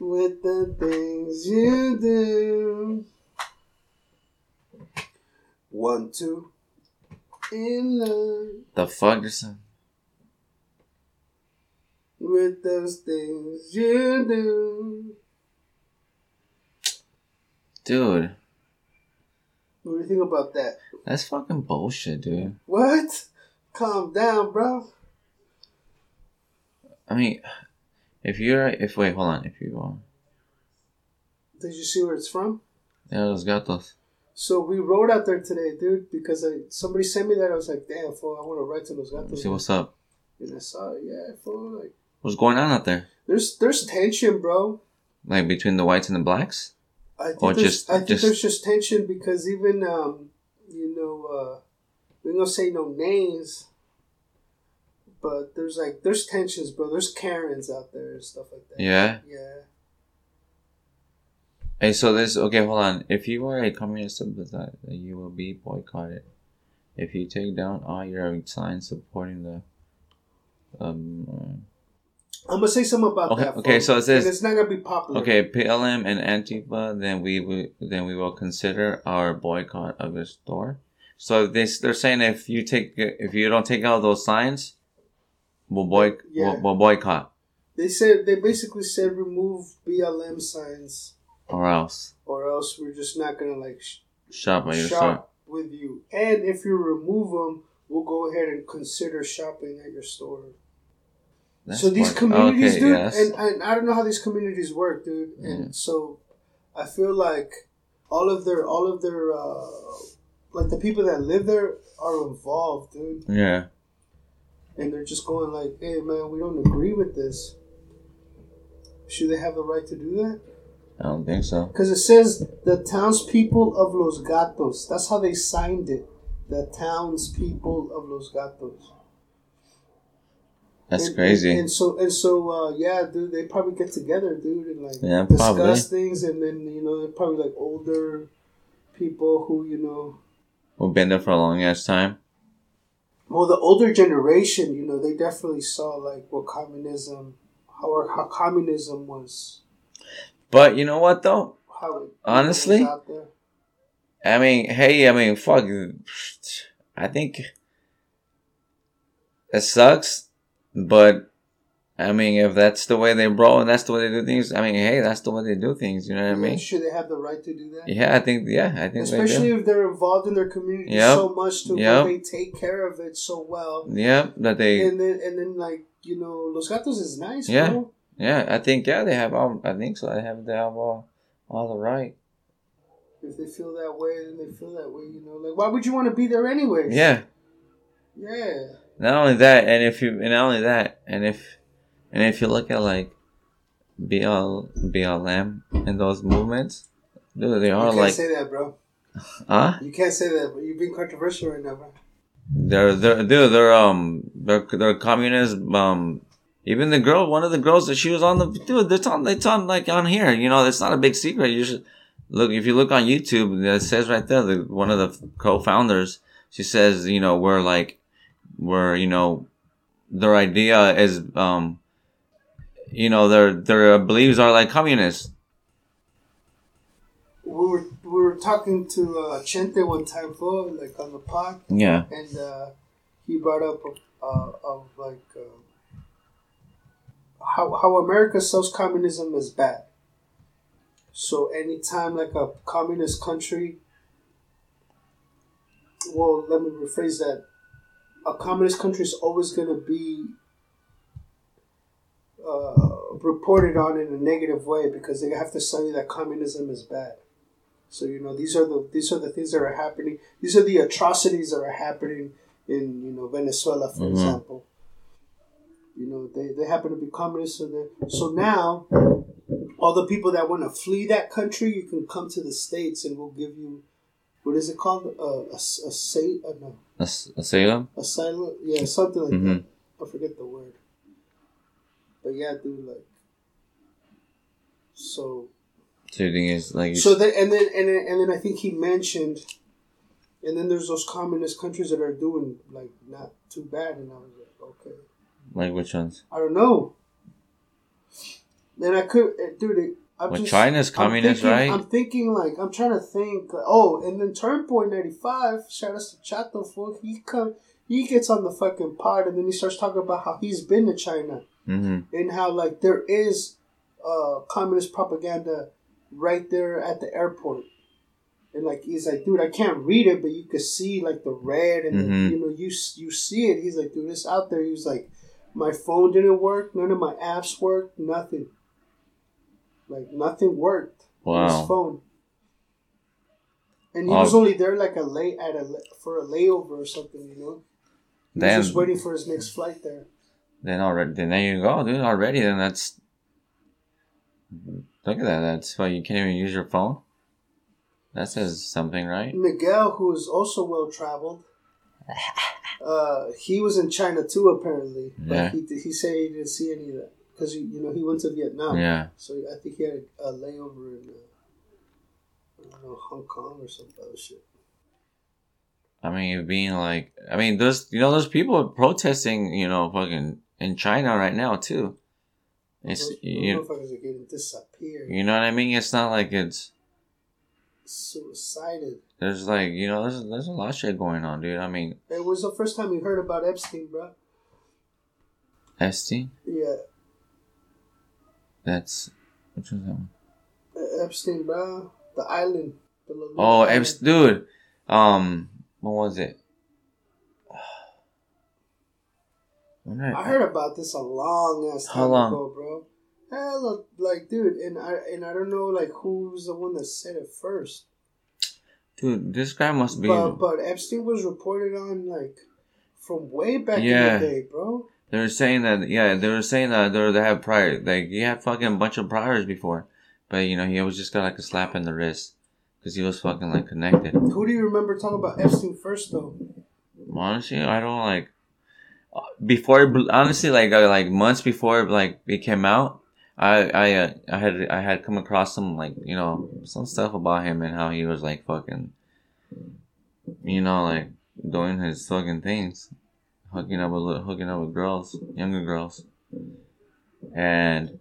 with the things you do. One, two, in love the fuck is with those things you do. dude? What do you think about that? That's fucking bullshit, dude. What? Calm down, bro. I mean, if you're if wait, hold on, if you go, Did you see where it's from? yeah, los gatos. So we rode out there today, dude, because I, somebody sent me that. I was like, damn, fool, I want to ride to Los Gatos. See what's up. And I saw, it, yeah, fool, like What's going on out there? there's there's tension, bro. Like between the whites and the blacks? I think Or there's, just- I think just- there's just tension because even um, you know, uh, we ain't gonna say no names, but there's like there's tensions, bro. There's Karens out there and stuff like that. Yeah. Yeah. Hey, so this okay. Hold on. If you are a communist sympathizer, you will be boycotted. If you take down all your signs supporting the, um, I'm gonna say something about Okay, that. okay, fool. so it says- And it's not gonna be popular. okay, BLM and Antifa, then we will then we will consider our boycott of the store. So this they're saying if you take if you don't take out those signs, we'll boy Yeah. we'll, we'll boycott They said they basically said remove BLM signs, or else or else we're just not gonna like sh- shop at your store. with you. And if you remove them, we'll go ahead and consider shopping at your store. That's so these communities, okay, dude, yes. and, and I don't know how these communities work, dude. And so I feel like all of their, all of their, uh, like the people that live there are involved, dude. yeah. And they're just going like, "Hey, man, we don't agree with this." Should they have the right to do that? I don't think so. Because it says the townspeople of Los Gatos. That's how they signed it. The townspeople of Los Gatos. That's And- crazy. And, and so and so, uh, yeah, dude, they probably get together, dude, and like Yeah, discuss probably. things, and then you know they're probably like older people who you know. We've been there for a long ass time. Well, the older generation, you know, they definitely saw like what communism, how how communism was, But you know what though? Honestly? was out there. I mean, hey, I mean, fuck. I think it sucks, but I mean, if that's the way they roll and that's the way they do things, I mean, hey, that's the way they do things. You know what I mean? should they have the right to do that? Yeah, I think. Yeah, I think Especially if they're involved in their community Yep. so much to Yep. where they take care of it so well. Yeah, that they. And then and then like, you know, Los Gatos is nice, Yeah. bro. Yeah, I think. Yeah, they have all. I think so. They have. They have all. All the right. If they feel that way, then they feel that way, you know. Like why would you want to be there anyway? Yeah. Yeah. Not only that, and if you, and not only that, and if, and if you look at like, BL, BLM and those movements, dude, they You are can't like, say that, bro. huh? You can't say that, but you're being controversial right now, bro. They're they're dude, they're um they're they're communist um even the girl one of the girls that she was on the dude it's on it's on like on here. You know it's not a big secret. You should look if you look on YouTube it says right there the one of the co-founders she says you know we're like we're you know their idea is um you know their their beliefs are like communists. We were we were talking to uh, Chente one time, for like on the pod, yeah. And uh, he brought up uh, of like uh, how how America sells communism is bad. So anytime like a communist country, well, let me rephrase that. A communist country is always going to be uh, reported on in a negative way because they have to sell you that communism is bad. So you know these are the these are the things that are happening. These are the atrocities that are happening in you know Venezuela, for Mhm. example. You know they, they happen to be communists, so they so now all the people that want to flee that country, you can come to the states and we'll give you what is it called uh, a a, a say uh, no As- Asylum asylum yeah something like Mhm. that. I forget the word. But yeah, dude, like so so you think it's like so then, and then, and then, and then I think he mentioned, and then there's those communist countries that are doing like not too bad, and I was like, okay, like which ones I don't know. Then I could, eh, dude. It, I'm well just, China's I'm communist thinking- right I'm thinking like I'm trying to think. like, oh, and then Turnpoint ninety five. Shout out to Chato fool. He come, he gets on the fucking pod, and then he starts talking about how he's been to China mm-hmm and how like there is uh communist propaganda right there at the airport and like he's like dude i can't read it but you could see like the red and the, Mhm. you know you you see it he's like dude it's out there he was like my phone didn't work none of my apps worked nothing like nothing worked on Wow. his phone and he Oh. was only there like a lay at a for a layover or something, you know. He was Then, just waiting for his next flight there. then already, then there you go, dude. Already, then that's. Look at that. That's why you can't even use your phone. That says something, right? Miguel, who is also well traveled, uh, he was in China too apparently, but Yeah. he he said he didn't see any of that because you know he went to Vietnam. Yeah. So I think he had a, a layover in uh, I don't know Hong Kong or some other shit. I mean, being like, I mean, there's, you know, there's people protesting, you know, fucking in China right now too. It's, those, those you, motherfuckers are getting disappeared, you know what I mean? It's not like it's, suicided. there's like, you know, there's, there's a lot of shit going on, dude. I mean, It was the first time you heard about Epstein, bro. Epstein, Yeah, that's, which was that one? Epstein, bro. The island. The Oh. Epstein, dude. Um, what was it? Did I heard about this a long ass time long? ago, bro. Hella, like, dude, and I and I don't know, like, who's the one that said it first. Dude, this guy must be. But but Epstein was reported on like from way back Yeah. in the day, bro. They were saying that, yeah, they were saying that they, were, they have prior, like, he had fucking bunch of priors before. But, you know, he always just got like a slap in the wrist. Because he was fucking like connected. Who do you remember talking about Epstein first, though? Honestly, I don't like. uh, Before, honestly, like, uh, like months before, like, it came out, I, I, uh, I had, I had come across some, like, you know, some stuff about him and how he was like fucking, you know, like, doing his fucking things. Hooking up with, hooking up with girls, younger girls. And,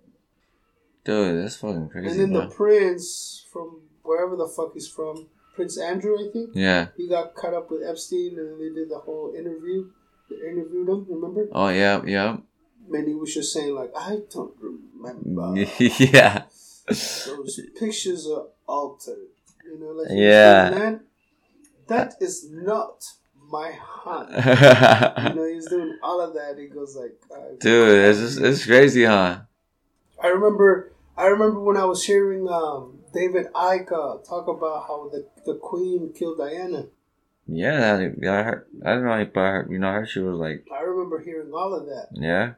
dude, that's fucking crazy. and then bro. the prince from wherever the fuck he's from, Prince Andrew, I think. yeah. He got caught up with Epstein, and they did the whole interview. They interviewed him, remember? Oh, yeah, yeah. He was just saying like, I don't remember. yeah. Those pictures are altered. You know, like Yeah. doing that. That is not my hunt. you know, he's doing all of that. He goes like, I- Dude, it's just, it's crazy, huh? I remember, I remember when I was hearing um, David Icke uh, talk about how the the Queen killed Diana. Yeah, I- yeah, I heard. I don't know, but I heard, you know, I heard she was like, I remember hearing all of that, yeah,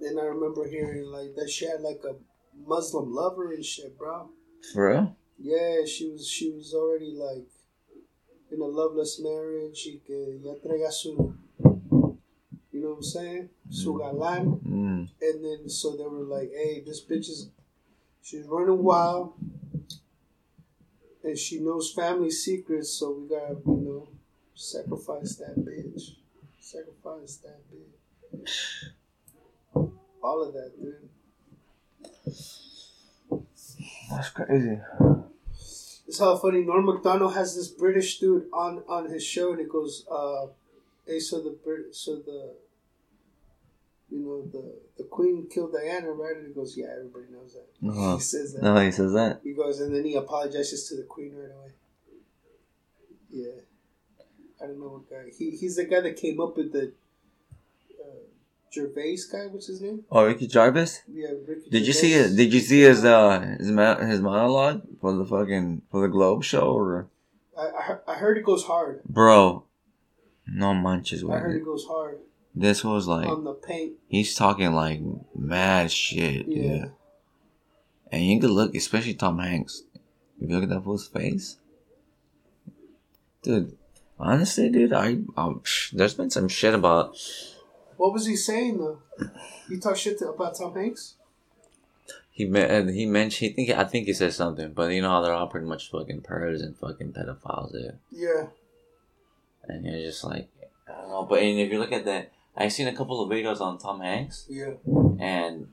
and I remember hearing like that she had like a Muslim lover and shit, bro. for real. Yeah, she was she was already like in a loveless marriage. Y que ya traía su, you know what I'm saying? Su galán. Mm. And then so they were like, "Hey, this bitch is she's running wild, and she knows family secrets. So we gotta, you know, sacrifice that bitch. Sacrifice that bitch. All of that, dude. That's crazy. It's how funny. Norm Macdonald has this British dude on on his show, and he goes, uh, "Hey, so the Brit, so the, you know, the the Queen killed Diana, right?" And he goes, "Yeah, everybody knows that." Uh-huh. He says that. No, he says that. He goes, and then he apologizes to the Queen right away. Yeah, I don't know what guy. He he's the guy that came up with the Gervais guy. What's his name? Oh, Ricky Gervais. Yeah, Ricky. Did you see Gervais. it? Did you see his uh his ma- his monologue for the fucking for the Globe show? Or I I, heard- I heard it goes hard. bro, no manches I heard it. it goes hard This was like on the paint. he's talking like mad shit, Yeah. dude. And you could look, especially Tom Hanks. If you look at that fool's face, dude. Honestly, dude, I um, there's been some shit about What was he saying though? He talked shit to, about Tom Hanks. he me- he mentioned. He think I think he said something, but you know how they're all pretty much fucking pervs and fucking pedophiles there. Yeah, And you're just like, I don't know. But and if you look at that, I've seen a couple of videos on Tom Hanks, yeah. and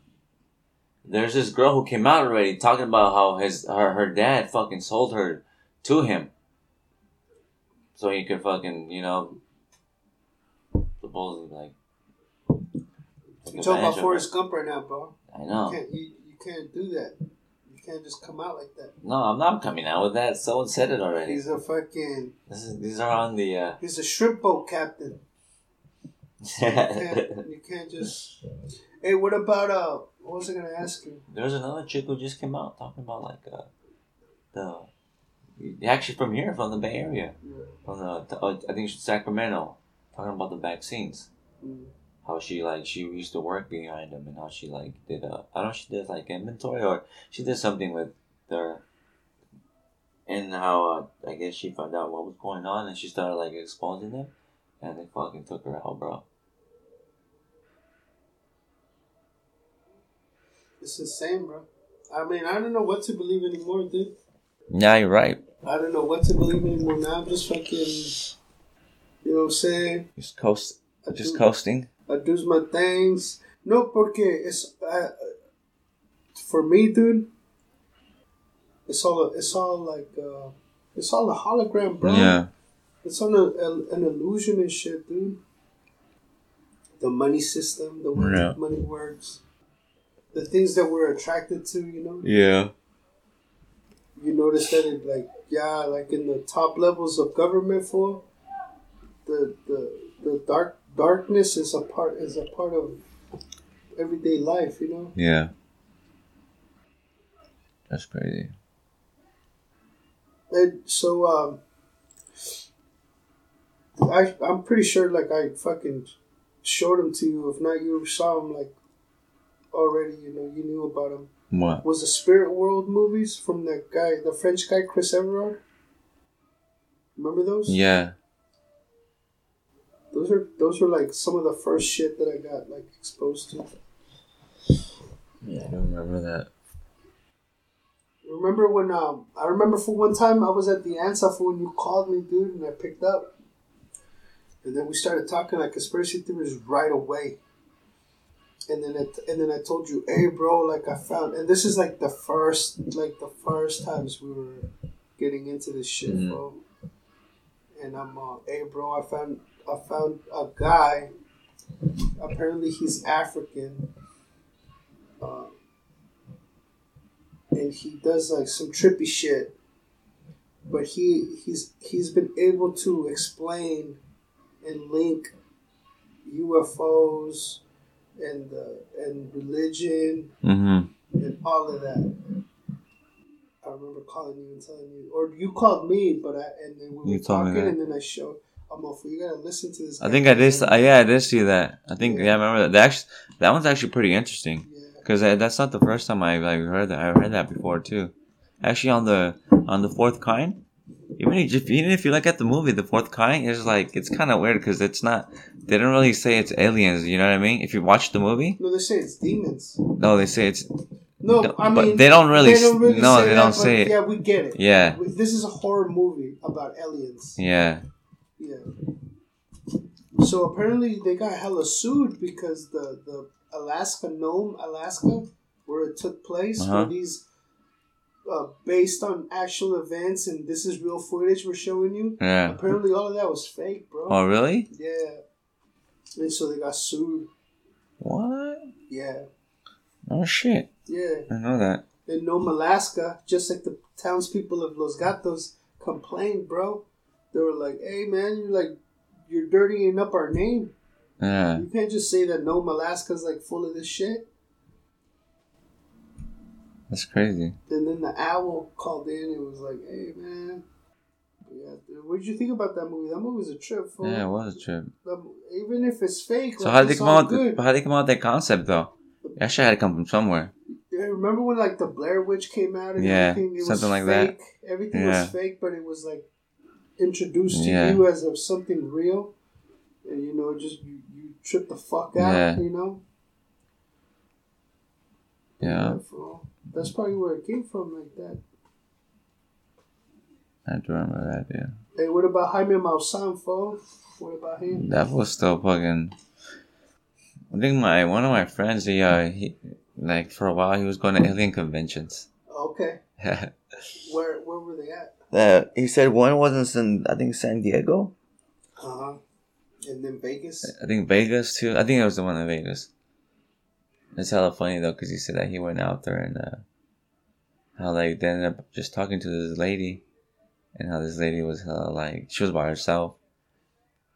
there's this girl who came out already talking about how his her her dad fucking sold her to him, so he could fucking you know, supposedly like. Take You talking about. Forrest Gump right now, bro? I You know. can't you, you can't do that. You can't just come out like that. No, I'm not coming out with that. Someone said it already. He's a fucking This is these are on the. uh he's a shrimp boat captain. You can't you can't just. Hey, what about uh? What was I gonna ask you? There's another chick who just came out talking about like uh, the Actually, from here, from the Bay Area, from the uh, I think Sacramento, talking about the vaccines. Mm. How she like she used to work behind them, and how she like did a I don't know she did like inventory or she did something with their. And how uh, I guess she found out what was going on, and she started like exposing them, and they fucking took her out, bro. It's insane, bro. I mean, I don't know what to believe anymore, dude. Nah, you're right. I don't know what to believe anymore now. I'm just fucking, you know what I'm saying? Just coast, I just do, coasting. I do my things. No, porque it's uh, for me, dude. It's all it's all like uh, it's all a hologram, bro. Yeah, It's on a, a, an illusion and shit, dude. The money system, the way Yeah. money works, the things that we're attracted to, you know. yeah, You notice that it like yeah, like in the top levels of government for the the the dark darkness is a part is a part of everyday life, you know. yeah. That's crazy. And so um I I'm pretty sure like I fucking showed them to you. If not, you saw them like already. You know, you knew about them. What? Was the Spirit World movies from that guy, the French guy Chris Everard? Remember those? Yeah. Those are those are like some of the first shit that I got like exposed to. Yeah, I don't remember that. Remember when um I remember for one time I was at the answer for when you called me, dude, and I picked up. And then we started talking like conspiracy theories right away. And then it, and then I told you, hey bro, like I found and this is like the first like the first times we were getting into this shit, Mhm. bro. And I'm uh, hey bro, I found I found a guy. Apparently he's African. Uh, and he does like some trippy shit. But he he's he's been able to explain and link UFOs and uh, and religion Mm-hmm. and all of that. I remember calling you and telling you, or you called me, but I and then we were talking, and then I showed. I'm off. You gotta listen to this. I think I did. Uh, yeah, I did see that. I think yeah, I remember that. That, actually, that one's actually pretty interesting Yeah. because that's not the first time I like heard that. I heard that before too. Actually, on the on the fourth kind, even if even if you look at the movie, the fourth kind is like it's kind of weird because it's not. They don't really say it's aliens. You know what I mean? If you watch the movie, No, they say it's demons. no, they say it's No, I but mean they don't really no, they that, don't say it. Yeah, we get it. yeah, This is a horror movie about aliens. yeah, Yeah. So apparently they got hella sued because the the Alaska Nome, Alaska, where it took place, Uh-huh. where these uh, based on actual events and this is real footage we're showing you. yeah. Apparently all of that was fake, bro. Oh, really? Yeah. And so they got sued. What? Yeah. Oh shit! Yeah. I know that. In Nome, Alaska, just like the townspeople of Los Gatos complained, bro. They were like, "Hey, man, you're like, you're dirtying up our name. Yeah, You can't just say that Nome, Alaska's like full of this shit." that's crazy. And then the owl called in and was like, "Hey, man, yeah, what did you think about that movie? That movie was a trip, fool. Yeah, it was a trip. Even if it's fake, So like, how did they come out? good. How did they come out with that concept though? It actually had to come from somewhere. Yeah, remember when like the Blair Witch came out and Yeah, everything? It something like that. Everything Yeah. was fake, but it was like introduced to Yeah. you as of something real, and you know, just you, you trip the fuck out. Yeah. You know. Yeah. That's probably where it came from, like that. I do remember that. Yeah, Hey, what about Jaime Maussan, fool? What about him? that was still fucking. I think my one of my friends, he, uh, he like for a while he was going to alien conventions. Okay, where where were they at? That he said one was in I think San Diego. Uh huh. And then Vegas. I think Vegas too. I think it was the one in Vegas. It's hella funny though, because he said that he went out there and uh, how like they ended up just talking to this lady, and how this lady was hella like she was by herself,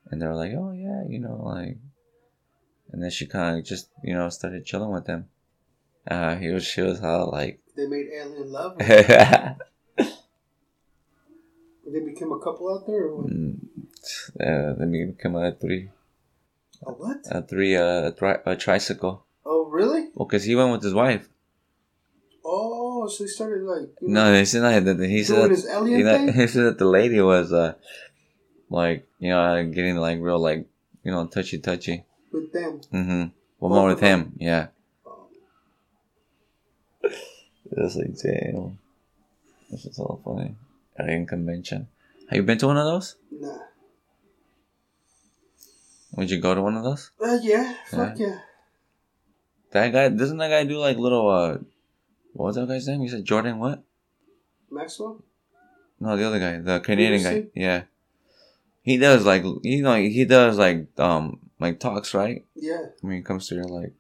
and they were like, oh yeah, you know like, and then she kind of just you know started chilling with them. Uh, he was she was hella like, They made alien love. yeah, became a couple out there, or what? Mm, uh, then we became a three, A what? a three, uh, a, tri- a tricycle. Oh, really? Well, cause he went with his wife. Oh, so he started like No, know, he said that. He said that, you know, he said that the lady was uh, like you know, getting like real like you know, touchy touchy. with them. Mm-hmm. Well, Both more with them? him, yeah. It's like damn. This is all funny. Alien convention. Have you been to one of those? Nah. Would you go to one of those? Uh, yeah. Fuck yeah. That guy doesn't that guy do like little uh, what was that guy's name? You said Jordan what? Maxwell. No, the other guy, the Canadian guy. Yeah. He does like you know he does like um like talks right. Yeah. I mean, it comes to your like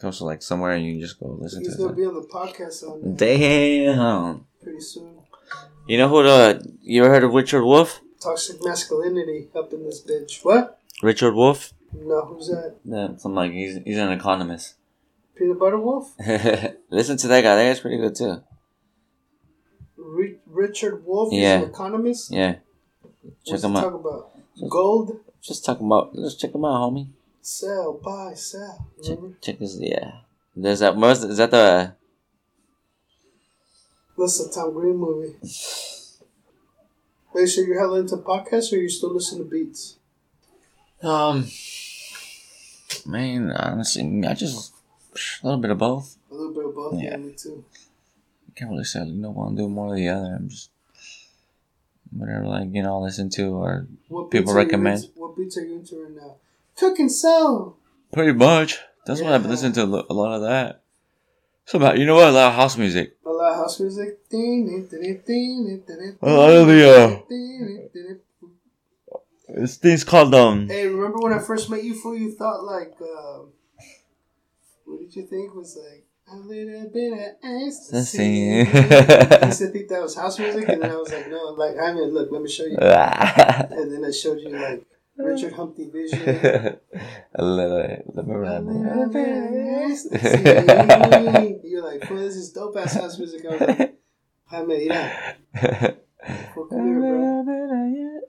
comes to like somewhere and you just go listen He's to He's gonna it. be on the podcast on Damn. pretty soon. You know who the you ever heard of Richard Wolff? Toxic masculinity up in this bitch. What? Richard Wolff? No, who's that? Yeah, something like he's he's an economist. Peanut Butter Wolf? listen to that guy. That guy's pretty good too. Ri- Richard Wolff Yeah. is an economist? Yeah. Check he him out. talk about? Gold? Just talking about. Let's check him out, homie. Sell, buy, sell. Check, check this. Yeah. There's that. Most is that the. That's a Tom Green movie. Wait, so you're hella into podcasts or you still listen to beats? Um. Man, honestly, I just a little bit of both. A little bit of both. Yeah, Yeah. me too. I can't really say you know one do more of the other. I'm just whatever like you know I listen to or What People beats are you recommend. into- what beats are you into right now? Cooking soul. pretty much. That's what I've been listening to a lot of that. So about you know what a lot of house music. A lot of house music. A lot of the, This thing's called um. Hey, remember when I first met you, fool? You thought like, uh, what did you think was like a little bit of ecstasy? Ecstasy. I used to think that was house music, and then I was like, no, like I mean, look, let me show you. And then I showed you like Richard Humpty Vission. a little. Remember A that? little bit of movie? ecstasy. You're like, fool, this is dope ass house music. I was like, Jaime, mira, come here, bro.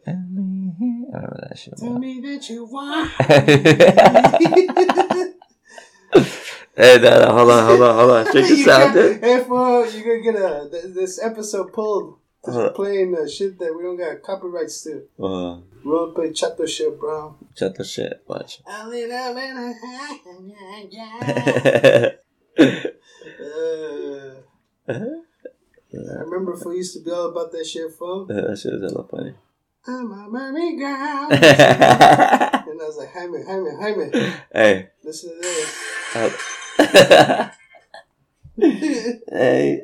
I remember that shit. Tell me that you want. hey, no, no, hold on, hold on, hold on. Check this out, dude. Hey, fool, you're gonna get a th- this episode pulled, we're Uh. playing uh, shit that we don't got copyrights to. Uh, We don't play chato shit, bro. the shit, watch. A little bit Uh, I remember fool used to be all about that shit, fool. that shit is hella funny. I'm a merry girl. And I was like, Jaime, Jaime, Jaime, hey. Me." Hey. Listen to this. uh, hey.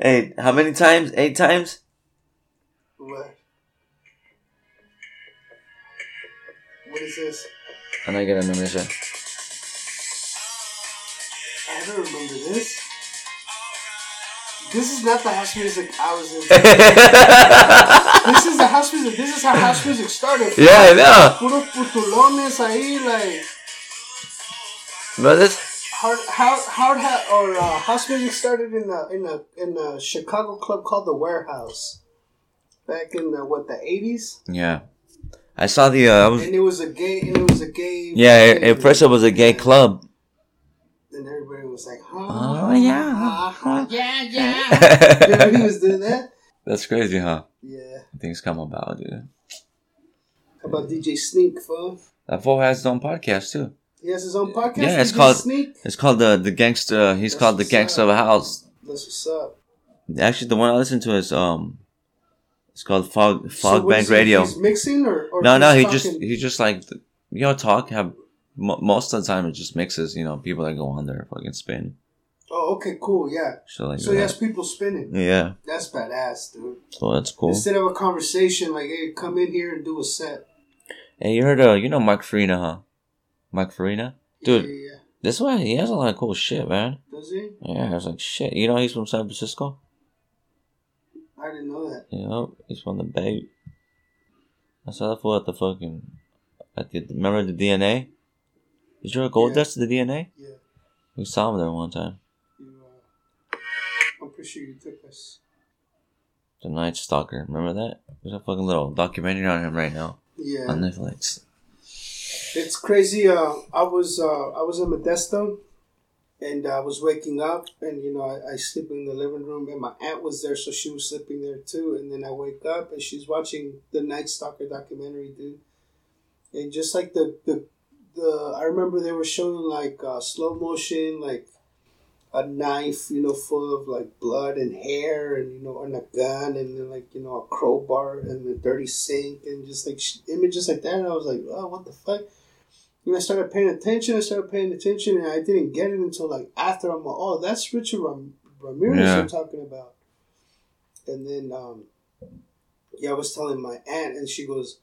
Hey, how many times? Eight times? what? What is this? And I'm not gonna remember this don't remember this. This is not the house music I was in. this is the house music. This is how house music started. yeah, I know. Puros putulones ahí, like Remember this? hard, how, hard hat or uh, house music started in a in a in a Chicago club called the Warehouse, back in the what the eighties, Yeah. I saw the, uh, I was, and it was a gay and it was a gay. yeah, at first it was a gay club. And everybody was like, Oh, yeah. oh, yeah, yeah. Everybody was doing that. That's crazy, huh? Yeah. Things come about, dude. How about DJ Sneak, fool? Uh, that fool has his own podcast, too. He has his own podcast. Yeah, it's DJ called- Sneak. It's called uh, the the gangster. Uh, he's That's called the gangster up. of a house. That's what's up. Actually, the one I listen to is um, it's called Fog Fog what Bank he- Radio. He's mixing or, or No, no, he he's just he just like you know talk have mo most of the time it just mixes. You know, people that go on there fucking spin. Oh, okay, cool, yeah. So like So he that. has people spinning. yeah, That's badass, dude. so that's cool. Instead of a conversation, like, hey, come in here and do a set. Hey, you heard uh, you know Mike Farina, huh? Mike Farina, dude. Yeah, yeah, yeah. This one he has a lot of cool shit, man. Does he? Yeah, I was like shit. You know he's from San Francisco. I didn't know that. You know he's from the Bay. I saw that fool at the fucking at the remember the DNA. Did you ever go Yeah. dust to the DNA? Yeah. We saw him there one time. You, uh, I'm pretty sure you took us. The Night Stalker. Remember that? There's a fucking little documentary on him right now Yeah, on Netflix. it's crazy. Uh, I was uh, I was in Modesto, and I was waking up, and you know I, I sleep in the living room, and my aunt was there, so she was sleeping there too. And then I wake up, and she's watching the Night Stalker documentary, dude. And just like the the the, I remember they were showing like uh, slow motion, like a knife, you know, full of like blood and hair, and you know, and a gun, and then like you know a crowbar and a dirty sink, and just like sh- images like that. And I was like, oh, what the fuck? And I started paying attention. I started paying attention, and I didn't get it until like after I'm like, oh, that's Richard Ram- Ramirez Yeah. I'm talking about. And then, um, yeah, I was telling my aunt, and she goes,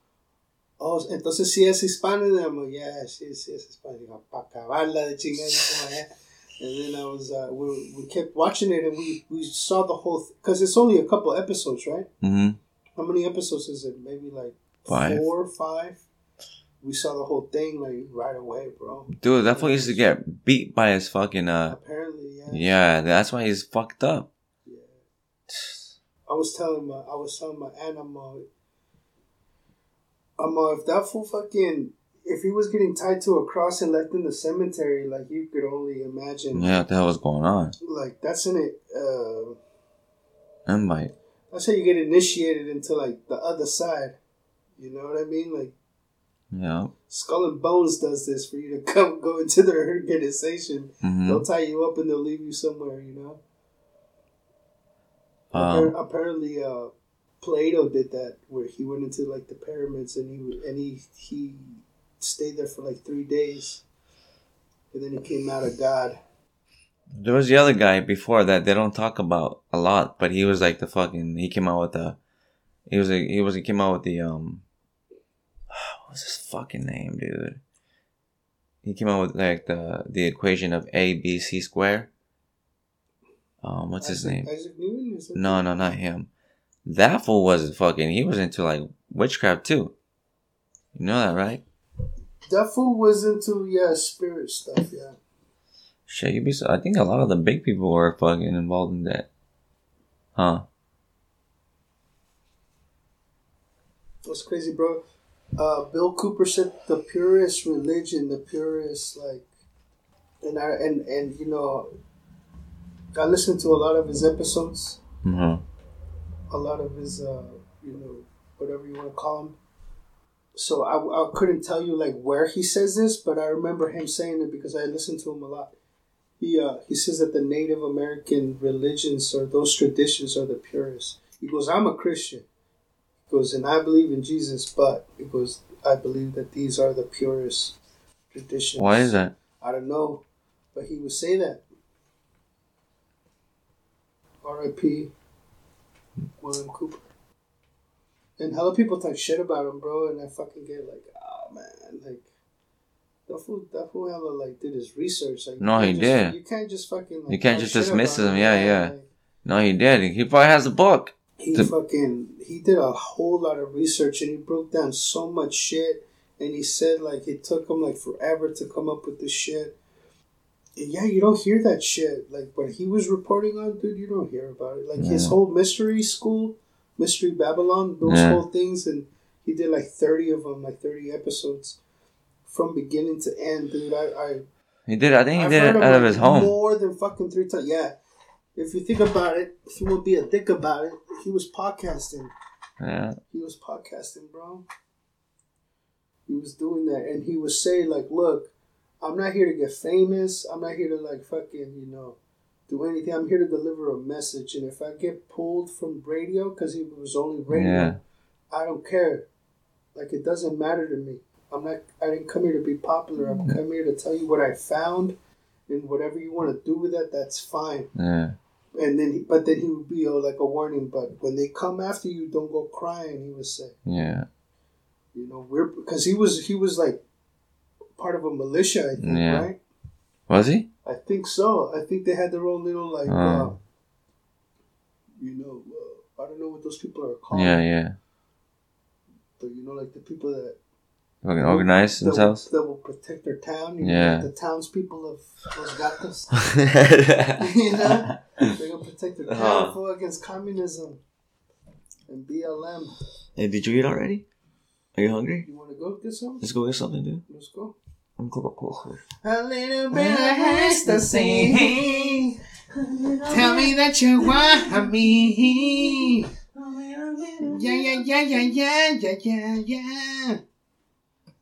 oh, entonces si es hispano. And I'm like, yeah, sí, sí es hispano. Digo, pa' acabarla de my aunt. And then I was, uh, we, we kept watching it, and we, we saw the whole, because it's only a couple episodes, right? Mm-hmm. How many episodes is it? Maybe like Five. four, five. We saw the whole thing like right away, bro. Dude, that fool used to get beat by his fucking uh. Apparently, yeah. Yeah, that's why he's fucked up. Yeah. I was telling my, I was telling my aunt, I'm, uh, Uh, if that fool fucking, if he was getting tied to a cross and left in the cemetery, like you could only imagine. Yeah, what the hell was going on? Like that's in it. Uh, I'm like, that's how you get initiated into like the other side. You know what I mean? Like yeah. Skull and Bones does this for you to come go into their organization. Mm-hmm. They'll tie you up and they'll leave you somewhere. You know. Um, Appar- apparently, uh, Plato did that, where he went into like the pyramids and he and he he stayed there for like three days, and then he came out of God. There was the other guy before that they don't talk about a lot, but he was like the fucking. He came out with the. He was a, he was he came out with the um. What's his fucking name, dude? He came out with like the the equation of a b c square. Um, what's his name? Isaac Newton. Is No, no, not him. That fool wasn't fucking. He was into like witchcraft too. You know that, right? That fool was into yeah spirit stuff. Yeah. Shit, you be. So, I think a lot of the big people were fucking involved in that. Huh? That's crazy, bro. Uh, Bill Cooper said the purest religion, the purest like, and I and and you know, I listened to a lot of his episodes, hmm a lot of his, uh, you know, whatever you want to call him. So I, I couldn't tell you like where he says this, but I remember him saying it because I listened to him a lot. He uh, he says that the Native American religions or those traditions are the purest. He goes, I'm a Christian. He goes, and I believe in Jesus, but he goes, I believe that these are the purest traditions. Why is that? I don't know, but he would say that. R.I.P. William Cooper. And hella people talk shit about him, bro, and I fucking get like, oh man, like that fool, that fool hella like did his research. Like, No, he can't did. You can't just fucking. Like, You can't just dismiss about him, yeah, yeah. like, No, he did. He probably has a book. he The- fucking he did a whole lot of research and he broke down so much shit and he said like it took him like forever to come up with this shit yeah you don't hear that shit like when he was reporting on dude you don't hear about it like his whole mystery school mystery babylon those Yeah. whole things and he did like 30 of them like 30 episodes from beginning to end dude i i He did. I think he I've did it out of his home. More than fucking three times. Yeah. If you think about it, want to be a dick about it, he was podcasting. Yeah. He was podcasting, bro. He was doing that, and he was saying like, "Look, I'm not here to get famous. I'm not here to like fucking you know do anything. I'm here to deliver a message. And if I get pulled from radio because it was only radio, Yeah. I don't care. Like it doesn't matter to me. I'm not. I didn't come here to be popular. I'm come here to tell you what I found, and whatever you want to do with it, that's fine. Yeah. And then, he, but then he would be oh, like a warning. But when they come after you, don't go crying. He would say, Yeah. you know, we're because he was he was like part of a militia. I think, Yeah. right? Was he? I think so. I think they had their own little like, Oh. uh, you know, uh, I don't know what those people are called. Yeah, yeah. But you know, like the people that Fucking organize that will, themselves. that will protect their town. You Yeah. know, like the townspeople of Los Gatos. you know, they're gonna protect their town Uh-huh. against communism. And BLM. Hey, did you eat already? Are you hungry? You want to go get some? Let's go get something, dude. Let's go. I'm gonna go closer. A little bit of ecstasy. Tell me that you want me. Yeah, yeah, yeah, yeah, yeah, yeah, yeah, yeah.